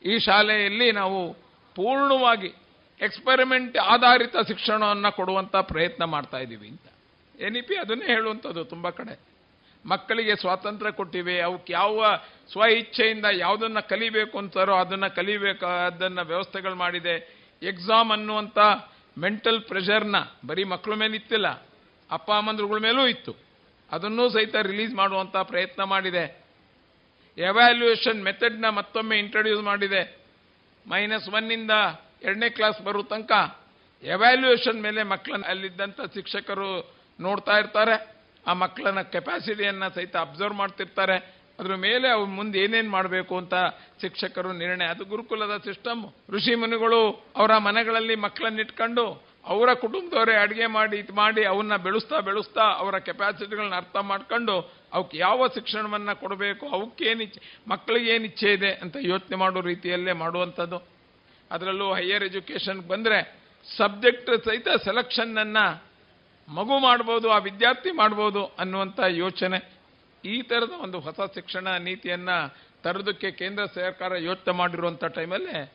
ಈ ಶಾಲೆಯಲ್ಲಿ ನಾವು ಪೂರ್ಣವಾಗಿ ಎಕ್ಸ್ಪೆರಿಮೆಂಟ್ ಆಧಾರಿತ ಶಿಕ್ಷಣವನ್ನು ಕೊಡುವಂಥ ಪ್ರಯತ್ನ ಮಾಡ್ತಾ ಇದ್ದೀವಿ ಅಂತ. ಎನ್ ಇ ಪಿ ಅದನ್ನೇ ಹೇಳುವಂಥದ್ದು ತುಂಬ ಕಡೆ. ಮಕ್ಕಳಿಗೆ ಸ್ವಾತಂತ್ರ್ಯ ಕೊಟ್ಟಿವೆ, ಅವಕ್ಕೆ ಯಾವ ಸ್ವ ಇಚ್ಛೆಯಿಂದ ಯಾವುದನ್ನು ಕಲಿಬೇಕು ಅಂತಾರೋ ಅದನ್ನು ಕಲಿಬೇಕು, ಅದನ್ನ ವ್ಯವಸ್ಥೆಗಳು ಮಾಡಿದೆ. ಎಕ್ಸಾಮ್ ಅನ್ನುವಂಥ ಮೆಂಟಲ್ ಪ್ರೆಷರ್ನ ಬರೀ ಮಕ್ಕಳ ಮೇಲೆ ಇತ್ತಿಲ್ಲ, ಅಪ್ಪ, ಅಮ್ಮಂದ್ರುಗಳ ಮೇಲೂ ಇತ್ತು. ಅದನ್ನೂ ಸಹಿತ ರಿಲೀಸ್ ಮಾಡುವಂಥ ಪ್ರಯತ್ನ ಮಾಡಿದೆ. ಎವ್ಯಾಲ್ಯೂಯೇಷನ್ ಮೆಥಡ್ನ ಮತ್ತೊಮ್ಮೆ ಇಂಟ್ರೊಡ್ಯೂಸ್ ಮಾಡಿದೆ. ಮೈನಸ್ ಒನ್ನಿಂದ ಎರಡನೇ ಕ್ಲಾಸ್ ಬರೋ ತನಕ ಎವ್ಯಾಲ್ಯೂಯೇಷನ್ ಮೇಲೆ ಮಕ್ಕಳನ್ನ ಅಲ್ಲಿದ್ದಂಥ ಶಿಕ್ಷಕರು ನೋಡ್ತಾ ಇರ್ತಾರೆ. ಆ ಮಕ್ಕಳನ್ನ ಕೆಪಾಸಿಟಿಯನ್ನ ಸಹಿತ ಅಬ್ಸರ್ವ್ ಮಾಡ್ತಿರ್ತಾರೆ. ಅದ್ರ ಮೇಲೆ ಅವ್ರ ಮುಂದೆ ಏನೇನ್ ಮಾಡಬೇಕು ಅಂತ ಶಿಕ್ಷಕರು ನಿರ್ಣಯ, ಅದು ಗುರುಕುಲದ ಸಿಸ್ಟಮ್ ಋಷಿ ಮುನಿಗಳು ಅವರ ಮನೆಗಳಲ್ಲಿ ಮಕ್ಕಳನ್ನ ಇಟ್ಕೊಂಡು ಅವರ ಕುಟುಂಬದವರೇ ಅಡುಗೆ ಮಾಡಿ, ಇದು ಮಾಡಿ ಅವನ್ನ ಬೆಳೆಸ್ತಾ ಬೆಳೆಸ್ತಾ ಅವರ ಕೆಪಾಸಿಟಿಗಳನ್ನ ಅರ್ಥ ಮಾಡ್ಕೊಂಡು ಅವಕ್ಕೆ ಯಾವ ಶಿಕ್ಷಣವನ್ನ ಕೊಡಬೇಕು ಅವಕ್ಕೇನು ಮಕ್ಕಳಿಗೆ ಏನು ಇಚ್ಛೆ ಇದೆ ಅಂತ ಯೋಚನೆ ಮಾಡೋ ರೀತಿಯಲ್ಲೇ ಮಾಡುವಂಥದ್ದು. ಅದರಲ್ಲೂ ಹೈಯರ್ ಎಜುಕೇಷನ್ಗೆ ಬಂದ್ರೆ ಸಬ್ಜೆಕ್ಟ್ ಸಹಿತ ಸೆಲೆಕ್ಷನ್ ಅನ್ನ ಮಗು ಮಾಡ್ಬೋದು, ಆ ವಿದ್ಯಾರ್ಥಿ ಮಾಡ್ಬೋದು ಅನ್ನುವಂಥ ಯೋಚನೆ. ಈ ಥರದ ಒಂದು ಹೊಸ ಶಿಕ್ಷಣ ನೀತಿಯನ್ನು ತರೋದಕ್ಕೆ ಕೇಂದ್ರ ಸರ್ಕಾರ ಯೋಚನೆ ಮಾಡಿರುವಂಥ ಟೈಮಲ್ಲೇ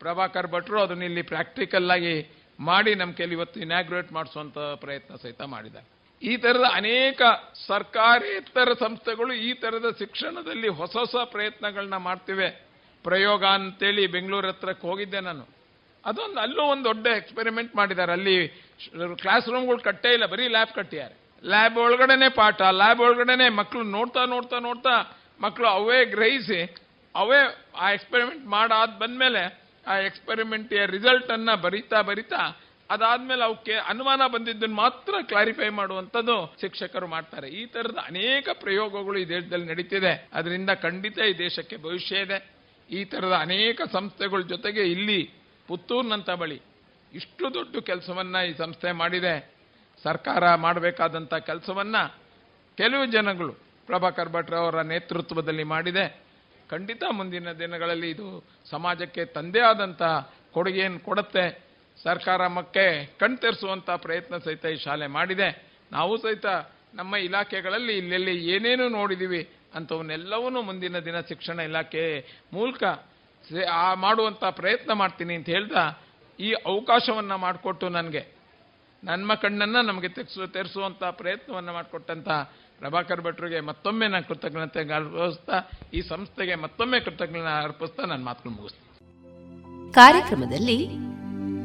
ಪ್ರಭಾಕರ್ ಭಟ್ರು ಅದನ್ನ ಇಲ್ಲಿ ಪ್ರಾಕ್ಟಿಕಲ್ ಆಗಿ ಮಾಡಿ ನಮ್ಮ ಕೈಲಿ ಇವತ್ತು ಇನಾಗ್ರೇಟ್ ಮಾಡಿಸುವಂಥ ಪ್ರಯತ್ನ ಸಹಿತ ಮಾಡಿದ್ದಾರೆ. ಈ ಥರದ ಅನೇಕ ಸರ್ಕಾರೇತರ ಸಂಸ್ಥೆಗಳು ಈ ಥರದ ಶಿಕ್ಷಣದಲ್ಲಿ ಹೊಸ ಹೊಸ ಪ್ರಯತ್ನಗಳನ್ನ ಮಾಡ್ತಿವೆ. ಪ್ರಯೋಗ ಅಂತೇಳಿ ಬೆಂಗಳೂರು ಹತ್ರಕ್ಕೆ ಹೋಗಿದ್ದೆ ನಾನು. ಅದೊಂದು ಅಲ್ಲೂ ಒಂದು ದೊಡ್ಡ ಎಕ್ಸ್ಪೆರಿಮೆಂಟ್ ಮಾಡಿದ್ದಾರೆ. ಅಲ್ಲಿ ಕ್ಲಾಸ್ ರೂಮ್ಗಳು ಕಟ್ಟೇ ಇಲ್ಲ, ಬರೀ ಲ್ಯಾಬ್ ಕಟ್ಟಿದ್ದಾರೆ. ಲ್ಯಾಬ್ ಒಳಗಡೆನೆ ಪಾಠ ಲ್ಯಾಬ್ ಒಳಗಡೆನೆ ಮಕ್ಕಳು ನೋಡ್ತಾ ನೋಡ್ತಾ ನೋಡ್ತಾ ಮಕ್ಕಳು ಅವೇ ಗ್ರಹಿಸಿ, ಅವೇ ಆ ಎಕ್ಸ್ಪೆರಿಮೆಂಟ್ ಮಾಡಾದ ಬಂದ್ಮೇಲೆ ಆ ಎಕ್ಸ್ಪೆರಿಮೆಂಟ್ ರಿಸಲ್ಟ್ ಅನ್ನ ಬರಿತಾ ಬರಿತಾ ಅದಾದ್ಮೇಲೆ ಅವಕ್ಕೆ ಅನುಮಾನ ಬಂದಿದ್ದನ್ನು ಮಾತ್ರ ಕ್ಲಾರಿಫೈ ಮಾಡುವಂಥದ್ದು ಶಿಕ್ಷಕರು ಮಾಡ್ತಾರೆ. ಈ ತರದ ಅನೇಕ ಪ್ರಯೋಗಗಳು ಈ ದೇಶದಲ್ಲಿ ನಡೀತಿದೆ. ಅದರಿಂದ ಖಂಡಿತ ಈ ದೇಶಕ್ಕೆ ಭವಿಷ್ಯ ಇದೆ. ಈ ತರದ ಅನೇಕ ಸಂಸ್ಥೆಗಳ ಜೊತೆಗೆ ಇಲ್ಲಿ ಪುತ್ತೂರಿನಂತ ಬಳಿ ಇಷ್ಟು ದೊಡ್ಡ ಕೆಲಸವನ್ನ ಈ ಸಂಸ್ಥೆ ಮಾಡಿದೆ. ಸರ್ಕಾರ ಮಾಡಬೇಕಾದಂಥ ಕೆಲಸವನ್ನ ಕೆಲವು ಜನಗಳು, ಪ್ರಭಾಕರ್ ಭಟ್ರ ಅವರ ನೇತೃತ್ವದಲ್ಲಿ ಮಾಡಿದೆ. ಖಂಡಿತ ಮುಂದಿನ ದಿನಗಳಲ್ಲಿ ಇದು ಸಮಾಜಕ್ಕೆ ತಂದೇ ಆದಂಥ ಕೊಡುಗೆಯನ್ನು ಕೊಡುತ್ತೆ. ಸರ್ಕಾರ ಮಕ್ಕೆ ಕಣ್ತೆರೆಸುವಂಥ ಪ್ರಯತ್ನ ಸಹಿತ ಈ ಶಾಲೆ ಮಾಡಿದೆ. ನಾವು ಸಹಿತ ನಮ್ಮ ಇಲಾಖೆಗಳಲ್ಲಿ ಇಲ್ಲೆಲ್ಲಿ ಏನೇನು ನೋಡಿದ್ದೀವಿ ಅಂಥವನ್ನೆಲ್ಲವನ್ನೂ ಮುಂದಿನ ದಿನ ಶಿಕ್ಷಣ ಇಲಾಖೆ ಮೂಲಕ ಆ ಮಾಡುವಂಥ ಪ್ರಯತ್ನ ಮಾಡ್ತೀನಿ ಅಂತ ಹೇಳ್ದ ಈ ಅವಕಾಶವನ್ನು ಮಾಡಿಕೊಟ್ಟು ನನಗೆ ನನ್ನ ಕಣ್ಣನ್ನು ನಮಗೆ ತೆಗೆಸು ತೆರೆಸುವಂಥ ಪ್ರಯತ್ನವನ್ನು ಮಾಡಿಕೊಟ್ಟಂಥ ಪ್ರಭಾಕರ್ ಭಟ್ರಿಗೆ ಮತ್ತೊಮ್ಮೆ ನಾನು ಕೃತಜ್ಞತೆ ಅರ್ಪಿಸ್ತಾ, ಈ ಸಂಸ್ಥೆಗೆ ಮತ್ತೊಮ್ಮೆ ಕೃತಜ್ಞತೆ ಅರ್ಪಿಸ್ತಾ ನನ್ನ ಮಾತುಗಳು ಮುಗಿಸ್ತೀನಿ. ಕಾರ್ಯಕ್ರಮದಲ್ಲಿ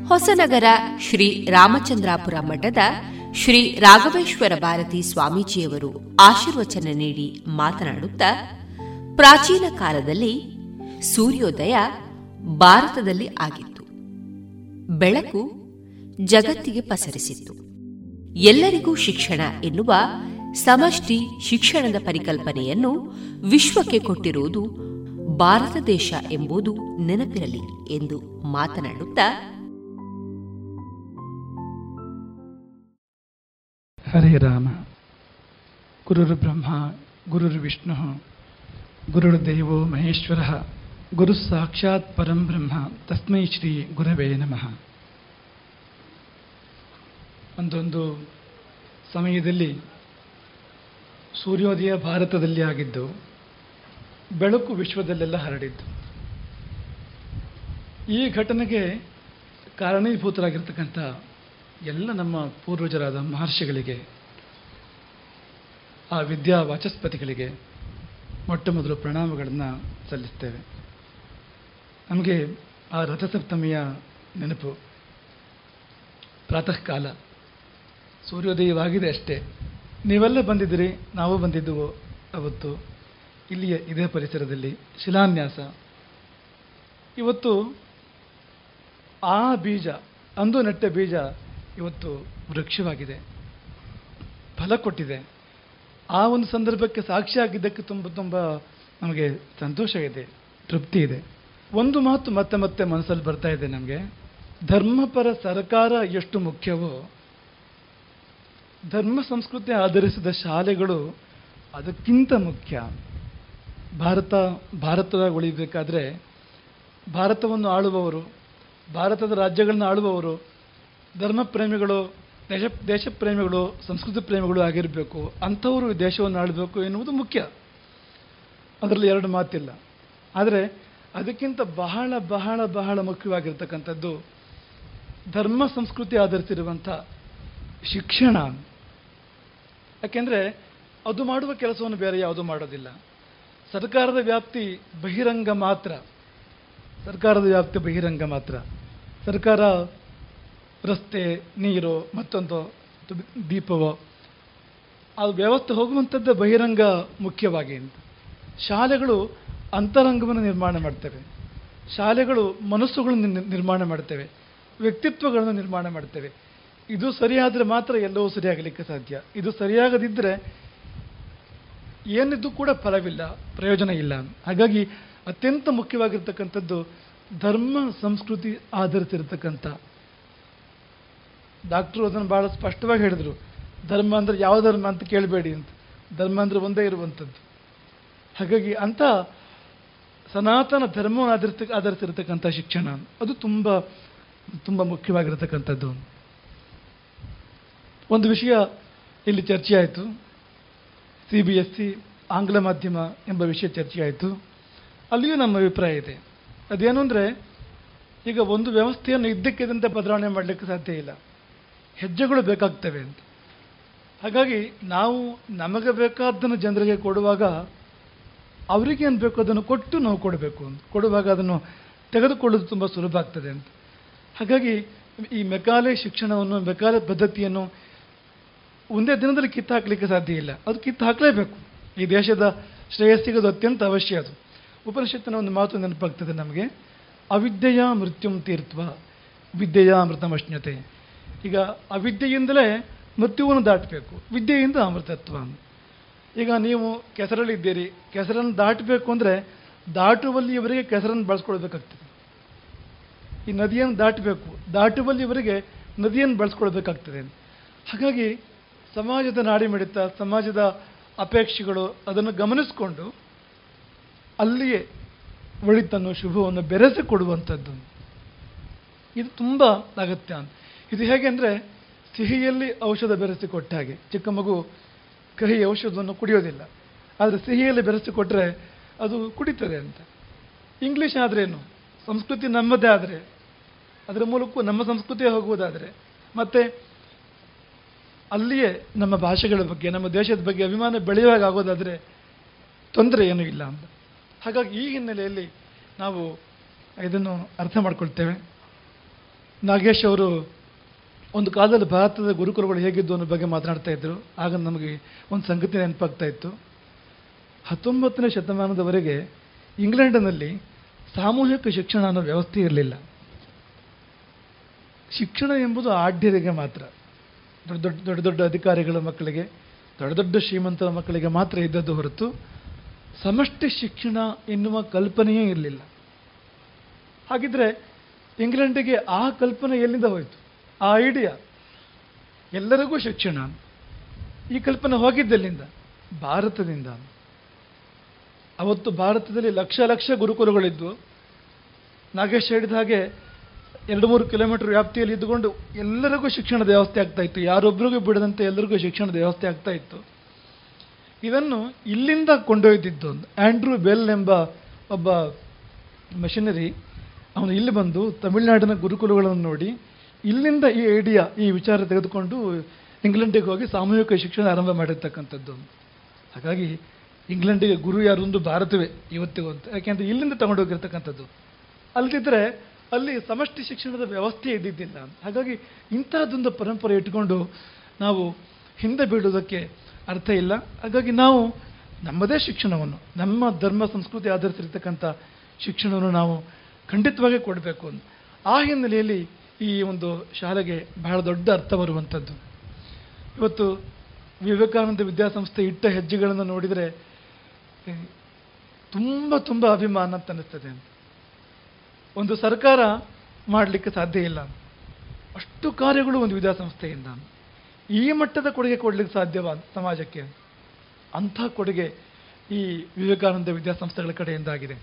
ಹೊಸನಗರ ಶ್ರೀ ರಾಮಚಂದ್ರಾಪುರ ಮಠದ ಶ್ರೀ ರಾಘವೇಶ್ವರ ಭಾರತಿ ಸ್ವಾಮೀಜಿಯವರು ಆಶೀರ್ವಚನ ನೀಡಿ ಮಾತನಾಡುತ್ತಾ, ಪ್ರಾಚೀನ ಕಾಲದಲ್ಲಿ ಸೂರ್ಯೋದಯ ಭಾರತದಲ್ಲಿ ಆಗಿತ್ತು. ಬೆಳಕು ಜಗತ್ತಿಗೆ ಪಸರಿಸಿತ್ತು. ಎಲ್ಲರಿಗೂ ಶಿಕ್ಷಣ ಎನ್ನುವ ಸಮಷ್ಟಿ ಶಿಕ್ಷಣದ ಪರಿಕಲ್ಪನೆಯನ್ನು ವಿಶ್ವಕ್ಕೆ ಕೊಟ್ಟಿರುವುದು ಭಾರತ ದೇಶ ಎಂಬುದು ನೆನಪಿರಲಿ ಎಂದು ಮಾತನಾಡುತ್ತಾ ಹರೇ ರಾಮ. ಗುರುರು ಬ್ರಹ್ಮ ಗುರುರು ವಿಷ್ಣು ಗುರುರು ದೇವೋ ಮಹೇಶ್ವರ. ಗುರು ಸಾಕ್ಷಾತ್ ಪರಂ ಬ್ರಹ್ಮ, ತಸ್ಮೈ ಶ್ರೀ ಗುರವೇ ನಮಃ. ಒಂದೊಂದು ಸಮಯದಲ್ಲಿ ಸೂರ್ಯೋದಯ ಭಾರತದಲ್ಲಿ ಆಗಿದ್ದು, ಬೆಳಕು ವಿಶ್ವದಲ್ಲೆಲ್ಲ ಹರಡಿದ್ದು. ಈ ಘಟನೆಗೆ ಕಾರಣೀಭೂತರಾಗಿರ್ತಕ್ಕಂಥ ಎಲ್ಲ ನಮ್ಮ ಪೂರ್ವಜರಾದ ಮಹರ್ಷಿಗಳಿಗೆ, ಆ ವಿದ್ಯಾ ವಾಚಸ್ಪತಿಗಳಿಗೆ ಮೊಟ್ಟ ಮೊದಲು ಪ್ರಣಾಮಗಳನ್ನು ಸಲ್ಲಿಸ್ತೇವೆ. ನಮಗೆ ಆ ರಥಸಪ್ತಮಿಯ ನೆನಪು. ಪ್ರಾತಃ ಕಾಲ ಸೂರ್ಯೋದಯವಾಗಿದೆ ಅಷ್ಟೇ. ನೀವೆಲ್ಲ ಬಂದಿದ್ದೀರಿ, ನಾವು ಬಂದಿದ್ದೆವು ಅವತ್ತು? ಇಲ್ಲಿಯ ಇದೇ ಪರಿಸರದಲ್ಲಿ. ಶಿಲಾನ್ಯಾಸ. ಇವತ್ತು ಆ ಬೀಜ, ಅಂದು ನೆಟ್ಟ ಬೀಜ ಇವತ್ತು ವೃಕ್ಷವಾಗಿದೆ. ಫಲ ಕೊಟ್ಟಿದೆ. ಆ ಒಂದು ಸಂದರ್ಭಕ್ಕೆ ಸಾಕ್ಷಿಯಾಗಿದ್ದಕ್ಕೆ ತುಂಬ ತುಂಬ ನಮಗೆ ಸಂತೋಷ ಇದೆ ತೃಪ್ತಿ ಇದೆ ಒಂದು ಮಾತು ಮತ್ತೆ ಮತ್ತೆ ಮನಸ್ಸಲ್ಲಿ ಬರ್ತಾ ಇದೆ ನಮಗೆ. ಧರ್ಮಪರ ಸರ್ಕಾರ ಎಷ್ಟು ಮುಖ್ಯವೋ, ಧರ್ಮ ಸಂಸ್ಕೃತಿ ಆಧರಿಸಿದ ಶಾಲೆಗಳು ಅದಕ್ಕಿಂತ ಮುಖ್ಯ. ಭಾರತ, ಭಾರತದಾಗ ಉಳಿಬೇಕಾದ್ರೆ ಭಾರತವನ್ನು ಆಳುವವರು, ಭಾರತದ ರಾಜ್ಯಗಳನ್ನು ಆಳುವವರು ಧರ್ಮ ಪ್ರೇಮಿಗಳು, ದೇಶ ದೇಶ ಪ್ರೇಮಿಗಳು, ಸಂಸ್ಕೃತಿ ಪ್ರೇಮಿಗಳು ಆಗಿರಬೇಕು. ಅಂಥವರು ದೇಶವನ್ನು ಆಳಬೇಕು ಎನ್ನುವುದು ಮುಖ್ಯ. ಅದರಲ್ಲಿ ಎರಡು ಮಾತಿಲ್ಲ. ಆದರೆ ಅದಕ್ಕಿಂತ ಬಹಳ ಬಹಳ ಬಹಳ ಮುಖ್ಯವಾಗಿರ್ತಕ್ಕಂಥದ್ದು ಧರ್ಮ ಸಂಸ್ಕೃತಿ ಆಧರಿಸಿರುವಂಥ ಶಿಕ್ಷಣ. ಯಾಕೆಂದರೆ ಅದು ಮಾಡುವ ಕೆಲಸವನ್ನು ಬೇರೆ ಯಾವುದೂ ಮಾಡೋದಿಲ್ಲ. ಸರ್ಕಾರದ ವ್ಯಾಪ್ತಿ ಬಹಿರಂಗ ಮಾತ್ರ. ಸರ್ಕಾರದ ವ್ಯಾಪ್ತಿ ಬಹಿರಂಗ ಮಾತ್ರ. ಸರ್ಕಾರ ರಸ್ತೆ, ನೀರು, ಮತ್ತೊಂದು ದೀಪವೋ ಅದು ವ್ಯವಸ್ಥೆ ಹೋಗುವಂಥದ್ದು ಬಹಿರಂಗ ಮುಖ್ಯವಾಗಿ ಶಾಲೆಗಳು ಅಂತರಂಗವನ್ನು ನಿರ್ಮಾಣ ಮಾಡ್ತೇವೆ. ಶಾಲೆಗಳು ಮನಸ್ಸುಗಳನ್ನು ನಿರ್ಮಾಣ ಮಾಡ್ತೇವೆ. ವ್ಯಕ್ತಿತ್ವಗಳನ್ನು ನಿರ್ಮಾಣ ಮಾಡ್ತೇವೆ. ಇದು ಸರಿಯಾದರೆ ಮಾತ್ರ ಎಲ್ಲವೂ ಸರಿಯಾಗಲಿಕ್ಕೆ ಸಾಧ್ಯ. ಇದು ಸರಿಯಾಗದಿದ್ದರೆ ಏನಿದ್ದು ಕೂಡ ಫಲವಿಲ್ಲ, ಪ್ರಯೋಜನ ಇಲ್ಲ. ಹಾಗಾಗಿ ಅತ್ಯಂತ ಮುಖ್ಯವಾಗಿರ್ತಕ್ಕಂಥದ್ದು ಧರ್ಮ, ಸಂಸ್ಕೃತಿ ಆಧರಿಸಿರ್ತಕ್ಕಂಥ. ಡಾಕ್ಟ್ರು ಅದನ್ನು ಭಾಳ ಸ್ಪಷ್ಟವಾಗಿ ಹೇಳಿದರು. ಧರ್ಮ ಅಂದರೆ ಯಾವ ಧರ್ಮ ಅಂತ ಕೇಳಬೇಡಿ ಅಂತ. ಧರ್ಮ ಅಂದರೆ ಒಂದೇ ಇರುವಂಥದ್ದು. ಹಾಗಾಗಿ ಅಂಥ ಸನಾತನ ಧರ್ಮವನ್ನು ಆಧರಿತ, ಆಧರಿಸಿರ್ತಕ್ಕಂಥ ಶಿಕ್ಷಣ. ಅದು ತುಂಬ ತುಂಬ ಮುಖ್ಯವಾಗಿರತಕ್ಕಂಥದ್ದು. ಒಂದು ವಿಷಯ ಇಲ್ಲಿ ಚರ್ಚೆ ಆಯಿತು ಸಿ ಬಿ ಎಸ್ ಸಿ ಆಂಗ್ಲ ಮಾಧ್ಯಮ ಎಂಬ ವಿಷಯ ಚರ್ಚೆ ಆಯಿತು ಅಲ್ಲಿಯೂ ನಮ್ಮ ಅಭಿಪ್ರಾಯ ಇದೆ. ಅದೇನು ಅಂದರೆ, ಈಗ ಒಂದು ವ್ಯವಸ್ಥೆಯನ್ನು ಇದ್ದಕ್ಕಿದ್ದಂತೆ ಬದಲಾವಣೆ ಮಾಡಲಿಕ್ಕೆ ಸಾಧ್ಯ ಇಲ್ಲ. ಹೆಜ್ಜೆಗಳು ಬೇಕಾಗ್ತವೆ ಅಂತ. ಹಾಗಾಗಿ ನಾವು ನಮಗೆ ಬೇಕಾದ್ದನ್ನು ಜನರಿಗೆ ಕೊಡುವಾಗ ಅವರಿಗೆ ಏನು ಬೇಕು ಅದನ್ನು ಕೊಟ್ಟು ನಾವು ಕೊಡಬೇಕು ಅಂತ. ಕೊಡುವಾಗ ಅದನ್ನು ತೆಗೆದುಕೊಳ್ಳೋದು ತುಂಬ ಸುಲಭ ಆಗ್ತದೆ ಅಂತ. ಹಾಗಾಗಿ ಈ ಮೆಕಾಲೆ ಶಿಕ್ಷಣವನ್ನು ಮೆಕಾಲೆ ಪದ್ಧತಿಯನ್ನು ಒಂದೇ ದಿನದಲ್ಲಿ ಕಿತ್ತು ಹಾಕಲಿಕ್ಕೆ ಸಾಧ್ಯ ಇಲ್ಲ. ಅದು ಕಿತ್ತು ಹಾಕಲೇಬೇಕು ಈ ದೇಶದ ಶ್ರೇಯಸ್ಸಿಗೆ ಅದು ಅತ್ಯಂತ ಅವಶ್ಯ ಅದು. ಉಪನಿಷತ್ತಿನ ಒಂದು ಮಾತು ನೆನಪಾಗ್ತದೆ ನಮಗೆ. ಅವಿದ್ಯೆಯ ಮೃತ್ಯುಂ ತೀರ್ತ್ವ, ವಿದ್ಯೆಯ ಅಮೃತಮಶ್ನ್ಯತೆ ಈಗ ಅವಿದ್ಯೆಯಿಂದಲೇ ಮೃತ್ಯುವನ್ನು ದಾಟಬೇಕು. ವಿದ್ಯೆಯಿಂದ ಅಮೃತತ್ವ. ಈಗ ನೀವು ಕೆಸರಲ್ಲಿದ್ದೀರಿ, ಕೆಸರನ್ನು ದಾಟಬೇಕು ಅಂದರೆ ದಾಟುವಲ್ಲಿಯವರೆಗೆ ಕೆಸರನ್ನು ಬಳಸ್ಕೊಳ್ಬೇಕಾಗ್ತದೆ ಈ ನದಿಯನ್ನು ದಾಟಬೇಕು ದಾಟುವಲ್ಲಿವರೆಗೆ ನದಿಯನ್ನು ಬಳಸ್ಕೊಳ್ಬೇಕಾಗ್ತದೆ ಹಾಗಾಗಿ ಸಮಾಜದ ನಾಡಿಮಿಡಿತ, ಸಮಾಜದ ಅಪೇಕ್ಷೆಗಳು ಅದನ್ನು ಗಮನಿಸಿಕೊಂಡು ಅಲ್ಲಿಯೇ ಒಳಿತನ್ನು, ಶುಭವನ್ನು ಬೆರೆಸಿಕೊಡುವಂಥದ್ದು. ಇದು ತುಂಬ ಅಗತ್ಯ ಇದು ಹೇಗೆ ಅಂದರೆ, ಸಿಹಿಯಲ್ಲಿ ಔಷಧ ಬೆರೆಸಿ ಕೊಟ್ಟ ಹಾಗೆ. ಚಿಕ್ಕ ಮಗು ಕಹಿ ಔಷಧವನ್ನು ಕುಡಿಯೋದಿಲ್ಲ. ಆದರೆ ಸಿಹಿಯಲ್ಲಿ ಬೆರೆಸಿ ಕೊಟ್ಟರೆ ಅದು ಕುಡಿತದೆ ಅಂತ. ಇಂಗ್ಲೀಷ್ ಆದ್ರೇನು? ಸಂಸ್ಕೃತಿ ನಮ್ಮದೇ ಆದರೆ. ಅದರ ಮೂಲಕ ನಮ್ಮ ಸಂಸ್ಕೃತಿ ಹೋಗುವುದಾದರೆ. ಮತ್ತೆ ಅಲ್ಲಿಯೇ ನಮ್ಮ ಭಾಷೆಗಳ ಬಗ್ಗೆ, ನಮ್ಮ ದೇಶದ ಬಗ್ಗೆ ಅಭಿಮಾನ ಬೆಳೆಯುವಾಗೋದಾದರೆ ತೊಂದರೆ ಏನೂ ಇಲ್ಲ ಅಂತ. ಹಾಗಾಗಿ ಈ ಹಿನ್ನೆಲೆಯಲ್ಲಿ ನಾವು ಇದನ್ನು ಅರ್ಥ ಮಾಡ್ಕೊಳ್ತೇವೆ. ನಾಗೇಶ್ ಅವರು ಒಂದು ಕಾಲದಲ್ಲಿ ಭಾರತದ ಗುರುಕುಲಗಳು ಹೇಗಿದ್ದು ಅನ್ನೋ ಬಗ್ಗೆ ಮಾತನಾಡ್ತಾ ಇದ್ರು. ಆಗ ನಮಗೆ ಒಂದು ಸಂಗತಿ ನೆನಪಾಗ್ತಾ ಇತ್ತು. ಹತ್ತೊಂಬತ್ತನೇ ಶತಮಾನದವರೆಗೆ ಇಂಗ್ಲೆಂಡಿನಲ್ಲಿ ಸಾಮೂಹಿಕ ಶಿಕ್ಷಣ ಅನ್ನೋ ವ್ಯವಸ್ಥೆ ಇರಲಿಲ್ಲ. ಶಿಕ್ಷಣ ಎಂಬುದು ಆಢ್ಯರಿಗೆ ಮಾತ್ರ. ದೊಡ್ಡ ದೊಡ್ಡ ದೊಡ್ಡ ದೊಡ್ಡ ಅಧಿಕಾರಿಗಳ ಮಕ್ಕಳಿಗೆ, ದೊಡ್ಡ ದೊಡ್ಡ ಶ್ರೀಮಂತರ ಮಕ್ಕಳಿಗೆ ಮಾತ್ರ ಇದ್ದದ್ದು ಹೊರತು ಸಮಷ್ಟಿ ಶಿಕ್ಷಣ ಎನ್ನುವ ಕಲ್ಪನೆಯೇ ಇರಲಿಲ್ಲ. ಹಾಗಿದ್ರೆ ಇಂಗ್ಲೆಂಡಿಗೆ ಆ ಕಲ್ಪನೆ ಎಲ್ಲಿಂದ ಹೋಯಿತು? ಆ ಐಡಿಯಾ ಎಲ್ಲರಿಗೂ ಶಿಕ್ಷಣ. ಈ ಕಲ್ಪನೆ ಹೋಗಿದ್ದಲ್ಲಿಂದ, ಭಾರತದಿಂದ. ಅವತ್ತು ಭಾರತದಲ್ಲಿ ಲಕ್ಷ ಲಕ್ಷ ಗುರುಕುಲಗಳಿದ್ವು ನಾಗೇಶ್ ಹೇಳಿದ ಹಾಗೆ ಎರಡು ಮೂರು ಕಿಲೋಮೀಟರ್ ವ್ಯಾಪ್ತಿಯಲ್ಲಿ ಇದ್ದುಕೊಂಡು ಎಲ್ಲರಿಗೂ ಶಿಕ್ಷಣದ ವ್ಯವಸ್ಥೆ ಆಗ್ತಾ ಇತ್ತು. ಯಾರೊಬ್ಬರಿಗೂ ಬಿಡದಂತೆ ಎಲ್ಲರಿಗೂ ಶಿಕ್ಷಣದ ವ್ಯವಸ್ಥೆ ಆಗ್ತಾ ಇತ್ತು. ಇದನ್ನು ಇಲ್ಲಿಂದ ಕೊಂಡೊಯ್ದಿದ್ದು ಒಂದು ಆಂಡ್ರೂ ಬೆಲ್ ಎಂಬ ಒಬ್ಬ ಮೆಷಿನರಿ. ಅವನು ಇಲ್ಲಿ ಬಂದು ತಮಿಳುನಾಡಿನ ಗುರುಕುಲಗಳನ್ನು ನೋಡಿ ಇಲ್ಲಿಂದ ಈ ಐಡಿಯಾ ಈ ವಿಚಾರ ತೆಗೆದುಕೊಂಡು ಇಂಗ್ಲೆಂಡಿಗೆ ಹೋಗಿ ಸಾಮೂಹಿಕ ಶಿಕ್ಷಣ ಆರಂಭ ಮಾಡಿರ್ತಕ್ಕಂಥದ್ದು. ಹಾಗಾಗಿ ಇಂಗ್ಲೆಂಡಿಗೆ ಗುರು ಯಾರೊಂದು ಭಾರತವೇ ಇವತ್ತಿಗೂ ಅಂತ. ಯಾಕೆಂದರೆ ಇಲ್ಲಿಂದ ತಗೊಂಡೋಗಿರ್ತಕ್ಕಂಥದ್ದು ಅಲ್ಲದಿದ್ದರೆ ಅಲ್ಲಿ ಸಮಷ್ಟಿ ಶಿಕ್ಷಣದ ವ್ಯವಸ್ಥೆ ಇದ್ದಿದ್ದಿಲ್ಲ. ಹಾಗಾಗಿ ಇಂತಹದ್ದೊಂದು ಪರಂಪರೆ ಇಟ್ಟುಕೊಂಡು ನಾವು ಹಿಂದೆ ಬೀಳುವುದಕ್ಕೆ ಅರ್ಥ ಇಲ್ಲ. ಹಾಗಾಗಿ ನಾವು ನಮ್ಮದೇ ಶಿಕ್ಷಣವನ್ನು, ನಮ್ಮ ಧರ್ಮ, ಸಂಸ್ಕೃತಿ ಆಧರಿಸಿರ್ತಕ್ಕಂಥ ಶಿಕ್ಷಣವನ್ನು ನಾವು ಖಂಡಿತವಾಗಿ ಕೊಡಬೇಕು. ಆ ಹಿನ್ನೆಲೆಯಲ್ಲಿ ಈ ಒಂದು ಶಾಲೆಗೆ ಬಹಳ ದೊಡ್ಡ ಅರ್ಥ ಬರುವಂಥದ್ದು. ಇವತ್ತು ವಿವೇಕಾನಂದ ವಿದ್ಯಾಸಂಸ್ಥೆ ಇಟ್ಟ ಹೆಜ್ಜೆಗಳನ್ನು ನೋಡಿದರೆ ತುಂಬ ತುಂಬ ಅಭಿಮಾನ ಅಂತ ಅನ್ನಿಸ್ತದೆ. ಒಂದು ಸರ್ಕಾರ ಮಾಡಲಿಕ್ಕೆ ಸಾಧ್ಯ ಇಲ್ಲ. ಅಷ್ಟು ಕಾರ್ಯಗಳು ಒಂದು ವಿದ್ಯಾಸಂಸ್ಥೆಯಿಂದ. ಈ ಮಟ್ಟದ ಕೊಡುಗೆ ಕೊಡಲಿಕ್ಕೆ ಸಾಧ್ಯವ ಸಮಾಜಕ್ಕೆ? ಅಂಥ ಕೊಡುಗೆ ಈ ವಿವೇಕಾನಂದ ವಿದ್ಯಾಸಂಸ್ಥೆಗಳ ಕಡೆಯಿಂದ ಆಗಿದೆ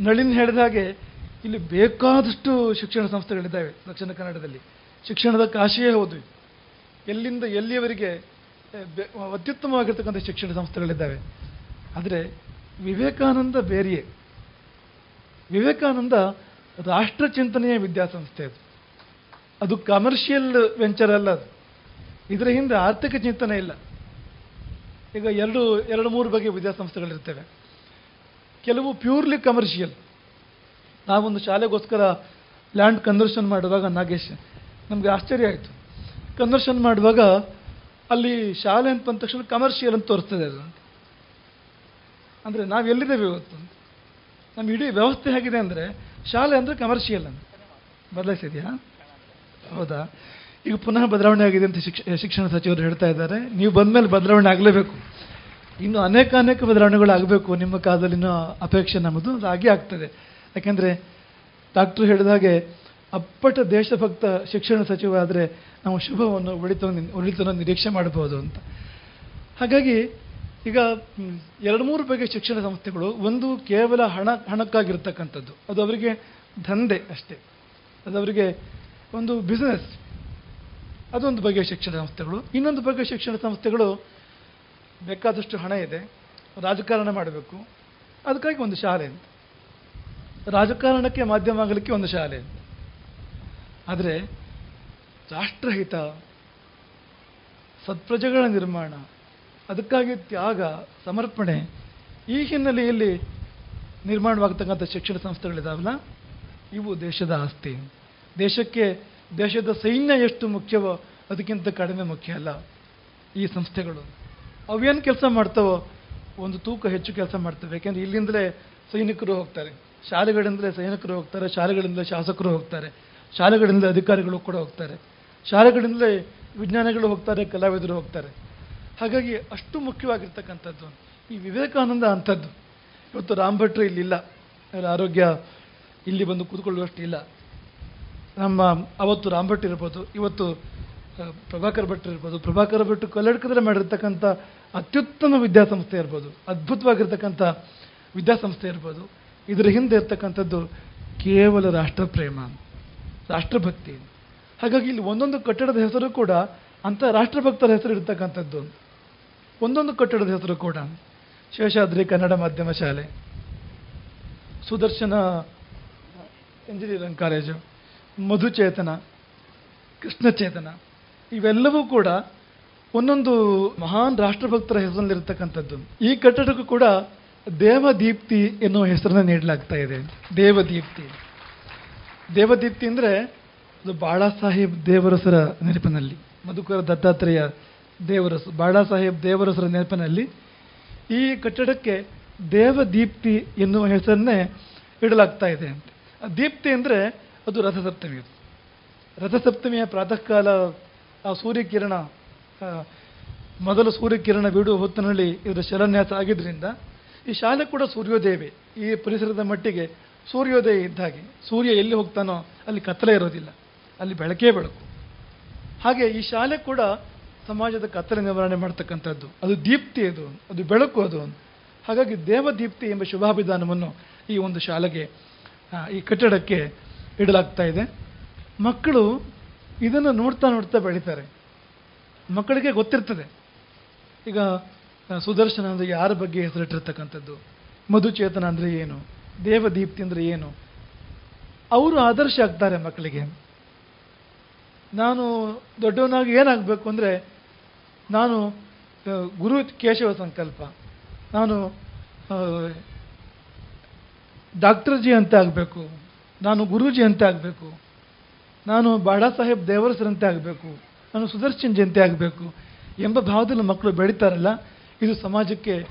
ನಳಿನ್ ಹೇಳಿದ ಹಾಗೆ ಇಲ್ಲಿ ಬೇಕಾದಷ್ಟು ಶಿಕ್ಷಣ ಸಂಸ್ಥೆಗಳಿದ್ದಾವೆ ದಕ್ಷಿಣ ಕನ್ನಡದಲ್ಲಿ. ಶಿಕ್ಷಣದ ಕಾಶಿಯೇ ಹೋದ್ವಿ. ಎಲ್ಲಿಂದ ಎಲ್ಲಿಯವರಿಗೆ ಅತ್ಯುತ್ತಮವಾಗಿರ್ತಕ್ಕಂಥ ಶಿಕ್ಷಣ ಸಂಸ್ಥೆಗಳಿದ್ದಾವೆ. ಆದರೆ ವಿವೇಕಾನಂದ ಬೇರೆಯೇ. ವಿವೇಕಾನಂದ ರಾಷ್ಟ್ರ ಚಿಂತನೆಯ ವಿದ್ಯಾಸಂಸ್ಥೆ ಅದು. ಅದು ಕಮರ್ಷಿಯಲ್ ವೆಂಚರ್ ಅಲ್ಲ ಅದು. ಇದರ ಹಿಂದೆ ಆರ್ಥಿಕ ಚಿಂತನೆ ಇಲ್ಲ. ಈಗ ಎರಡು ಎರಡು, ಮೂರು ಬಗೆಯ ವಿದ್ಯಾಸಂಸ್ಥೆಗಳಿರ್ತವೆ. ಕೆಲವು ಪ್ಯೂರ್ಲಿ ಕಮರ್ಷಿಯಲ್ ನಾವೊಂದು ಶಾಲೆಗೋಸ್ಕರ ಲ್ಯಾಂಡ್ ಕನ್ವರ್ಷನ್ ಮಾಡುವಾಗ ನಾಗೇಶ್, ನಮಗೆ ಆಶ್ಚರ್ಯ ಆಯಿತು. ಕನ್ವರ್ಷನ್ ಮಾಡುವಾಗ ಅಲ್ಲಿ ಶಾಲೆ ಅಂತ ಬಂದ ತಕ್ಷಣ ಕಮರ್ಷಿಯಲ್ ಅಂತ ತೋರಿಸ್ತದೆ ಅದು. ಅಂದರೆ ನಾವು ಎಲ್ಲಿದ್ದೇವೆ ಇವತ್ತು ನಮ್ಮ ಇಡೀ ವ್ಯವಸ್ಥೆ ಹೇಗಿದೆ ಅಂದರೆ ಶಾಲೆ ಅಂದರೆ ಕಮರ್ಷಿಯಲ್ ಅಂತ. ಬದಲಾಯಿಸಿದೆಯಾ? ಹೌದಾ? ಈಗ ಪುನಃ ಬದಲಾವಣೆ ಆಗಿದೆ ಅಂತ ಶಿಕ್ಷ, ಶಿಕ್ಷಣ ಸಚಿವರು ಹೇಳ್ತಾ ಇದ್ದಾರೆ. ನೀವು ಬಂದ ಮೇಲೆ ಬದಲಾವಣೆ ಆಗಲೇಬೇಕು. ಇನ್ನು ಅನೇಕ ಅನೇಕ ಬದಲಾವಣೆಗಳು ಆಗಬೇಕು ನಿಮ್ಮ ಕಾಲದಲ್ಲಿನ ಅಪೇಕ್ಷೆ ನಮ್ಮದು ಅದು ಆಗ್ತದೆ. ಯಾಕೆಂದರೆ ಡಾಕ್ಟ್ರು ಹೇಳಿದ ಹಾಗೆ ಅಪ್ಪಟ ದೇಶಭಕ್ತ ಶಿಕ್ಷಣ ಸಚಿವ ಆದರೆ ನಾವು ಶುಭವನ್ನು ಒಳಿತವನ್ನು ಉಳಿತನ ನಿರೀಕ್ಷೆ ಮಾಡಬಹುದು ಅಂತ. ಹಾಗಾಗಿ ಈಗ ಎರಡು ಮೂರು ಬಗೆಯ ಶಿಕ್ಷಣ ಸಂಸ್ಥೆಗಳು, ಒಂದು ಕೇವಲ ಹಣ, ಹಣಕ್ಕಾಗಿರ್ತಕ್ಕಂಥದ್ದು. ಅದು ಅವರಿಗೆ ದಂಧೆ ಅಷ್ಟೇ. ಅದು ಅವರಿಗೆ ಒಂದು ಬಿಸ್ನೆಸ್ ಅದೊಂದು ಬಗೆಯ ಶಿಕ್ಷಣ ಸಂಸ್ಥೆಗಳು. ಇನ್ನೊಂದು ಬಗೆಯ ಶಿಕ್ಷಣ ಸಂಸ್ಥೆಗಳು ಬೇಕಾದಷ್ಟು ಹಣ ಇದೆ. ರಾಜಕಾರಣ ಮಾಡಬೇಕು. ಅದಕ್ಕಾಗಿ ಒಂದು ಶಾಲೆ ಅಂತ. ರಾಜಕಾರಣಕ್ಕೆ ಮಾಧ್ಯಮ ಆಗಲಿಕ್ಕೆ ಒಂದು ಶಾಲೆ. ಆದರೆ ರಾಷ್ಟ್ರಹಿತ, ಸತ್ಪ್ರಜೆಗಳ ನಿರ್ಮಾಣ, ಅದಕ್ಕಾಗಿ ತ್ಯಾಗ, ಸಮರ್ಪಣೆ ಈ ಹಿನ್ನೆಲೆಯಲ್ಲಿ ನಿರ್ಮಾಣವಾಗತಕ್ಕಂಥ ಶಿಕ್ಷಣ ಸಂಸ್ಥೆಗಳಿದಾವಲ್ಲ? ಇವು ದೇಶದ ಆಸ್ತಿ. ದೇಶಕ್ಕೆ ದೇಶದ ಸೈನ್ಯ ಎಷ್ಟು ಮುಖ್ಯವೋ ಅದಕ್ಕಿಂತ ಕಡಿಮೆ ಮುಖ್ಯ ಅಲ್ಲ ಈ ಸಂಸ್ಥೆಗಳು. ಅವೇನು ಕೆಲಸ ಮಾಡ್ತಾವೋ ಒಂದು ತೂಕ ಹೆಚ್ಚು ಕೆಲಸ ಮಾಡ್ತವೆ. ಯಾಕೆಂದರೆ ಇಲ್ಲಿಂದಲೇ ಸೈನಿಕರು ಹೋಗ್ತಾರೆ. ಶಾಲೆಗಳಿಂದಲೇ ಸೈನಿಕರು ಹೋಗ್ತಾರೆ, ಶಾಲೆಗಳಿಂದಲೇ ಶಾಸಕರು ಹೋಗ್ತಾರೆ ಶಾಲೆಗಳಿಂದ ಅಧಿಕಾರಿಗಳು ಕೂಡ ಹೋಗ್ತಾರೆ, ಶಾಲೆಗಳಿಂದಲೇ ವಿಜ್ಞಾನಿಗಳು ಹೋಗ್ತಾರೆ, ಕಲಾವಿದರು ಹೋಗ್ತಾರೆ. ಹಾಗಾಗಿ ಅಷ್ಟು ಮುಖ್ಯವಾಗಿರ್ತಕ್ಕಂಥದ್ದು. ಈ ವಿವೇಕಾನಂದ ಅಂಥದ್ದು. ಇವತ್ತು ರಾಮ್ ಭಟ್ರು ಇಲ್ಲಿಲ್ಲ. ಆರೋಗ್ಯ ಇಲ್ಲಿ ಬಂದು ಕೂತ್ಕೊಳ್ಳುವಷ್ಟು ಇಲ್ಲ. ನಮ್ಮ, ಅವತ್ತು ರಾಮ್ ಭಟ್ ಇರ್ಬೋದು, ಇವತ್ತು ಪ್ರಭಾಕರ್ ಭಟ್ ಇರ್ಬೋದು, ಪ್ರಭಾಕರ್ ಭಟ್ ಕಲ್ಲಡ್ಕದಲ್ಲಿ ಮಾಡಿರ್ತಕ್ಕಂಥ ಅತ್ಯುತ್ತಮ ವಿದ್ಯಾಸಂಸ್ಥೆ ಇರ್ಬೋದು, ಅದ್ಭುತವಾಗಿರ್ತಕ್ಕಂಥ ವಿದ್ಯಾಸಂಸ್ಥೆ ಇರ್ಬೋದು. ಇದರ ಹಿಂದೆ ಇರ್ತಕ್ಕಂಥದ್ದು ಕೇವಲ ರಾಷ್ಟ್ರಪ್ರೇಮ, ರಾಷ್ಟ್ರಭಕ್ತಿ. ಹಾಗಾಗಿ ಇಲ್ಲಿ ಒಂದೊಂದು ಕಟ್ಟಡದ ಹೆಸರು ಕೂಡ ಅಂಥ ರಾಷ್ಟ್ರಭಕ್ತರ ಹೆಸರು ಇರ್ತಕ್ಕಂಥದ್ದು. ಒಂದೊಂದು ಕಟ್ಟಡದ ಹೆಸರು ಕೂಡ. ಶೇಷಾದ್ರಿ ಕನ್ನಡ ಮಾಧ್ಯಮ ಶಾಲೆ. Sudarshana engineering college, Madhuchetana, Krishnachetana. ಇವೆಲ್ಲವೂ ಕೂಡ ಒಂದೊಂದು ಮಹಾನ್ ರಾಷ್ಟ್ರಭಕ್ತರ ಹೆಸರಿನಲ್ಲಿರ್ತಕ್ಕಂಥದ್ದು ಈ ಕಟ್ಟಡಕ್ಕೂ ಕೂಡ ದೇವದೀಪ್ತಿ ಎನ್ನುವ ಹೆಸರನ್ನು ನೀಡಲಾಗ್ತಾ ಇದೆ. ದೇವದೀಪ್ತಿ. ದೇವದೀಪ್ತಿ ಅಂದರೆ ಅದು ಬಾಳಾ ಸಾಹೇಬ್ ದೇವರಸರ ನೆನಪಿನಲ್ಲಿ, ಮಧುಕರ ದತ್ತಾತ್ರೇಯ ದೇವರಸ ಬಾಳಾ ಸಾಹೇಬ್ ದೇವರಸರ ನೆನಪಿನಲ್ಲಿ ಈ ಕಟ್ಟಡಕ್ಕೆ ದೇವದೀಪ್ತಿ ಎನ್ನುವ ಹೆಸರನ್ನೇ ಇಡಲಾಗ್ತಾ ಇದೆ ಅಂತ. ದೀಪ್ತಿ ಅಂದರೆ ಅದು ರಥಸಪ್ತಮಿ ರಥಸಪ್ತಮಿಯ ಪ್ರಾತಃ ಕಾಲ ಆ ಸೂರ್ಯಕಿರಣ ಮೊದಲು ಸೂರ್ಯಕಿರಣ ಬಿಡುವ ಹೊತ್ತಿನಲ್ಲಿ ಇದರ ಶಿಲಾನ್ಯಾಸ ಆಗಿದ್ದರಿಂದ ಈ ಶಾಲೆ ಕೂಡ ಸೂರ್ಯೋದಯವೇ. ಈ ಪರಿಸರದ ಮಟ್ಟಿಗೆ ಸೂರ್ಯೋದಯ ಇದ್ದ ಹಾಗೆ. ಸೂರ್ಯ ಎಲ್ಲಿ ಹೋಗ್ತಾನೋ ಅಲ್ಲಿ ಕತ್ತಲೆ ಇರೋದಿಲ್ಲ. ಅಲ್ಲಿ ಬೆಳಕೇ ಬೆಳಕು. ಹಾಗೆ ಈ ಶಾಲೆ ಕೂಡ ಸಮಾಜದ ಕತ್ತಲೆ ನಿವಾರಣೆ ಮಾಡ್ತಕ್ಕಂಥದ್ದು. ಅದು ದೀಪ್ತಿ ಅದು ಅದು ಬೆಳಕು ಅದು. ಹಾಗಾಗಿ ದೇವದೀಪ್ತಿ ಎಂಬ ಶುಭಾಭಿಧಾನವನ್ನು ಈ ಒಂದು ಶಾಲೆಗೆ ಈ ಕಟ್ಟಡಕ್ಕೆ ಇಡಲಾಗ್ತಾ ಇದೆ. ಮಕ್ಕಳು ಇದನ್ನು ನೋಡ್ತಾ ನೋಡ್ತಾ ಬೆಳೀತಾರೆ. ಮಕ್ಕಳಿಗೆ ಗೊತ್ತಿರ್ತದೆ. ಈಗ ಸುದರ್ಶನ ಅಂದರೆ ಯಾರ ಬಗ್ಗೆ ಹೆಸರಿಟ್ಟಿರ್ತಕ್ಕಂಥದ್ದು? ಮಧುಚೇತನ ಅಂದರೆ ಏನು? ದೇವದೀಪ್ತಿ ಅಂದರೆ ಏನು? ಅವರು ಆದರ್ಶ ಆಗ್ತಾರೆ ಮಕ್ಕಳಿಗೆ. ನಾನು ದೊಡ್ಡವನಾಗಿ ಏನಾಗಬೇಕು ಅಂದರೆ, ನಾನು ಗುರು ಕೇಶವ ಸಂಕಲ್ಪ. ನಾನು ಡಾಕ್ಟರ್ ಜಿ ಅಂತ ಆಗಬೇಕು. ನಾನು ಗುರೂಜಿ ಅಂತ ಆಗಬೇಕು. ನಾನು ಬಾಡಾ ಸಾಹೇಬ್ ದೇವರಸರಂತೆ ಆಗಬೇಕು. ನಾನು ಸುದರ್ಶನ್ ಜಯಂತಿ ಆಗಬೇಕು ಎಂಬ ಭಾವದಲ್ಲಿ ಮಕ್ಕಳು ಬೆಳೀತಾರಲ್ಲ ಇದು ಸಮಾಜಕ್ಕೆ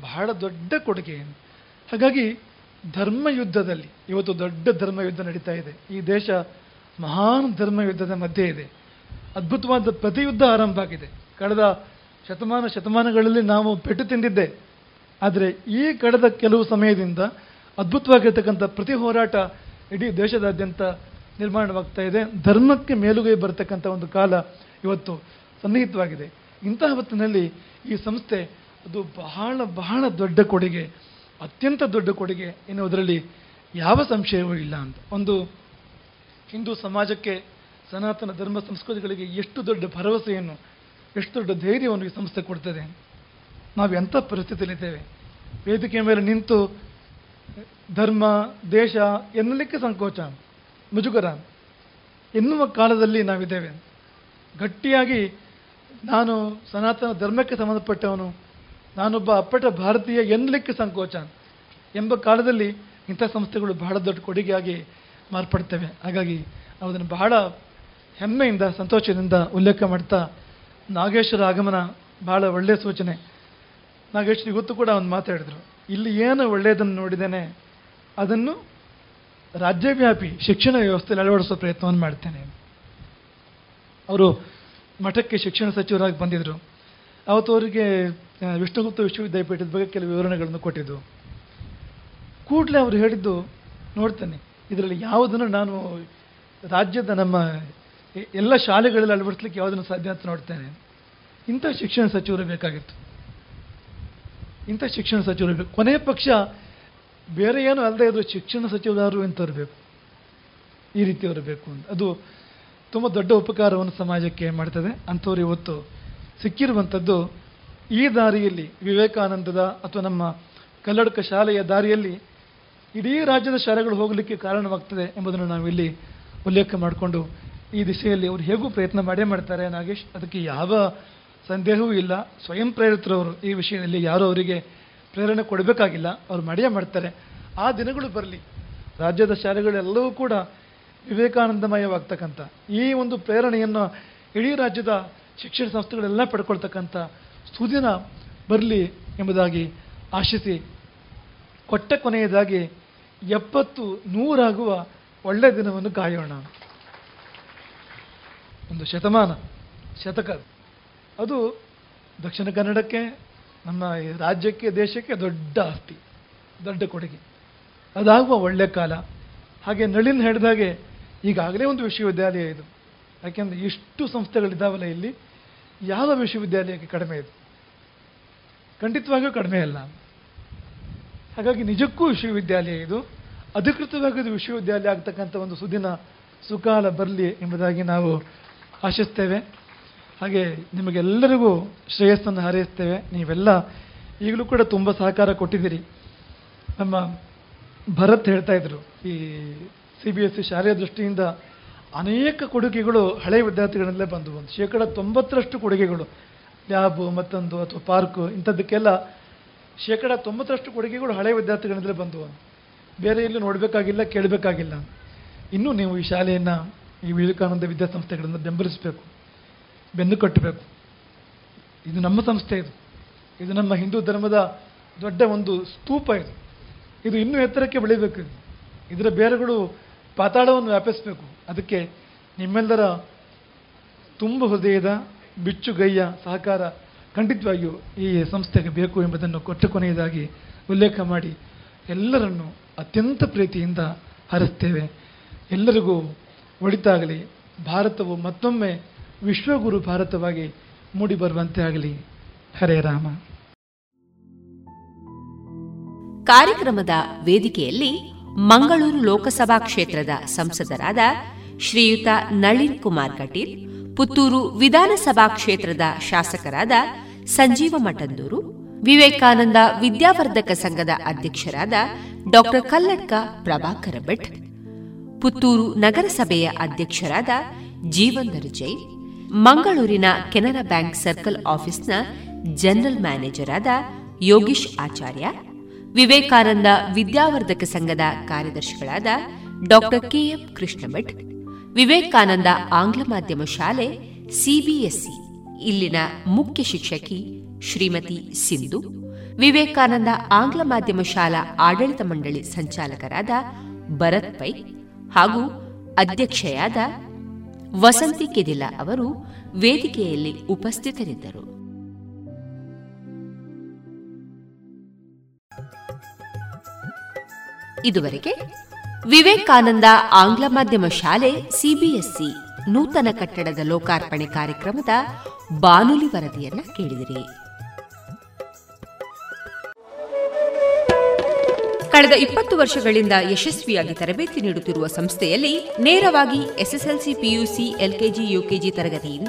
ಬಹಳ ದೊಡ್ಡ ಕೊಡುಗೆ. ಹಾಗಾಗಿ ಧರ್ಮ ಯುದ್ಧದಲ್ಲಿ ಇವತ್ತು ದೊಡ್ಡ ಧರ್ಮ ಯುದ್ಧ ನಡೀತಾ ಇದೆ. ಈ ದೇಶ ಮಹಾನ್ ಧರ್ಮ ಯುದ್ಧದ ಮಧ್ಯೆ ಇದೆ. ಅದ್ಭುತವಾದ ಪ್ರತಿಯುದ್ಧ ಆರಂಭ ಆಗಿದೆ. ಕಳೆದ ಶತಮಾನ ಶತಮಾನಗಳಲ್ಲಿ ನಾವು ಪೆಟ್ಟು ತಿಂದಿದ್ದೆ. ಆದರೆ ಈ ಕಳೆದ ಕೆಲವು ಸಮಯದಿಂದ ಅದ್ಭುತವಾಗಿರ್ತಕ್ಕಂಥ ಪ್ರತಿ ಹೋರಾಟ ಇಡೀ ದೇಶದಾದ್ಯಂತ ನಿರ್ಮಾಣವಾಗ್ತಾ ಇದೆ. ಧರ್ಮಕ್ಕೆ ಮೇಲುಗೈ ಬರತಕ್ಕಂಥ ಒಂದು ಕಾಲ ಇವತ್ತು ಸನ್ನಿಹಿತವಾಗಿದೆ. ಇಂತಹ ಹೊತ್ತಿನಲ್ಲಿ ಈ ಸಂಸ್ಥೆ ಅದು ಬಹಳ ಬಹಳ ದೊಡ್ಡ ಕೊಡುಗೆ, ಅತ್ಯಂತ ದೊಡ್ಡ ಕೊಡುಗೆ ಎನ್ನುವುದರಲ್ಲಿ ಯಾವ ಸಂಶಯವೂ ಇಲ್ಲ ಅಂತ. ಒಂದು ಹಿಂದೂ ಸಮಾಜಕ್ಕೆ, ಸನಾತನ ಧರ್ಮ ಸಂಸ್ಕೃತಿಗಳಿಗೆ ಎಷ್ಟು ದೊಡ್ಡ ಭರವಸೆಯನ್ನು, ಎಷ್ಟು ದೊಡ್ಡ ಧೈರ್ಯವನ್ನು ಈ ಸಂಸ್ಥೆ ಕೊಡ್ತದೆ. ನಾವು ಎಂಥ ಪರಿಸ್ಥಿತಿಯಲ್ಲಿದ್ದೇವೆ? ವೇದಿಕೆಯ ಮೇಲೆ ನಿಂತು ಧರ್ಮ, ದೇಶ ಎನ್ನಲಿಕ್ಕೆ ಸಂಕೋಚ, ಮುಜುಗರ ಎನ್ನುವ ಕಾಲದಲ್ಲಿ ನಾವಿದ್ದೇವೆ. ಗಟ್ಟಿಯಾಗಿ ನಾನು ಸನಾತನ ಧರ್ಮಕ್ಕೆ ಸಂಬಂಧಪಟ್ಟವನು, ನಾನೊಬ್ಬ ಅಪ್ಪಟ ಭಾರತೀಯ ಎನ್ನಲಿಕ್ಕೆ ಸಂಕೋಚ ಎಂಬ ಕಾಲದಲ್ಲಿ ಇಂಥ ಸಂಸ್ಥೆಗಳು ಬಹಳ ದೊಡ್ಡ ಕೊಡುಗೆಯಾಗಿ ಮಾರ್ಪಡ್ತವೆ. ಹಾಗಾಗಿ ಅದನ್ನು ಬಹಳ ಹೆಮ್ಮೆಯಿಂದ, ಸಂತೋಷದಿಂದ ಉಲ್ಲೇಖ ಮಾಡ್ತಾ ನಾಗೇಶ್ವರ ಆಗಮನ ಬಹಳ ಒಳ್ಳೆಯ ಸೂಚನೆ. ನಾಗೇಶ್ವರ ಇವತ್ತು ಕೂಡ ಒಂದು ಮಾತಾಡಿದರು ಇಲ್ಲಿ ಏನು ಒಳ್ಳೆಯದನ್ನು ನೋಡಿದ್ದೇನೆ, ಅದನ್ನು ರಾಜ್ಯವ್ಯಾಪಿ ಶಿಕ್ಷಣ ವ್ಯವಸ್ಥೆಯಲ್ಲಿ ಅಳವಡಿಸೋ ಪ್ರಯತ್ನವನ್ನು ಮಾಡ್ತೇನೆ. ಅವರು ಮಠಕ್ಕೆ ಶಿಕ್ಷಣ ಸಚಿವರಾಗಿ ಬಂದಿದ್ದರು ಅವತ್ತು ಅವರಿಗೆ ವಿಷ್ಣುಗುಪ್ತ ವಿಶ್ವವಿದ್ಯಾಪೀಠದ ಬಗ್ಗೆ ಕೆಲವು ವಿವರಣೆಗಳನ್ನು ಕೊಟ್ಟಿದ್ದು ಕೂಡಲೇ ಅವರು ಹೇಳಿದ್ದು, ನೋಡ್ತೇನೆ, ಇದರಲ್ಲಿ ಯಾವುದನ್ನು ನಾನು ರಾಜ್ಯದ ನಮ್ಮ ಎಲ್ಲ ಶಾಲೆಗಳಲ್ಲಿ ಅಳವಡಿಸ್ಲಿಕ್ಕೆ ಯಾವುದನ್ನು ಸಾಧ್ಯ ಅಂತ ನೋಡ್ತೇನೆ. ಇಂಥ ಶಿಕ್ಷಣ ಸಚಿವರು ಬೇಕಾಗಿತ್ತು. ಇಂಥ ಶಿಕ್ಷಣ ಸಚಿವರು ಬೇಕು. ಕೊನೆಯ ಪಕ್ಷ ಬೇರೆ ಏನು ಅಲ್ಲದೆ ಇದ್ರು ಶಿಕ್ಷಣ ಸಚಿವರಾರು ಇಂಥವ್ರು ಬೇಕು. ಈ ರೀತಿಯವರು ಬೇಕು ಅಂತ. ಅದು ತುಂಬ ದೊಡ್ಡ ಉಪಕಾರವನ್ನು ಸಮಾಜಕ್ಕೆ ಮಾಡ್ತದೆ. ಅಂಥವ್ರು ಇವತ್ತು ಸಿಕ್ಕಿರುವಂಥದ್ದು ಈ ದಾರಿಯಲ್ಲಿ ವಿವೇಕಾನಂದದ ಅಥವಾ ನಮ್ಮ ಕಲ್ಲಡಕ ಶಾಲೆಯ ದಾರಿಯಲ್ಲಿ ಇಡೀ ರಾಜ್ಯದ ಶಾಲೆಗಳು ಹೋಗಲಿಕ್ಕೆ ಕಾರಣವಾಗ್ತದೆ ಎಂಬುದನ್ನು ನಾವಿಲ್ಲಿ ಉಲ್ಲೇಖ ಮಾಡಿಕೊಂಡು ಈ ದಿಶೆಯಲ್ಲಿ ಅವರು ಹೇಗೂ ಪ್ರಯತ್ನ ಮಾಡೇ ಮಾಡ್ತಾರೆ ನಾಗೇಶ್, ಅದಕ್ಕೆ ಯಾವ ಸಂದೇಹವೂ ಇಲ್ಲ. ಸ್ವಯಂ ಪ್ರೇರಿತರವರು ಈ ವಿಷಯದಲ್ಲಿ ಯಾರೂ ಅವರಿಗೆ ಪ್ರೇರಣೆ ಕೊಡಬೇಕಾಗಿಲ್ಲ. ಅವರು ಮಾಡಿಯೇ ಮಾಡ್ತಾರೆ. ಆ ದಿನಗಳು ಬರಲಿ. ರಾಜ್ಯದ ಶಾಲೆಗಳೆಲ್ಲವೂ ಕೂಡ ವಿವೇಕಾನಂದಮಯವಾಗ್ತಕ್ಕಂಥ ಈ ಒಂದು ಪ್ರೇರಣೆಯನ್ನು ಇಡೀ ರಾಜ್ಯದ ಶಿಕ್ಷಣ ಸಂಸ್ಥೆಗಳೆಲ್ಲ ಪಡ್ಕೊಳ್ತಕ್ಕಂಥ ಸುದಿನ ಬರಲಿ ಎಂಬುದಾಗಿ ಆಶಿಸಿ ಕೊಟ್ಟ ಕೊನೆಯದಾಗಿ ಎಪ್ಪತ್ತು ನೂರಾಗುವ ಒಳ್ಳೆ ದಿನವನ್ನು ಕಾಯೋಣ. ಒಂದು ಶತಮಾನ, ಶತಕ. ಅದು ದಕ್ಷಿಣ ಕನ್ನಡಕ್ಕೆ, ನಮ್ಮ ರಾಜ್ಯಕ್ಕೆ, ದೇಶಕ್ಕೆ ದೊಡ್ಡ ಆಸ್ತಿ, ದೊಡ್ಡ ಕೊಡುಗೆ. ಅದಾಗುವ ಒಳ್ಳೆ ಕಾಲ. ಹಾಗೆ ನಳಿನ್ ಹೇಳಿದಾಗೆ ಈಗಾಗಲೇ ಒಂದು ವಿಶ್ವವಿದ್ಯಾಲಯ ಇದು. ಯಾಕೆಂದರೆ ಎಷ್ಟು ಸಂಸ್ಥೆಗಳಿದ್ದಾವಲ್ಲ ಇಲ್ಲಿ, ಯಾವ ವಿಶ್ವವಿದ್ಯಾಲಯಕ್ಕೆ ಕಡಿಮೆ ಇದೆ? ಖಂಡಿತವಾಗಿಯೂ ಕಡಿಮೆ ಅಲ್ಲ. ಹಾಗಾಗಿ ನಿಜಕ್ಕೂ ವಿಶ್ವವಿದ್ಯಾಲಯ ಇದು. ಅಧಿಕೃತವಾಗಿ ವಿಶ್ವವಿದ್ಯಾಲಯ ಆಗ್ತಕ್ಕಂಥ ಒಂದು ಸುದಿನ ಸುಕಾಲ ಬರಲಿ ಎಂಬುದಾಗಿ ನಾವು ಆಶಿಸ್ತೇವೆ. ಹಾಗೆ ನಿಮಗೆಲ್ಲರಿಗೂ ಶ್ರೇಯಸ್ಸನ್ನು ಹಾರೈಸ್ತೇವೆ. ನೀವೆಲ್ಲ ಈಗಲೂ ಕೂಡ ತುಂಬ ಸಹಕಾರ ಕೊಟ್ಟಿದ್ದೀರಿ. ನಮ್ಮ ಭರತ್ ಹೇಳ್ತಾ ಇದ್ರು ಈ ಸಿ ಬಿ ಎಸ್ ಸಿ ಶಾಲೆಯ ದೃಷ್ಟಿಯಿಂದ ಅನೇಕ ಕೊಡುಗೆಗಳು ಹಳೆಯ ವಿದ್ಯಾರ್ಥಿಗಳಿಂದಲೇ ಬಂದು ಒಂದು ಶೇಕಡ ತೊಂಬತ್ತರಷ್ಟು ಕೊಡುಗೆಗಳು, ಲ್ಯಾಬು ಮತ್ತೊಂದು ಅಥವಾ ಪಾರ್ಕು ಇಂಥದ್ದಕ್ಕೆಲ್ಲ ಶೇಕಡ ತೊಂಬತ್ತರಷ್ಟು ಕೊಡುಗೆಗಳು ಹಳೆಯ ವಿದ್ಯಾರ್ಥಿಗಳಿಂದಲೇ ಬಂದು ಬೇರೆ ಎಲ್ಲೂ ನೋಡಬೇಕಾಗಿಲ್ಲ, ಕೇಳಬೇಕಾಗಿಲ್ಲ. ಇನ್ನೂ ನೀವು ಈ ಶಾಲೆಯನ್ನು, ಈ ವಿವೇಕಾನಂದ ವಿದ್ಯಾಸಂಸ್ಥೆಗಳನ್ನು ಬೆಂಬಲಿಸಬೇಕು, ಬೆನ್ನು ಕಟ್ಟಬೇಕು. ಇದು ನಮ್ಮ ಸಂಸ್ಥೆ ಇದು. ಇದು ನಮ್ಮ ಹಿಂದೂ ಧರ್ಮದ ದೊಡ್ಡ ಒಂದು ಸ್ತೂಪ ಇದು. ಇದು ಇನ್ನೂ ಎತ್ತರಕ್ಕೆ ಬೆಳಿಬೇಕು ಇದರ ಬೇರುಗಳು ಪಾತಾಳವನ್ನು ವ್ಯಾಪಿಸಬೇಕು. ಅದಕ್ಕೆ ನಿಮ್ಮೆಲ್ಲರ ತುಂಬ ಹೃದಯದ ಬಿಚ್ಚುಗೈಯ ಸಹಕಾರ ಖಂಡಿತವಾಗಿಯೂ ಈ ಸಂಸ್ಥೆಗೆ ಬೇಕು ಎಂಬುದನ್ನು ಕೊಟ್ಟ ಕೊನೆಯದಾಗಿ ಉಲ್ಲೇಖ ಮಾಡಿ ಎಲ್ಲರನ್ನು ಅತ್ಯಂತ ಪ್ರೀತಿಯಿಂದ ಹರಿಸ್ತೇವೆ. ಎಲ್ಲರಿಗೂ ಒಳಿತಾಗಲಿ, ಭಾರತವು ಮತ್ತೊಮ್ಮೆ ವಿಶ್ವಗುರು ಭಾರತವಾಗಿ ಮೂಡಿ ಬರುವಂತೆ ಆಗಲಿ. ಹರೇ ರಾಮ. ಕಾರ್ಯಕ್ರಮದ ವೇದಿಕೆಯಲ್ಲಿ ಮಂಗಳೂರು ಲೋಕಸಭಾ ಕ್ಷೇತ್ರದ ಸಂಸದರಾದ ಶ್ರೀಯುತ ನಳಿನ್ ಕುಮಾರ್ ಕಟೀಲ್, ಪುತ್ತೂರು ವಿಧಾನಸಭಾ ಕ್ಷೇತ್ರದ ಶಾಸಕರಾದ ಸಂಜೀವ ಮಠಂದೂರು, ವಿವೇಕಾನಂದ ವಿದ್ಯಾವರ್ಧಕ ಸಂಘದ ಅಧ್ಯಕ್ಷರಾದ ಡಾಕ್ಟರ್ ಕಲ್ಲಡ್ಕ ಪ್ರಭಾಕರ ಭಟ್, ಪುತ್ತೂರು ನಗರಸಭೆಯ ಅಧ್ಯಕ್ಷರಾದ ಜೀವಂದರ್ ಜೈ ಮಂಗಳೂರಿನ ಕೆನರಾ ಬ್ಯಾಂಕ್ ಸರ್ಕಲ್ ಆಫೀಸ್ನ ಜನರಲ್ ಮ್ಯಾನೇಜರ್ ಆದ ಯೋಗೀಶ್ ಆಚಾರ್ಯ ವಿವೇಕಾನಂದ ವಿದ್ಯಾವರ್ಧಕ ಸಂಘದ ಕಾರ್ಯದರ್ಶಿಗಳಾದ ಡಾಕ್ಟರ್ ಕೆಎಂ ಕೃಷ್ಣಭಟ್, ವಿವೇಕಾನಂದ ಆಂಗ್ಲ ಮಾಧ್ಯಮ ಶಾಲೆ ಸಿಬಿಎಸ್ಇ ಇಲ್ಲಿನ ಮುಖ್ಯ ಶಿಕ್ಷಕಿ ಶ್ರೀಮತಿ ಸಿಂಧು, ವಿವೇಕಾನಂದ ಆಂಗ್ಲ ಮಾಧ್ಯಮ ಶಾಲಾ ಆಡಳಿತ ಮಂಡಳಿ ಸಂಚಾಲಕರಾದ ಭರತ್ ಪೈ ಹಾಗೂ ಅಧ್ಯಕ್ಷೆಯಾದ ವಸಂತಿ ಕೆದಿಲ ಅವರು ವೇದಿಕೆಯಲ್ಲಿ ಉಪಸ್ಥಿತರಿದ್ದರು. ಇದುವರೆಗೆ ವಿವೇಕಾನಂದ ಆಂಗ್ಲ ಮಾಧ್ಯಮ ಶಾಲೆ ಸಿಬಿಎಸ್ಇ ನೂತನ ಕಟ್ಟಡದ ಲೋಕಾರ್ಪಣೆ ಕಾರ್ಯಕ್ರಮದ ಬಾನುಲಿ ವರದಿಯನ್ನ ಕೇಳಿದಿರಿ. ಕಳೆದ ಇಪ್ಪತ್ತು ವರ್ಷಗಳಿಂದ ಯಶಸ್ವಿಯಾಗಿ ತರಬೇತಿ ನೀಡುತ್ತಿರುವ ಸಂಸ್ಥೆಯಲ್ಲಿ ನೇರವಾಗಿ ಎಸ್ಎಸ್ಎಲ್ಸಿ ಪಿಯುಸಿ ಎಲ್ಕೆಜಿ ಯುಕೆಜಿ ತರಗತಿಯಿಂದ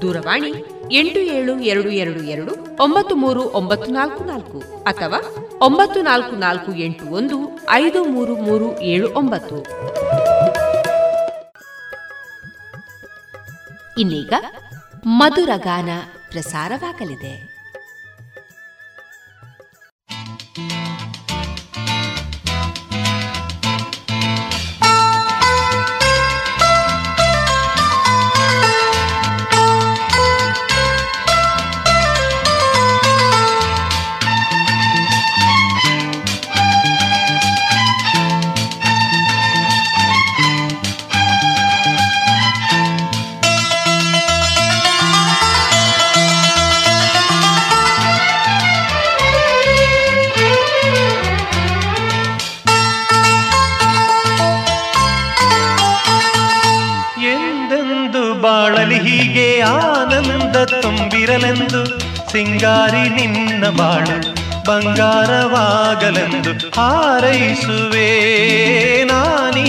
ದೂರವಾಣಿ ಎಂಟು ಏಳು ಎರಡು ಎರಡು ಎರಡು ಒಂಬತ್ತು ಮೂರು ಒಂಬತ್ತು ನಾಲ್ಕು ನಾಲ್ಕು ಅಥವಾ ಒಂಬತ್ತು ನಾಲ್ಕು ನಾಲ್ಕು ಎಂಟು ಒಂದು ಐದು ಮೂರು ಮೂರು ಏಳು ಒಂಬತ್ತು. ಇನ್ನೀಗ ಮಧುರ ಗಾನ ಪ್ರಸಾರವಾಗಲಿದೆ. ಬಾಳು ಬಂಗಾರವಾಗಲೆಂದು ಹಾರೈಸುವೆ ನಾನೀ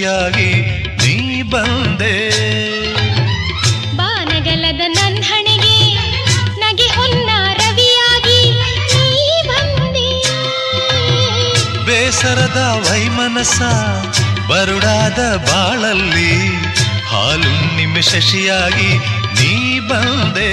ಸಖಿಯಾಗಿ ನೀ ಬಂದೆ. ಬಾನಗಲದ ನನ್ನ ಹಣೆಗೆ ನಗೆ ಹೊನ್ನ ರವಿಯಾಗಿ ನೀ ಬಂದೆ. ಬೇಸರದ ವೈಮನಸ ಬರುಡಾದ ಬಾಳಲ್ಲಿ ಹಾಲು ನಿಮಿಷ ಶಶಿಯಾಗಿ ನೀ ಬಂದೆ.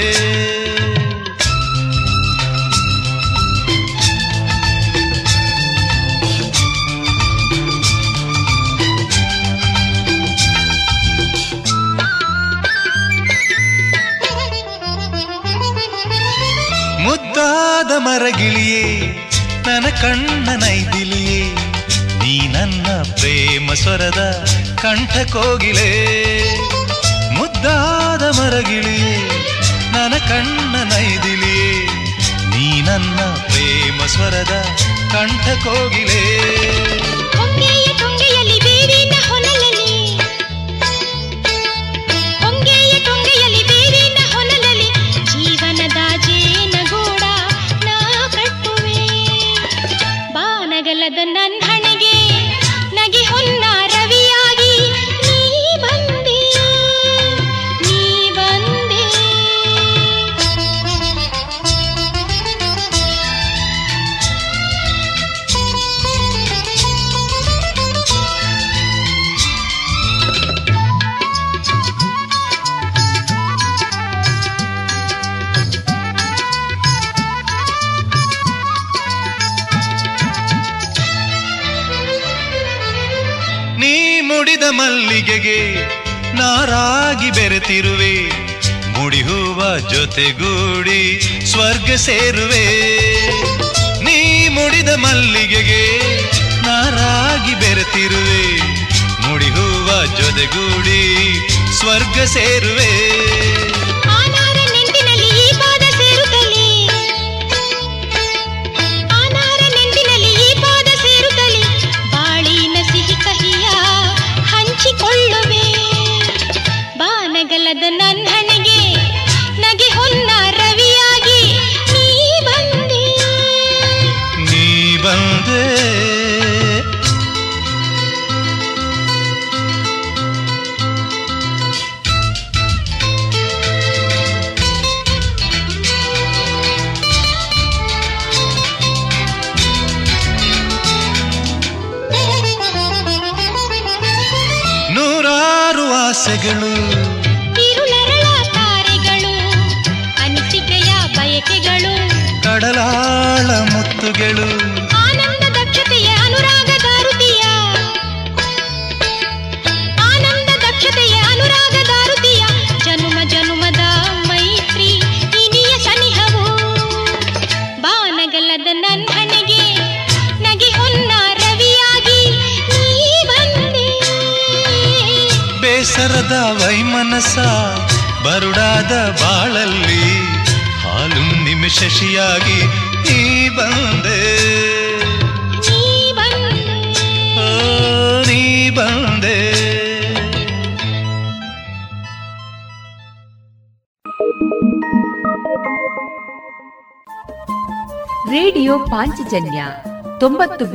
ಕಣ್ಣನೈದಿಲಿಯೇ ನೀ ನನ್ನ ಪ್ರೇಮ ಸ್ವರದ ಕಂಠ ಕೋಗಿಲೆ ಮುದ್ದಾದ ಮರಗಿಳಿಯೇ ನನ್ನ ಕಣ್ಣನೈದಿಲಿಯೇ ನೀ ನನ್ನ ಪ್ರೇಮ ಸ್ವರದ ಕಂಠ ಕೋಗಿಲೆ ಮುಡಿ ಹೂವ ಜೊತೆಗೂಡಿ ಸ್ವರ್ಗ ಸೇರುವೆ. ನೀ ಮುಡಿದ ಮಲ್ಲಿಗೆಗೆ ನಾರಾಗಿ ಬೆರೆತಿರುವೆ ಹೂವ ಜೊತೆಗೂಡಿ ಸ್ವರ್ಗ ಸೇರುವೆ.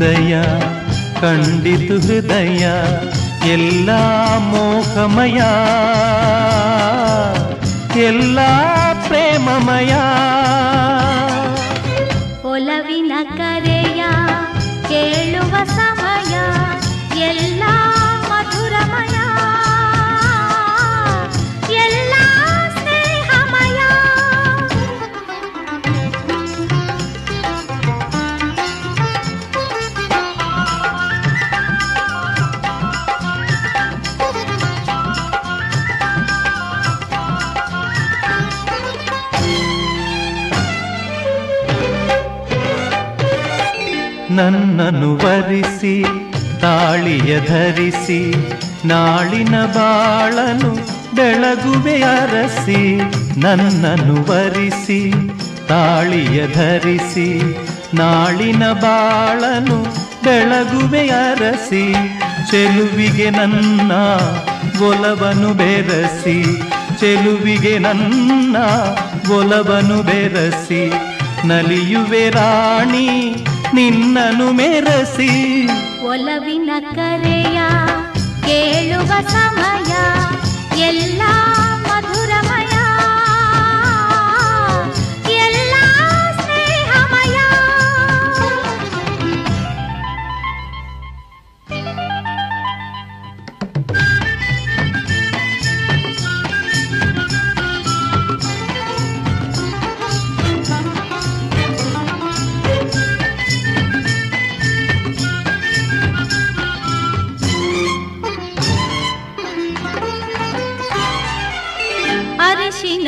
ಉದಯ ಕಂಡಿತು ಹೃದಯ ಎಲ್ಲ ಮೋಹಮಯ ಎಲ್ಲ ಪ್ರೇಮಮಯ. ನನ್ನನ್ನು ವರಿಸಿ, ತಾಳಿಯ ಧರಿಸಿ, ನಾಳಿನ ಬಾಳನು ಬೆಳಗುವೆ ಅರಸಿ, ನನ್ನನ್ನು ವರಿಸಿ, ತಾಳಿಯ ಧರಿಸಿ, ನಾಳಿನ ಬಾಳನು ಬೆಳಗುವೆ ಅರಸಿ, ಚೆಲುವಿಗೆ ನನ್ನ ಒಲವನು ಬೆರಸಿ, ಚೆಲುವಿಗೆ ನನ್ನ ಒಲವನು ಬೆರಸಿ. ನಲಿಯುವೆ ರಾಣಿ ನಿನ್ನನು ಮೆರಸಿ. ಒಲವಿನ ಕರೆಯ ಕೇಳುವ ಸಮಯ ಎಲ್ಲ ಮಧುರಮಯ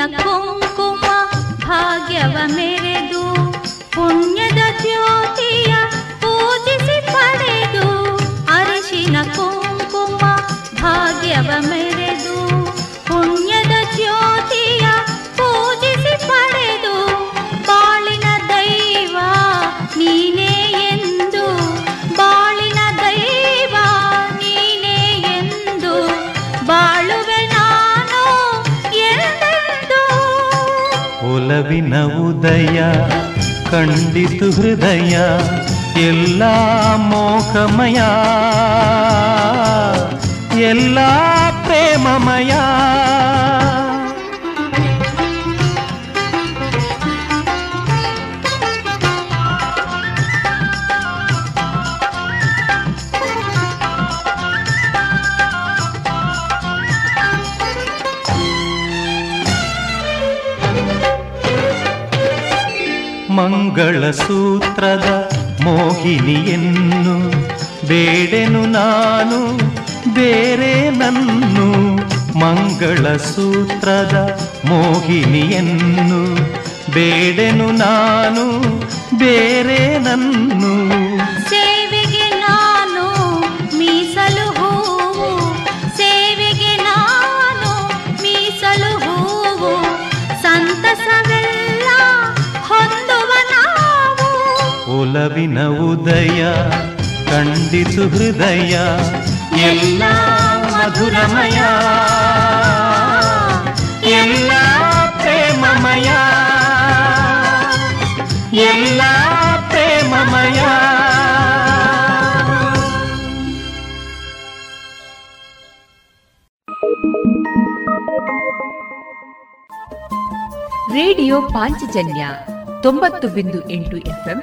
ुम भाग्यवमे ಒಲವಿನ ಉದಯ ಕಂಡಿತು ಹೃದಯ ಎಲ್ಲ ಮೋಹಮಯ ಎಲ್ಲ ಪ್ರೇಮಮಯ ಮಂಗಳ ಸೂತ್ರದ ಮೋಹಿನಿಯನ್ನು ಬೇಡೆನು ನಾನು ಬೇರೆ ನನ್ನು ಮಂಗಳ ಸೂತ್ರದ ಮೋಹಿನಿಯನ್ನು ಬೇಡೆನು ನಾನು ಬೇರೆ ನನ್ನು ಒಲವಿನ ಉದಯ ಕಂಡಿತು ಹೃದಯ, ಎಲ್ಲ ಮಧುರಮಯ. ಎಲ್ಲ ಪ್ರೇಮಮಯ. ಎಲ್ಲ ಪ್ರೇಮಮಯ. ರೇಡಿಯೋ ಪಾಂಚಜನ್ಯ ತೊಂಬತ್ತು ಬಿಂದು ಎಂಟು ಎಫ್ಎಂ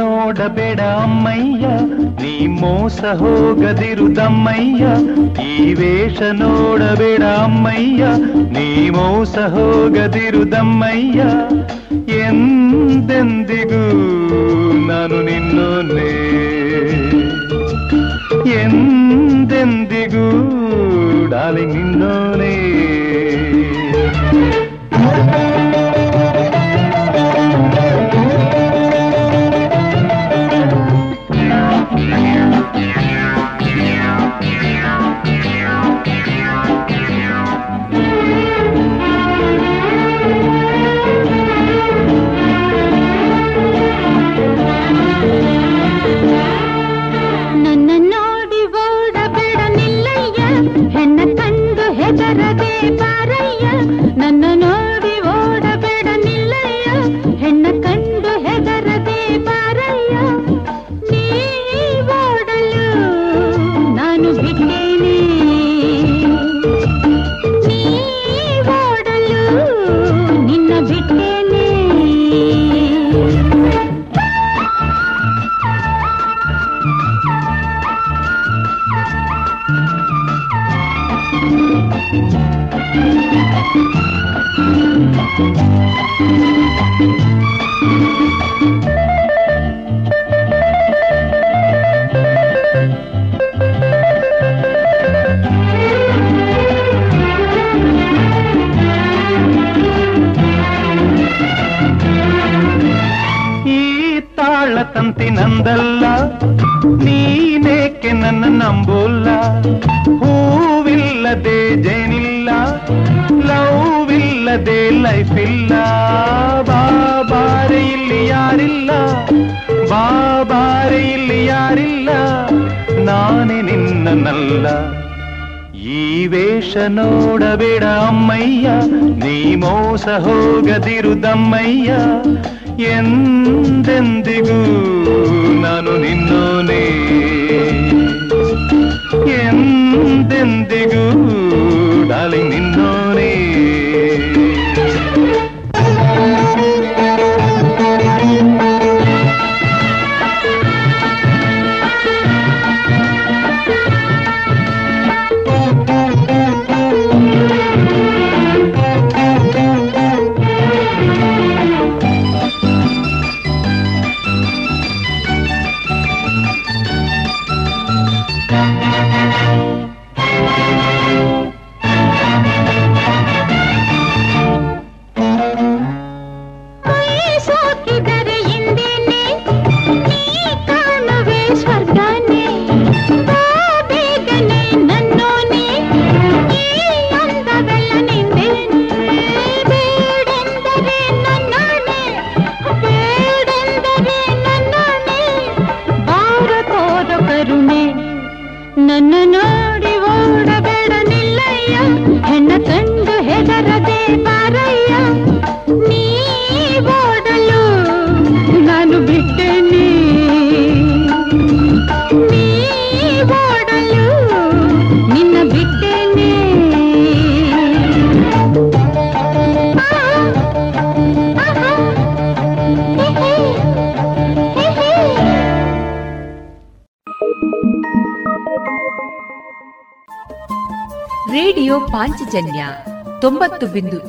ನೋಡಬೇಡ ಅಮ್ಮಯ್ಯ ನೀ ಮೋಸ ಹೋಗದಿರುದಮ್ಮಯ್ಯ ಈ ವೇಷ ನೋಡಬೇಡ ಅಮ್ಮಯ್ಯ ನೀ ಮೋಸ ಹೋಗದಿರುದಮ್ಮಯ್ಯ ಎಂದೆಂದಿಗೂ ನಾನು ನಿನ್ನೋನೆ ಎಂದೆಂದಿಗೂ ಡಾಲಿಂಗ್ ನಿನ್ನೋನೇ ಮೋಸ ಹೋಗದಿರು ದಮ್ಮಯ್ಯ ಎಂದೆಂದಿಗೂ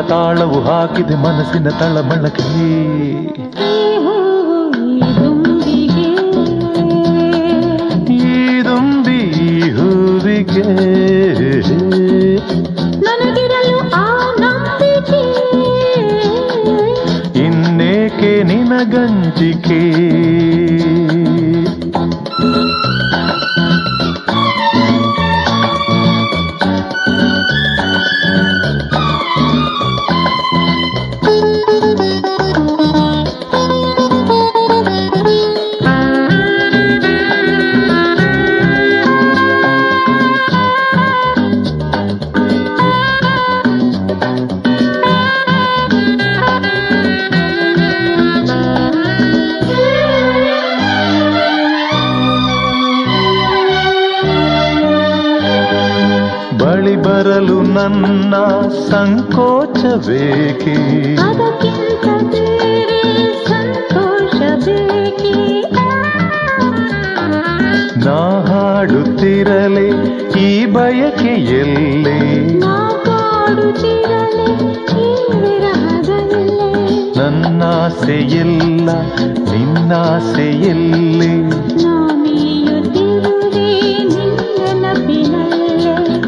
ತಾಳವು ಹಾಕಿದೆ ಮನಸ್ಸಿನ ತಳಮಳಕೆ ಬೇಕಿ? ನಾ ಹಾಡುತ್ತಿರಲಿ ಈ ಬಯಕೆ ಎಲ್ಲೇ ನನ್ನಾಸೆಯೆಲ್ಲ ನಿನ್ನಾಸೆಯಲ್ಲಿ?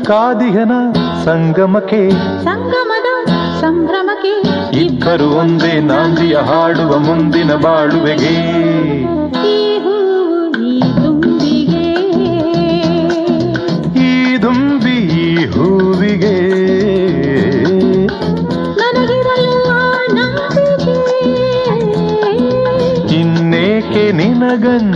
ಕಾದಿಗನ ಸಂಗಮಕ್ಕೆ ಇಬ್ಬರು ಒಂದೇ ನಾಂದಿಯ ಹಾಡುವ ಮುಂದಿನ ಬಾಳುವೆಗೆ. ಈ ದುಂಬಿ ಈ ಹೂವಿಗೆ. ಇನ್ನೇಕೆ ನಿನಗಂಜಿಕೆ